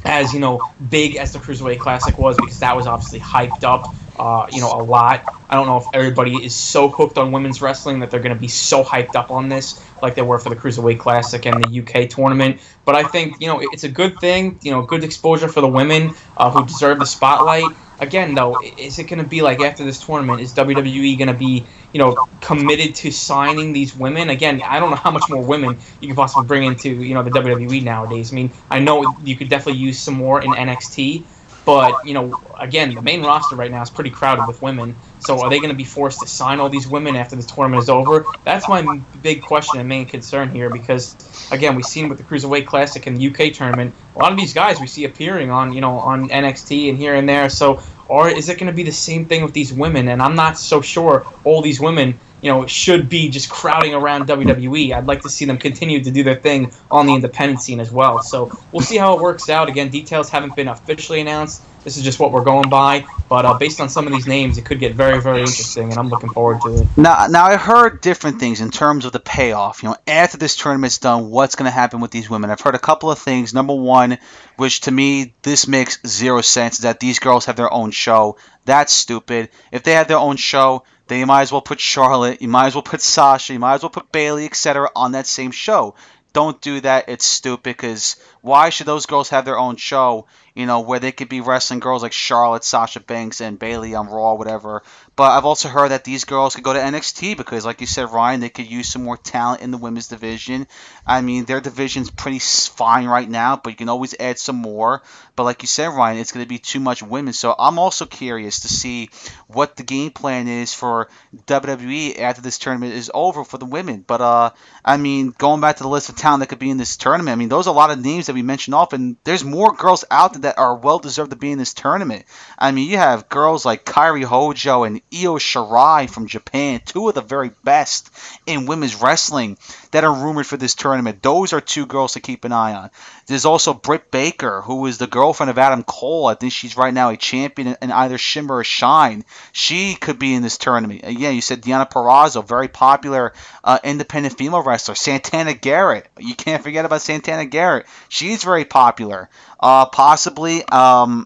as you know big as the cruiserweight classic was because that was obviously hyped up uh, you know, a lot. I don't know if everybody is so hooked on women's wrestling that they're going to be so hyped up on this like they were for the Cruiserweight Classic and the UK tournament. But I think, you know, it's a good thing, you know, good exposure for the women uh, who deserve the spotlight. Again, though, is it going to be like after this tournament? Is WWE going to be, you know, committed to signing these women? Again, I don't know how much more women you could possibly bring into, you know, the WWE nowadays. I mean, I know you could definitely use some more in NXT, but you know, again, the main roster right now is pretty crowded with women. So are they going to be forced to sign all these women after the tournament is over? That's my big question and main concern here because again, we've seen with the Cruiserweight Classic and the UK tournament, a lot of these guys we see appearing on you know on NXT and here and there. So or is it going to be the same thing with these women? And I'm not so sure all these women you know, should be just crowding around WWE. I'd like to see them continue to do their thing on the independent scene as well. So we'll see how it works out. Again, details haven't been officially announced. This is just what we're going by. But uh, based on some of these names, it could get very, very interesting, and I'm looking forward to it. Now, now I heard different things in terms of the payoff. You know, after this tournament's done, what's going to happen with these women? I've heard a couple of things. Number one, which to me this makes zero sense, is that these girls have their own show. That's stupid. If they had their own show, then you might as well put Charlotte, you might as well put Sasha, you might as well put Bayley, etc. on that same show. Don't do that. It's stupid because why should those girls have their own show you know, where they could be wrestling girls like Charlotte, Sasha Banks, and Bayley on Raw, whatever. But I've also heard that these girls could go to NXT because, like you said, Ryan, they could use some more talent in the women's division. I mean, their division's pretty fine right now, but you can always add some more. But like you said, Ryan, it's going to be too much women. So I'm also curious to see what the game plan is for WWE after this tournament is over for the women. But uh, I mean, going back to the list of talent that could be in this tournament, I mean, those are a lot of names that we mentioned often, there's more girls out there that are well deserved to be in this tournament. I mean, you have girls like Kairi Hojo and Io Shirai from Japan, two of the very best in women's wrestling that are rumored for this tournament. Those are two girls to keep an eye on. There's also Britt Baker, who is the girlfriend of Adam Cole. I think she's right now a champion in either Shimmer or Shine. She could be in this tournament. Again, you said Deonna Purrazzo, very popular uh, independent female wrestler. Santana Garrett, you can't forget about Santana Garrett. She's very popular. Uh, possibly, um,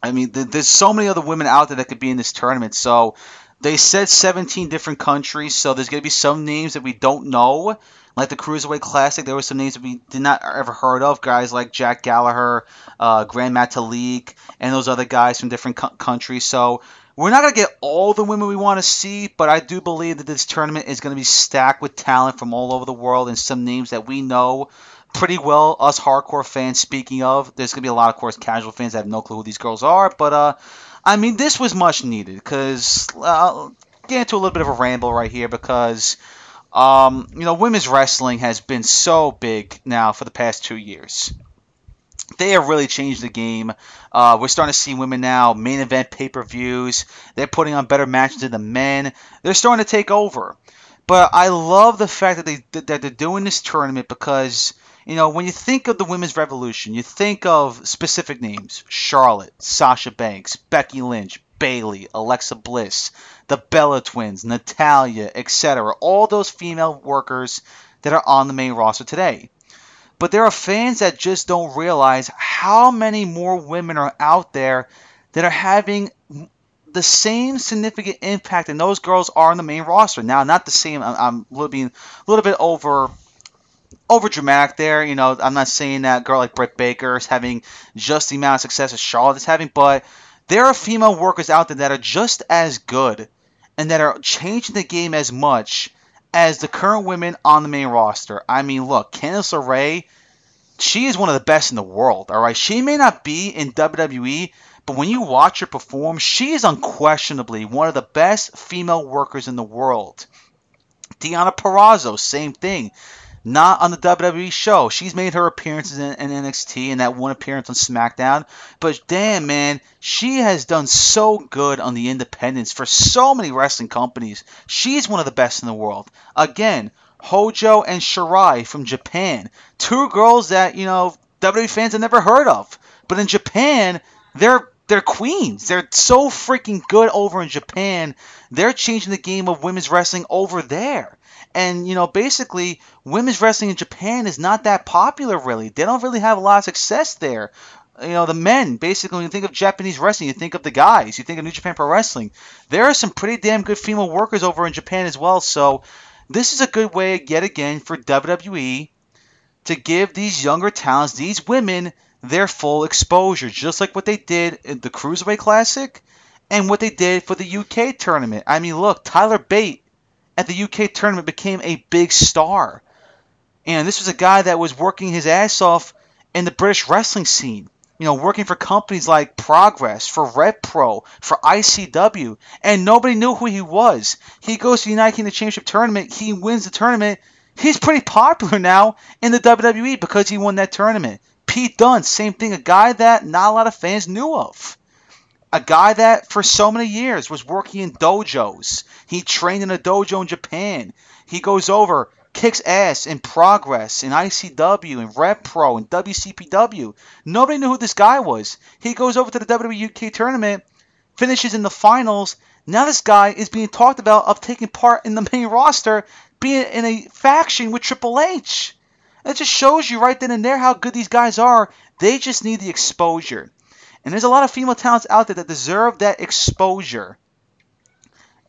I mean, th- there's so many other women out there that could be in this tournament. So they said 17 different countries. So there's going to be some names that we don't know. Like the Cruiserweight Classic, there were some names that we did not ever heard of. Guys like Jack Gallagher, uh, Grand Metalik, and those other guys from different co- countries. So we're not going to get all the women we want to see, but I do believe that this tournament is going to be stacked with talent from all over the world and some names that we know pretty well. Us hardcore fans, speaking of, there's going to be a lot, of course, casual fans that have no clue who these girls are. But, uh, I mean, this was much needed because uh, get into a little bit of a ramble right here because. Um, you know, women's wrestling has been so big now for the past two years they have really changed the game. Uh, we're starting to see women now main event pay per views. They're putting on better matches than the men. They're starting to take over. But I love the fact that they that they're doing this tournament because you know when you think of the women's revolution, you think of specific names: Charlotte, Sasha Banks, Becky Lynch, Bayley, Alexa Bliss, the Bella Twins, Natalya, etc. All those female workers that are on the main roster today. But there are fans that just don't realize how many more women are out there that are having the same significant impact, and those girls are on the main roster. Now, not the same. I'm, I'm being a little bit over over dramatic there. You know, I'm not saying that girl like Britt Baker is having just the amount of success as Charlotte is having, but there are female workers out there that are just as good and that are changing the game as much as the current women on the main roster. I mean, look, Candice LeRae, she is one of the best in the world. All right, she may not be in WWE, but when you watch her perform, she is unquestionably one of the best female workers in the world. Deonna Purrazzo, same thing. Not on the WWE show. She's made her appearances in, in NXT and that one appearance on SmackDown. But damn, man, she has done so good on the independents for so many wrestling companies. She's one of the best in the world. Again, Hojo and Shirai from Japan. Two girls that, you know, WWE fans have never heard of. But in Japan, they're they're queens. They're so freaking good over in Japan. They're changing the game of women's wrestling over there. And you know, basically, women's wrestling in Japan is not that popular really. They don't really have a lot of success there. You know, the men, basically, when you think of Japanese wrestling, you think of the guys. You think of New Japan Pro Wrestling. There are some pretty damn good female workers over in Japan as well. So, this is a good way, yet again, for WWE to give these younger talents, these women, their full exposure, just like what they did in the Cruiserweight Classic and what they did for the UK tournament. I mean, look, Tyler Bate at the UK tournament became a big star. And this was a guy that was working his ass off in the British wrestling scene. You know, working for companies like Progress, for Rev Pro, for ICW, and nobody knew who he was. He goes to the United Kingdom Championship tournament, he wins the tournament. He's pretty popular now in the WWE because he won that tournament. Pete Dunne, same thing, a guy that not a lot of fans knew of. A guy that for so many years was working in dojos. He trained in a dojo in Japan. He goes over, kicks ass in Progress, in ICW, in Rev Pro, in WCPW. Nobody knew who this guy was. He goes over to the WWE UK tournament, finishes in the finals. Now this guy is being talked about of taking part in the main roster, being in a faction with Triple H. It just shows you right then and there how good these guys are. They just need the exposure. And there's a lot of female talents out there that deserve that exposure.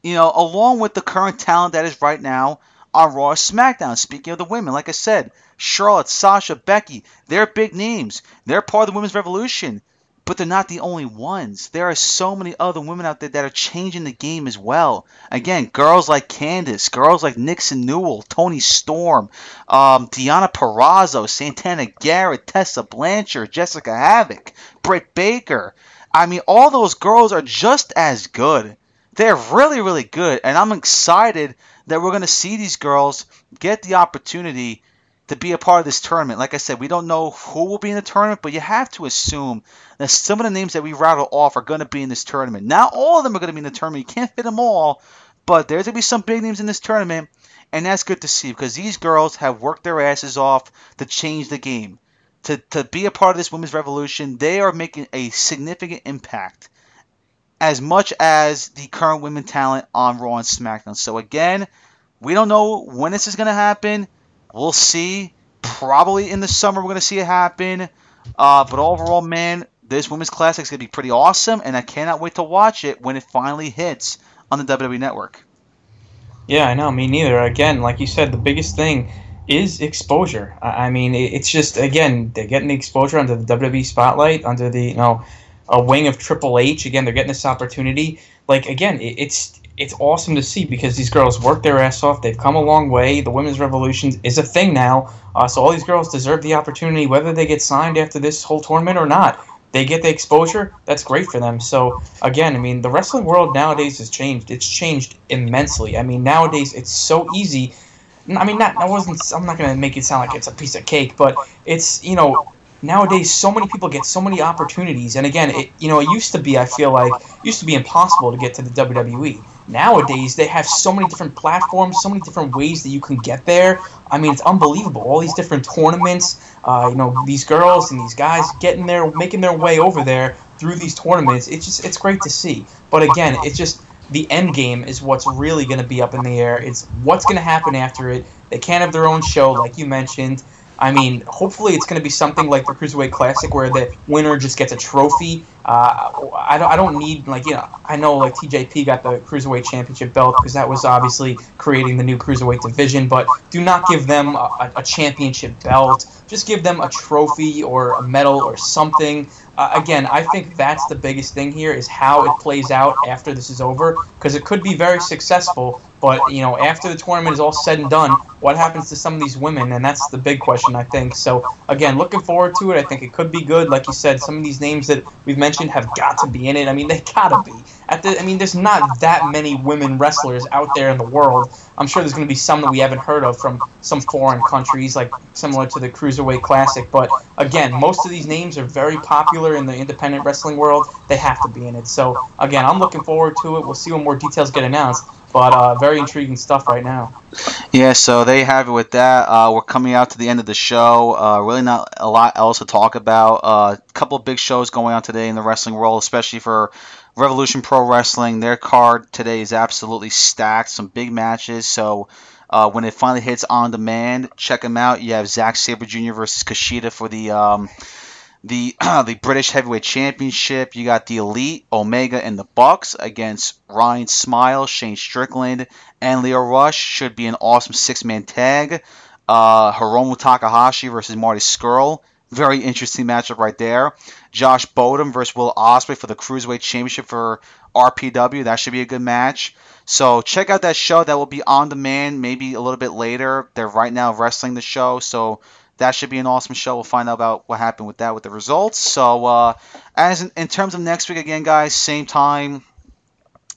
You know, along with the current talent that is right now on Raw SmackDown. Speaking of the women, like I said, Charlotte, Sasha, Becky, they're big names. They're part of the women's revolution. But they're not the only ones. There are so many other women out there that are changing the game as well. Again, girls like Candice, girls like Nixon Newell, Toni Storm, um, Deonna Purrazzo, Santana Garrett, Tessa Blanchard, Jessicka Havok, Britt Baker. I mean, all those girls are just as good. They're really, really good. And I'm excited that we're going to see these girls get the opportunity to be a part of this tournament. Like I said, we don't know who will be in the tournament, but you have to assume that some of the names that we rattle off are going to be in this tournament. Not all of them are going to be in the tournament. You can't fit them all, but there's going to be some big names in this tournament, and that's good to see because these girls have worked their asses off to change the game. To, to be a part of this women's revolution, they are making a significant impact as much as the current women talent on Raw and SmackDown. So again, we don't know when this is going to happen. We'll see. Probably in the summer we're going to see it happen. Uh, but overall, man, this women's classic is going to be pretty awesome, and I cannot wait to watch it when it finally hits on the WWE Network. Yeah, I know. Me neither. Again, like you said, the biggest thing is exposure. I mean, it's just again they're getting the exposure under the WWE spotlight, under the you know a wing of Triple H. Again, they're getting this opportunity. Like again, it's it's awesome to see because these girls work their ass off. They've come a long way. The women's revolution is a thing now. Uh, so all these girls deserve the opportunity, whether they get signed after this whole tournament or not. They get the exposure. That's great for them. So again, I mean, the wrestling world nowadays has changed. It's changed immensely. I mean, nowadays it's so easy. I mean, not I wasn't. I'm not gonna make it sound like it's a piece of cake, but it's you know nowadays so many people get so many opportunities and again it you know it used to be i feel like used to be impossible to get to the wwe nowadays they have so many different platforms so many different ways that you can get there. I mean it's unbelievable. All these different tournaments uh, you know these girls and these guys getting there making their way over there through these tournaments. It's just it's great to see. But again it's just the end game is what's really going to be up in the air. It's what's going to happen after it. They can't have their own show like you mentioned I mean, hopefully it's going to be something like the Cruiserweight Classic where the winner just gets a trophy. Uh, I, don't, I don't need, like, you know, I know, like, TJP got the Cruiserweight Championship belt because that was obviously creating the new Cruiserweight division, but do not give them a, a championship belt. Just give them a trophy or a medal or something. Uh, again, I think that's the biggest thing here is how it plays out after this is over because it could be very successful, but you know, after the tournament is all said and done, what happens to some of these women? And that's the big question, I think. So again, looking forward to it. I think it could be good. Like you said, some of these names that we've mentioned have got to be in it. I mean, they gotta be. At the, I mean, there's not that many women wrestlers out there in the world. I'm sure there's going to be some that we haven't heard of from some foreign countries, like similar to the Cruiserweight Classic. But again, most of these names are very popular in the independent wrestling world. They have to be in it. So again, I'm looking forward to it. We'll see when more details get announced. But uh, very intriguing stuff right now. Yeah, so they have it with that. Uh, we're coming out to the end of the show. Uh, really, not a lot else to talk about. A uh, couple of big shows going on today in the wrestling world, especially for Revolution Pro Wrestling. Their card today is absolutely stacked. Some big matches. So uh, when it finally hits on demand, check them out. You have Zack Sabre Jr. versus Kushida for the. Um, the the British Heavyweight Championship. You got the Elite, Omega, and the Bucks against Ryan Smile, Shane Strickland, and Lio Rush. Should be an awesome six man tag. Uh, Hiromu Takahashi versus Marty Scurll. Very interesting matchup right there. Josh Bodom versus Will Ospreay for the Cruiserweight Championship for RPW. That should be a good match. So check out that show. That will be on demand maybe a little bit later. They're right now wrestling the show, so that should be an awesome show. We'll find out about what happened with that with the results. So uh, as in, in terms of next week again, guys, same time,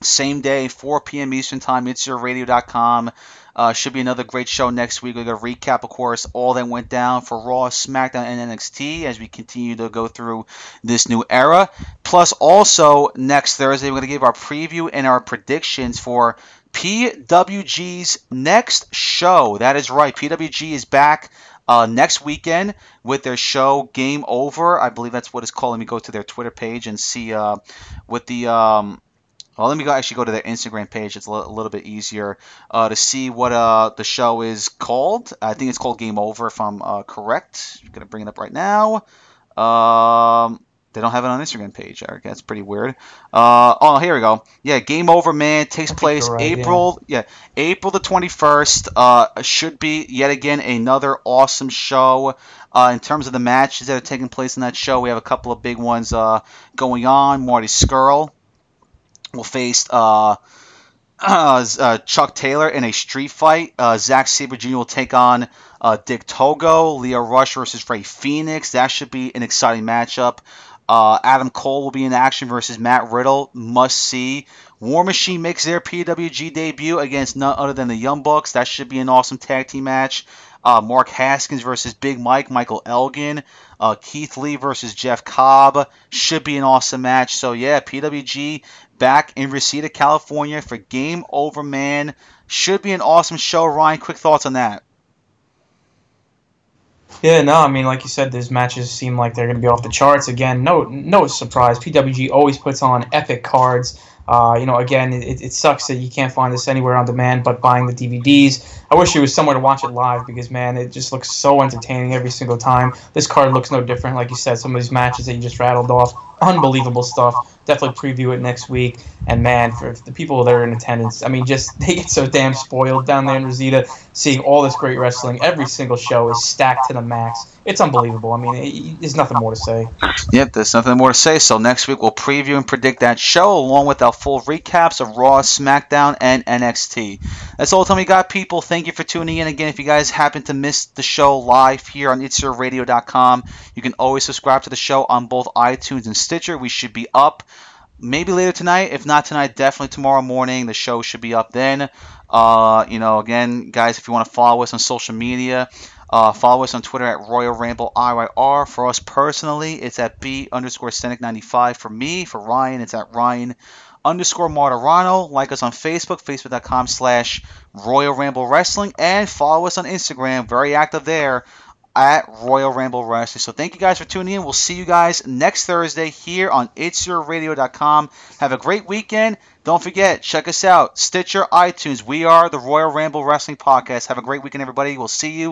same day, 4 p.m. Eastern time. It's your radio.com. Uh, should be another great show next week. We're going to recap, of course, all that went down for Raw, SmackDown, and NXT as we continue to go through this new era. Plus, also, next Thursday, we're going to give our preview and our predictions for PWG's next show. That is right. PWG is back uh, next weekend with their show Game Over. I believe that's what it's called. Let me go to their Twitter page and see uh, what the. Um, well, let me go actually go to their Instagram page. It's a little, a little bit easier uh, to see what uh, the show is called. I think it's called Game Over, if I'm uh, correct. I'm gonna bring it up right now. Um, they don't have it on Instagram page, Eric. That's pretty weird. Uh, oh, here we go. Yeah, Game Over Man takes place right, April. Yeah. yeah. April the twenty first. Uh, should be yet again another awesome show. Uh, in terms of the matches that are taking place in that show, we have a couple of big ones uh, going on. Marty Scurll will face uh, uh, Chuck Taylor in a street fight. Uh, Zack Sabre Jr. will take on uh, Dick Togo. Lio Rush versus Rey Fenix. That should be an exciting matchup. Uh, Adam Cole will be in action versus Matt Riddle. Must see. War Machine makes their PWG debut against none other than the Young Bucks. That should be an awesome tag team match. Uh, Mark Haskins versus Big Mike, Michael Elgin. Uh, Keith Lee versus Jeff Cobb. Should be an awesome match. So, yeah, PWG back in Reseda, California for Game Over Man. Should be an awesome show. Ryan, quick thoughts on that. Yeah, no, I mean, like you said, these matches seem like they're going to be off the charts again. No, no surprise. PWG always puts on epic cards. Uh, you know, again, it, it sucks that you can't find this anywhere on demand but buying the DVDs. I wish it was somewhere to watch it live because, man, it just looks so entertaining every single time. This card looks no different. Like you said, some of these matches that you just rattled off, unbelievable stuff. Definitely preview it next week. And, man, for the people that are in attendance, I mean, just they get so damn spoiled down there in Reseda, seeing all this great wrestling. Every single show is stacked to the max. It's unbelievable. I mean, it, there's nothing more to say. Yep, there's nothing more to say. So next week we'll preview and predict that show along with our full recaps of Raw, SmackDown, and NXT. That's all the time we got, people. Thank you for tuning in. Again, if you guys happen to miss the show live here on itsyourradio.com, you can always subscribe to the show on both iTunes and Stitcher. We should be up maybe later tonight. If not tonight, definitely tomorrow morning. The show should be up then. Uh, you know, again, guys, if you want to follow us on social media, uh, follow us on Twitter at Royal Ramble IYR. For us personally, it's at B underscore Scenic95. For me, for Ryan, it's at Ryan underscore Martirano. Like us on Facebook, facebook.com slash Royal Ramble Wrestling. And follow us on Instagram, very active there, at Royal Ramble Wrestling. So thank you guys for tuning in. We'll see you guys next Thursday here on itsyourradio.com. Have a great weekend. Don't forget, check us out. Stitcher, iTunes. We are the Royal Ramble Wrestling Podcast. Have a great weekend, everybody. We'll see you